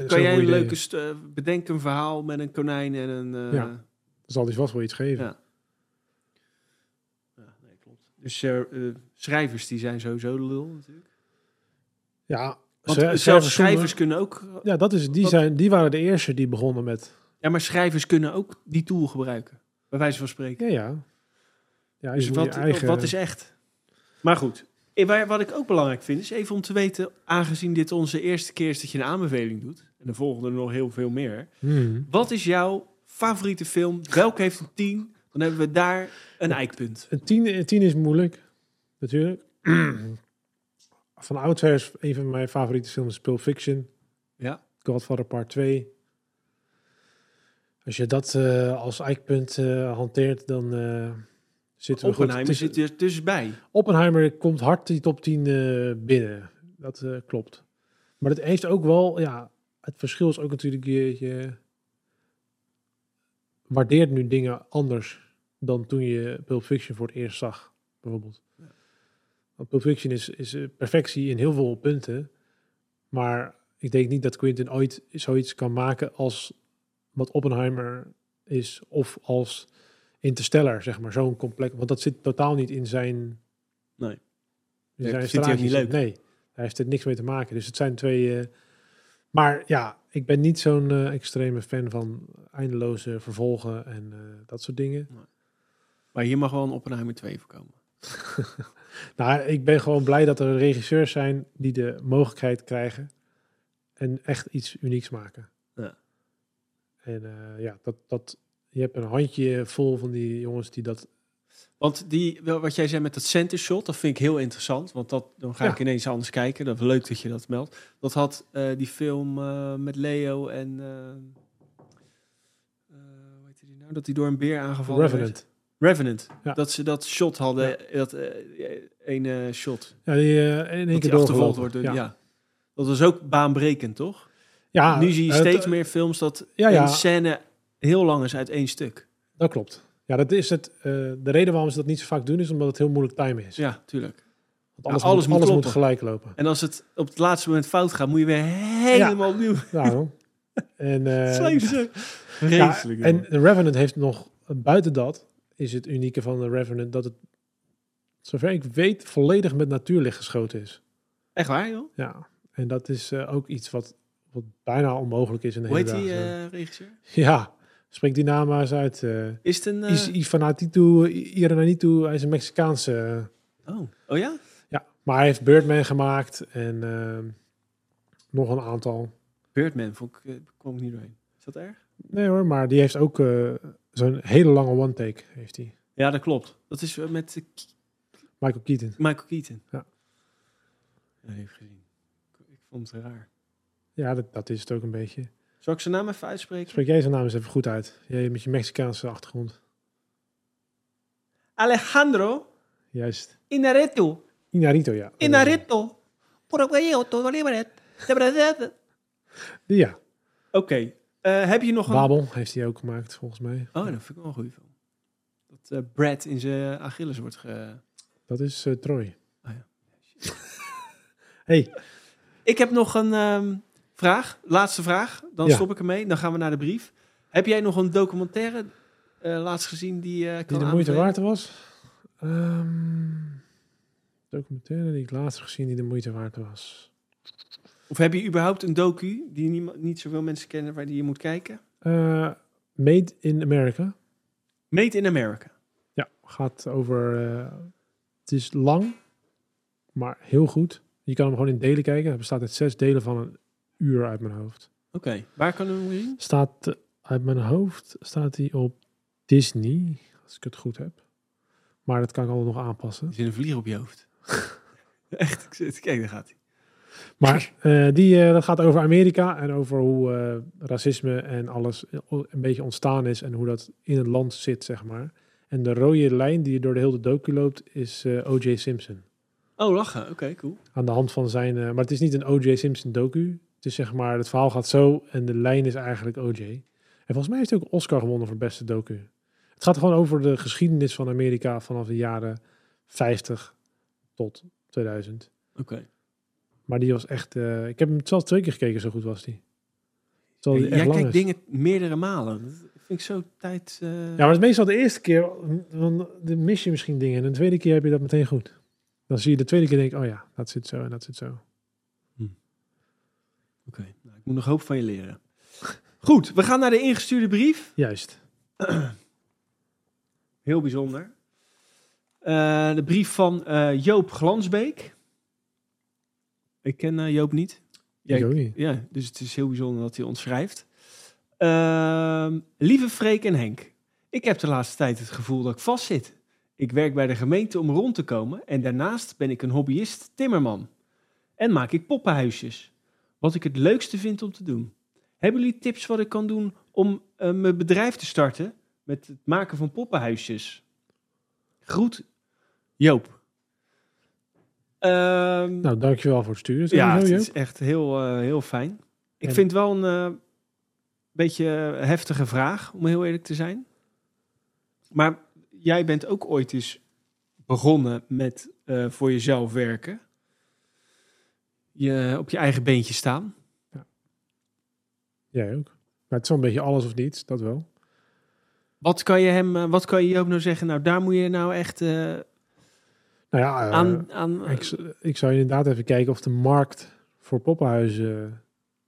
Kan jij een leuke bedenk een verhaal met een konijn en een. eh, Ja. Dan zal hij vast wel iets geven. Ja. Ja, nee, klopt. Dus schrijvers die zijn sowieso lul natuurlijk. Ja, Want schrijvers zelfs zonder- schrijvers kunnen ook... Ja, dat is, die, zijn, die waren de eerste die begonnen met... Ja, maar schrijvers kunnen ook die tool gebruiken. Bij wijze van spreken. Ja, ja. Ja, dus wat, eigen... wat is echt? Maar goed. Eh, Wat ik ook belangrijk vind, is even om te weten... aangezien dit onze eerste keer is dat je een aanbeveling doet... en de volgende nog heel veel meer... Hmm. wat is jouw favoriete film? Welke heeft een 10? Dan hebben we daar een eikpunt. Een tien, een tien is moeilijk, natuurlijk. [clears throat] Van oudsher is een van mijn favoriete films Pulp Fiction. Ja. Godfather Part 2. Als je dat eh, als eikpunt eh, hanteert, dan eh zitten we goed. Oppenheimer zit er dus bij. Oppenheimer komt hard die top 10 eh, binnen. Dat klopt. Maar het heeft ook wel, ja, het verschil is ook natuurlijk, je, je waardeert nu dingen anders dan toen je Pulp Fiction voor het eerst zag, bijvoorbeeld. Want Pulp Fiction is, is eh, perfectie in heel veel punten, maar ik denk niet dat Quentin ooit zoiets kan maken als wat Oppenheimer is, of als Interstellar, zeg maar, zo'n complex, want dat zit totaal niet in zijn Nee. in Ja, zijn vindt hij niet leuk. Nee, daar heeft het niks mee te maken. Dus het zijn twee, eh, Maar ja, ik ben niet zo'n eh, extreme fan van eindeloze vervolgen en dat soort dingen. Maar hier mag wel een Oppenheimer 2 voorkomen. [laughs] Nou, ik ben gewoon blij dat er regisseurs zijn die de mogelijkheid krijgen en echt iets unieks maken. Ja. En eh, ja, dat, dat, je hebt een handje vol van die jongens die dat... Want die, wat jij zei met dat center shot, dat vind ik heel interessant. Want dat, dan ga Ja. ik ineens anders kijken. Dat is leuk dat je dat meldt. Dat had eh, die film eh, met Leo en... hoe heet die nou? Dat hij door een beer aangevallen werd. Revenant. Ja. Dat ze dat shot hadden. Dat eh, ene shot. Ja, die eh, in één keer achtervolgd wordt. Ja, ja. Dat was ook baanbrekend, toch? ja nu zie je steeds meer films dat Ja, ja. een scène heel lang is uit één stuk. Dat klopt. Ja, dat is het. eh, de reden waarom ze dat niet zo vaak doen is omdat het heel moeilijk timen is. Ja, tuurlijk. Want alles, alles moet, alles gelijk lopen. En als het op het laatste moment fout gaat, moet je weer helemaal opnieuw. Daarom. [laughs] en, [laughs] eh, ja, en de Revenant heeft nog, eh, buiten dat, is het unieke van de Revenant dat het, zover ik weet, volledig met natuurlicht geschoten is. Echt waar, joh? Ja, en dat is eh, ook iets wat, wat bijna onmogelijk is in de Hoe heet hele die dag. eh, regisseur? Ja, spreek die naam maar eens uit. eh Is het een... Is Ivanatitu, Irananitu, hij is een Mexicaanse... Oh. oh ja? ja, maar hij heeft Birdman gemaakt en ehm, nog een aantal. Birdman vond ik, kwam ik niet doorheen. Is dat erg? Nee hoor, maar die heeft ook eh, zo'n hele lange one-take, heeft hij. Ja, dat klopt. Dat is eh, met eh, Michael Keaton. Michael Keaton. Ja. Ja, ik gezien. Ik, vond het raar. Ja, dat, dat is het ook een beetje. Zal ik zijn naam even uitspreken? Spreek jij zijn naam eens even goed uit. Jij met je Mexicaanse achtergrond. Alejandro Juist. Inarritu. Inarito, ja. Inarritu. Die, ja. Oké. Eh, heb je nog een... Babel heeft hij ook gemaakt, volgens mij. Oh, dat vind ik wel een goede film. Dat eh, Brad in zijn Achilles wordt ge... Dat is eh, Troy. Oh ja. [laughs] hey, Ik heb nog een ehm, vraag. Laatste vraag. Dan Ja. stop ik ermee. Dan gaan we naar de brief. Heb jij nog een documentaire laatst gezien die kan die de moeite waard was? Ehm, documentaire die ik laatst gezien die de moeite waard was. Of heb je überhaupt een docu die niemand, niet zoveel mensen kennen waar die je moet kijken? Eh, Made in America. Made in America. Ja, gaat over. eh, het is lang, maar heel goed. Je kan hem gewoon in delen kijken. Het bestaat uit zes delen van een uur uit mijn hoofd. Oké. Waar kan we hem zien? Staat eh, uit mijn hoofd staat hij op Disney, als ik het goed heb. Maar dat kan ik altijd nog aanpassen. Er zit een vlieg op je hoofd. [laughs] Echt, ik zit, kijk, daar gaat hij. Maar eh, die, eh, dat gaat over Amerika en over hoe eh, racisme en alles een beetje ontstaan is en hoe dat in het land zit, zeg maar. En de rode lijn die door de hele docu loopt is O.J. Simpson. Oh, lachen. Oké, cool. Aan de hand van zijn... maar het is niet een O.J. Simpson docu. Het is zeg maar, het verhaal gaat zo en de lijn is eigenlijk O.J. En volgens mij heeft hij ook Oscar gewonnen voor beste docu. Het gaat gewoon over de geschiedenis van Amerika vanaf de jaren 50 tot 2000. Oké. Maar die was echt... eh, ik heb hem zelfs twee keer gekeken, zo goed was die. Terwijl die echt Jij lang kijkt is. dingen meerdere malen. Dat vind ik zo tijd... eh, Ja, maar het meestal de eerste keer, dan mis je misschien dingen. En de tweede keer heb je dat meteen goed. Dan zie je de tweede keer denk ik, oh ja, dat zit zo en dat zit zo. Oké, nou, ik moet nog hoop van je leren. Goed, we gaan naar de ingestuurde brief. Juist. Heel bijzonder. Eh, de brief van Joop Glansbeek. Ik ken eh, Joop niet. Ik niet. Ja, dus het is heel bijzonder dat hij ons schrijft. Ehm, lieve Freek en Henk, ik heb de laatste tijd het gevoel dat ik vastzit. Ik werk bij de gemeente om rond te komen en daarnaast ben ik een hobbyist timmerman. En maak ik poppenhuisjes. Wat ik het leukste vind om te doen. Hebben jullie tips wat ik kan doen om eh, mijn bedrijf te starten met het maken van poppenhuisjes? Groet, Joop. Ehm, Nou, dankjewel voor het sturen. ja, het is echt heel, eh, heel fijn. Ik En- vind wel een eh, beetje heftige vraag, om heel eerlijk te zijn. Maar jij bent ook ooit eens begonnen met eh, voor jezelf werken. Je op je eigen beentje staan. Jij ook. Maar het is wel een beetje alles of niets, dat wel. Wat kan je hem, wat kan je Joop nou zeggen? Nou, daar moet je nou echt Nou ja, eh, aan... aan ik, zou inderdaad even kijken of de markt voor poppenhuizen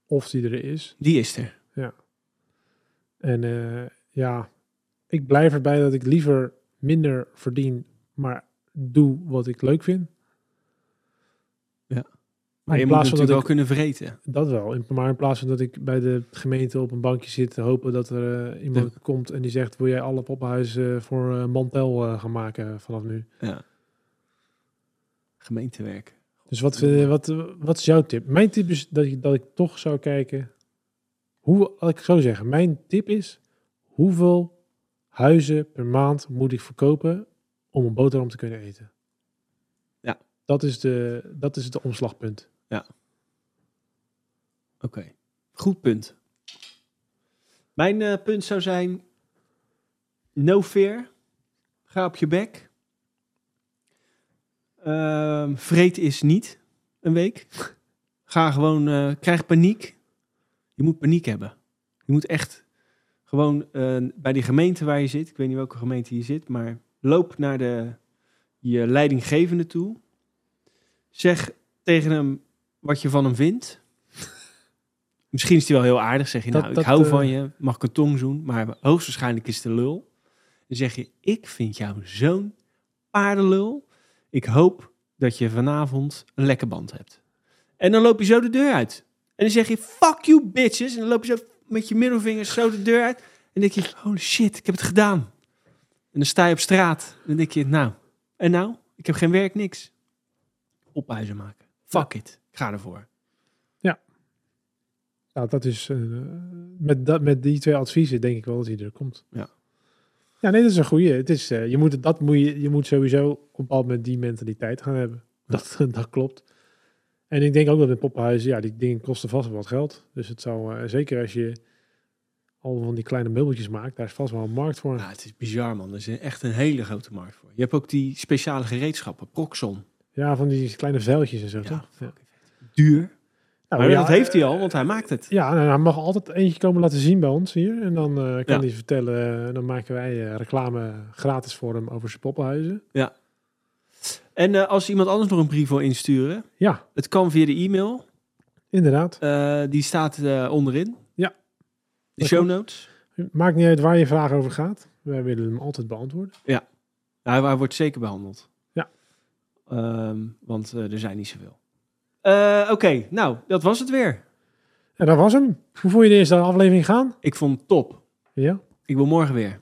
of die er is. Die is er. En eh, ja, ik blijf erbij dat ik liever minder verdien, maar doe wat ik leuk vind. Maar je in moet plaats van natuurlijk dat wel ik, kunnen vreten. dat wel. In- Maar in plaats van dat ik bij de gemeente op een bankje zit te hopen dat er eh, iemand komt en die zegt: Wil jij alle poppenhuizen eh, voor eh, Mantel eh, gaan maken vanaf nu? Ja. Gemeentewerk. Dus wat, eh, wat, wat is jouw tip? Mijn tip is dat ik, dat ik toch zou kijken. Hoe, ik zo zeggen, mijn tip is: hoeveel huizen per maand moet ik verkopen om een boterham te kunnen eten? Ja. Dat is, de, dat is het omslagpunt. Oké, goed punt. Mijn eh, punt zou zijn: no fear. Ga op je bek. Ehm vreet is niet een week. Ga gewoon, eh, krijg paniek. Je moet paniek hebben. Je moet echt gewoon eh, bij die gemeente waar je zit, ik weet niet welke gemeente je zit, maar loop naar de, je leidinggevende toe. Zeg tegen hem wat je van hem vindt. [laughs] Misschien is hij wel heel aardig. Zeg je, Dat- nou, dat, ik hou eh, van je, mag ik een tong zoen, maar hoogstwaarschijnlijk is het de lul. Dan zeg je, ik vind jou zo'n paardenlul. Ik hoop dat je vanavond een lekke band hebt. En dan loop je zo de deur uit. En dan zeg je, fuck you bitches. En dan loop je zo met je middelvingers zo de deur uit. En dan denk je, holy shit, ik heb het gedaan. En dan sta je op straat. En dan denk je, nou, en nou? Ik heb geen werk, niks. Ophuizen maken. Fuck it. Ik ga ervoor. Ja, dat is eh, met, dat, met die twee adviezen denk ik wel dat hij er komt. Ja. Ja, nee, dat is een goeie. Het is, eh, je moet dat moet je, je moet sowieso op een bepaald moment die mentaliteit gaan hebben. [laughs] Dat, dat klopt. En ik denk ook dat in poppenhuizen, ja, die dingen kosten vast wel wat geld. Dus het zou, eh, zeker als je al van die kleine meubeltjes maakt, daar is vast wel een markt voor. Ja, het is bizar, man. Er is echt een hele grote markt voor. Je hebt ook die speciale gereedschappen. Proxon. Ja, van die kleine vuiltjes en zo, Ja, toch? Ja. Duur. Nou, maar ja, dat heeft hij al, want hij maakt het. Ja, nou, hij mag altijd eentje komen laten zien bij ons hier. En dan eh, kan Ja. hij vertellen, eh, dan maken wij eh, reclame gratis voor hem over zijn poppenhuizen. En eh, als iemand anders nog een brief wil insturen, Ja, het kan via de e-mail. inderdaad. Die staat onderin. Ja. De show notes. Maakt niet uit waar je vraag over gaat. Wij willen hem altijd beantwoorden. Ja, hij, hij wordt zeker behandeld. Ja. Ehm, want er zijn niet zoveel. Eh, Oké, nou, dat was het weer. En dat was hem. Hoe vond je de eerste aflevering gaan? Ik vond het top. Ja, Ik wil morgen weer.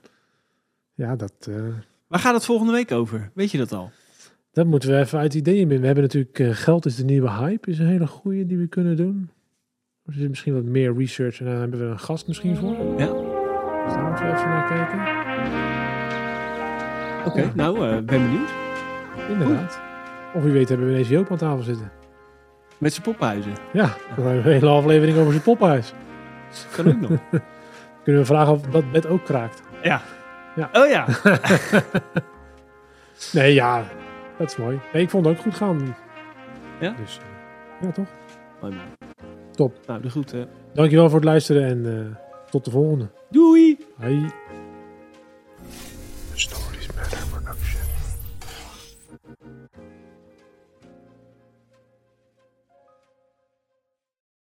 ja dat, eh, Waar gaat het volgende week over? Weet je dat al? dat moeten we even uit ideeën binnen. We hebben natuurlijk eh, Geld is de nieuwe hype. Is een hele goede die we kunnen doen. Er is misschien wat meer research en dan hebben we een gast misschien voor. Ja. Dus daar moeten we even naar kijken. Oké, Ja. nou, ben benieuwd. Inderdaad. Of wie weet hebben we ineens Joop aan tafel zitten. Met zijn poppenhuizen. Ja, dan hebben we een hele aflevering over zijn poppenhuis. Kan ook nog. [laughs] Kunnen we vragen of dat bed ook kraakt? Ja. Ja. Oh ja. [laughs] Nee, ja, dat is mooi. Nee, ik vond het ook goed gaan. Ja? Dus, eh, ja, toch? Mooi man. Top. Nou, de groeten. Dankjewel voor het luisteren en eh, tot de volgende. Doei! Hoi. Stories Matter.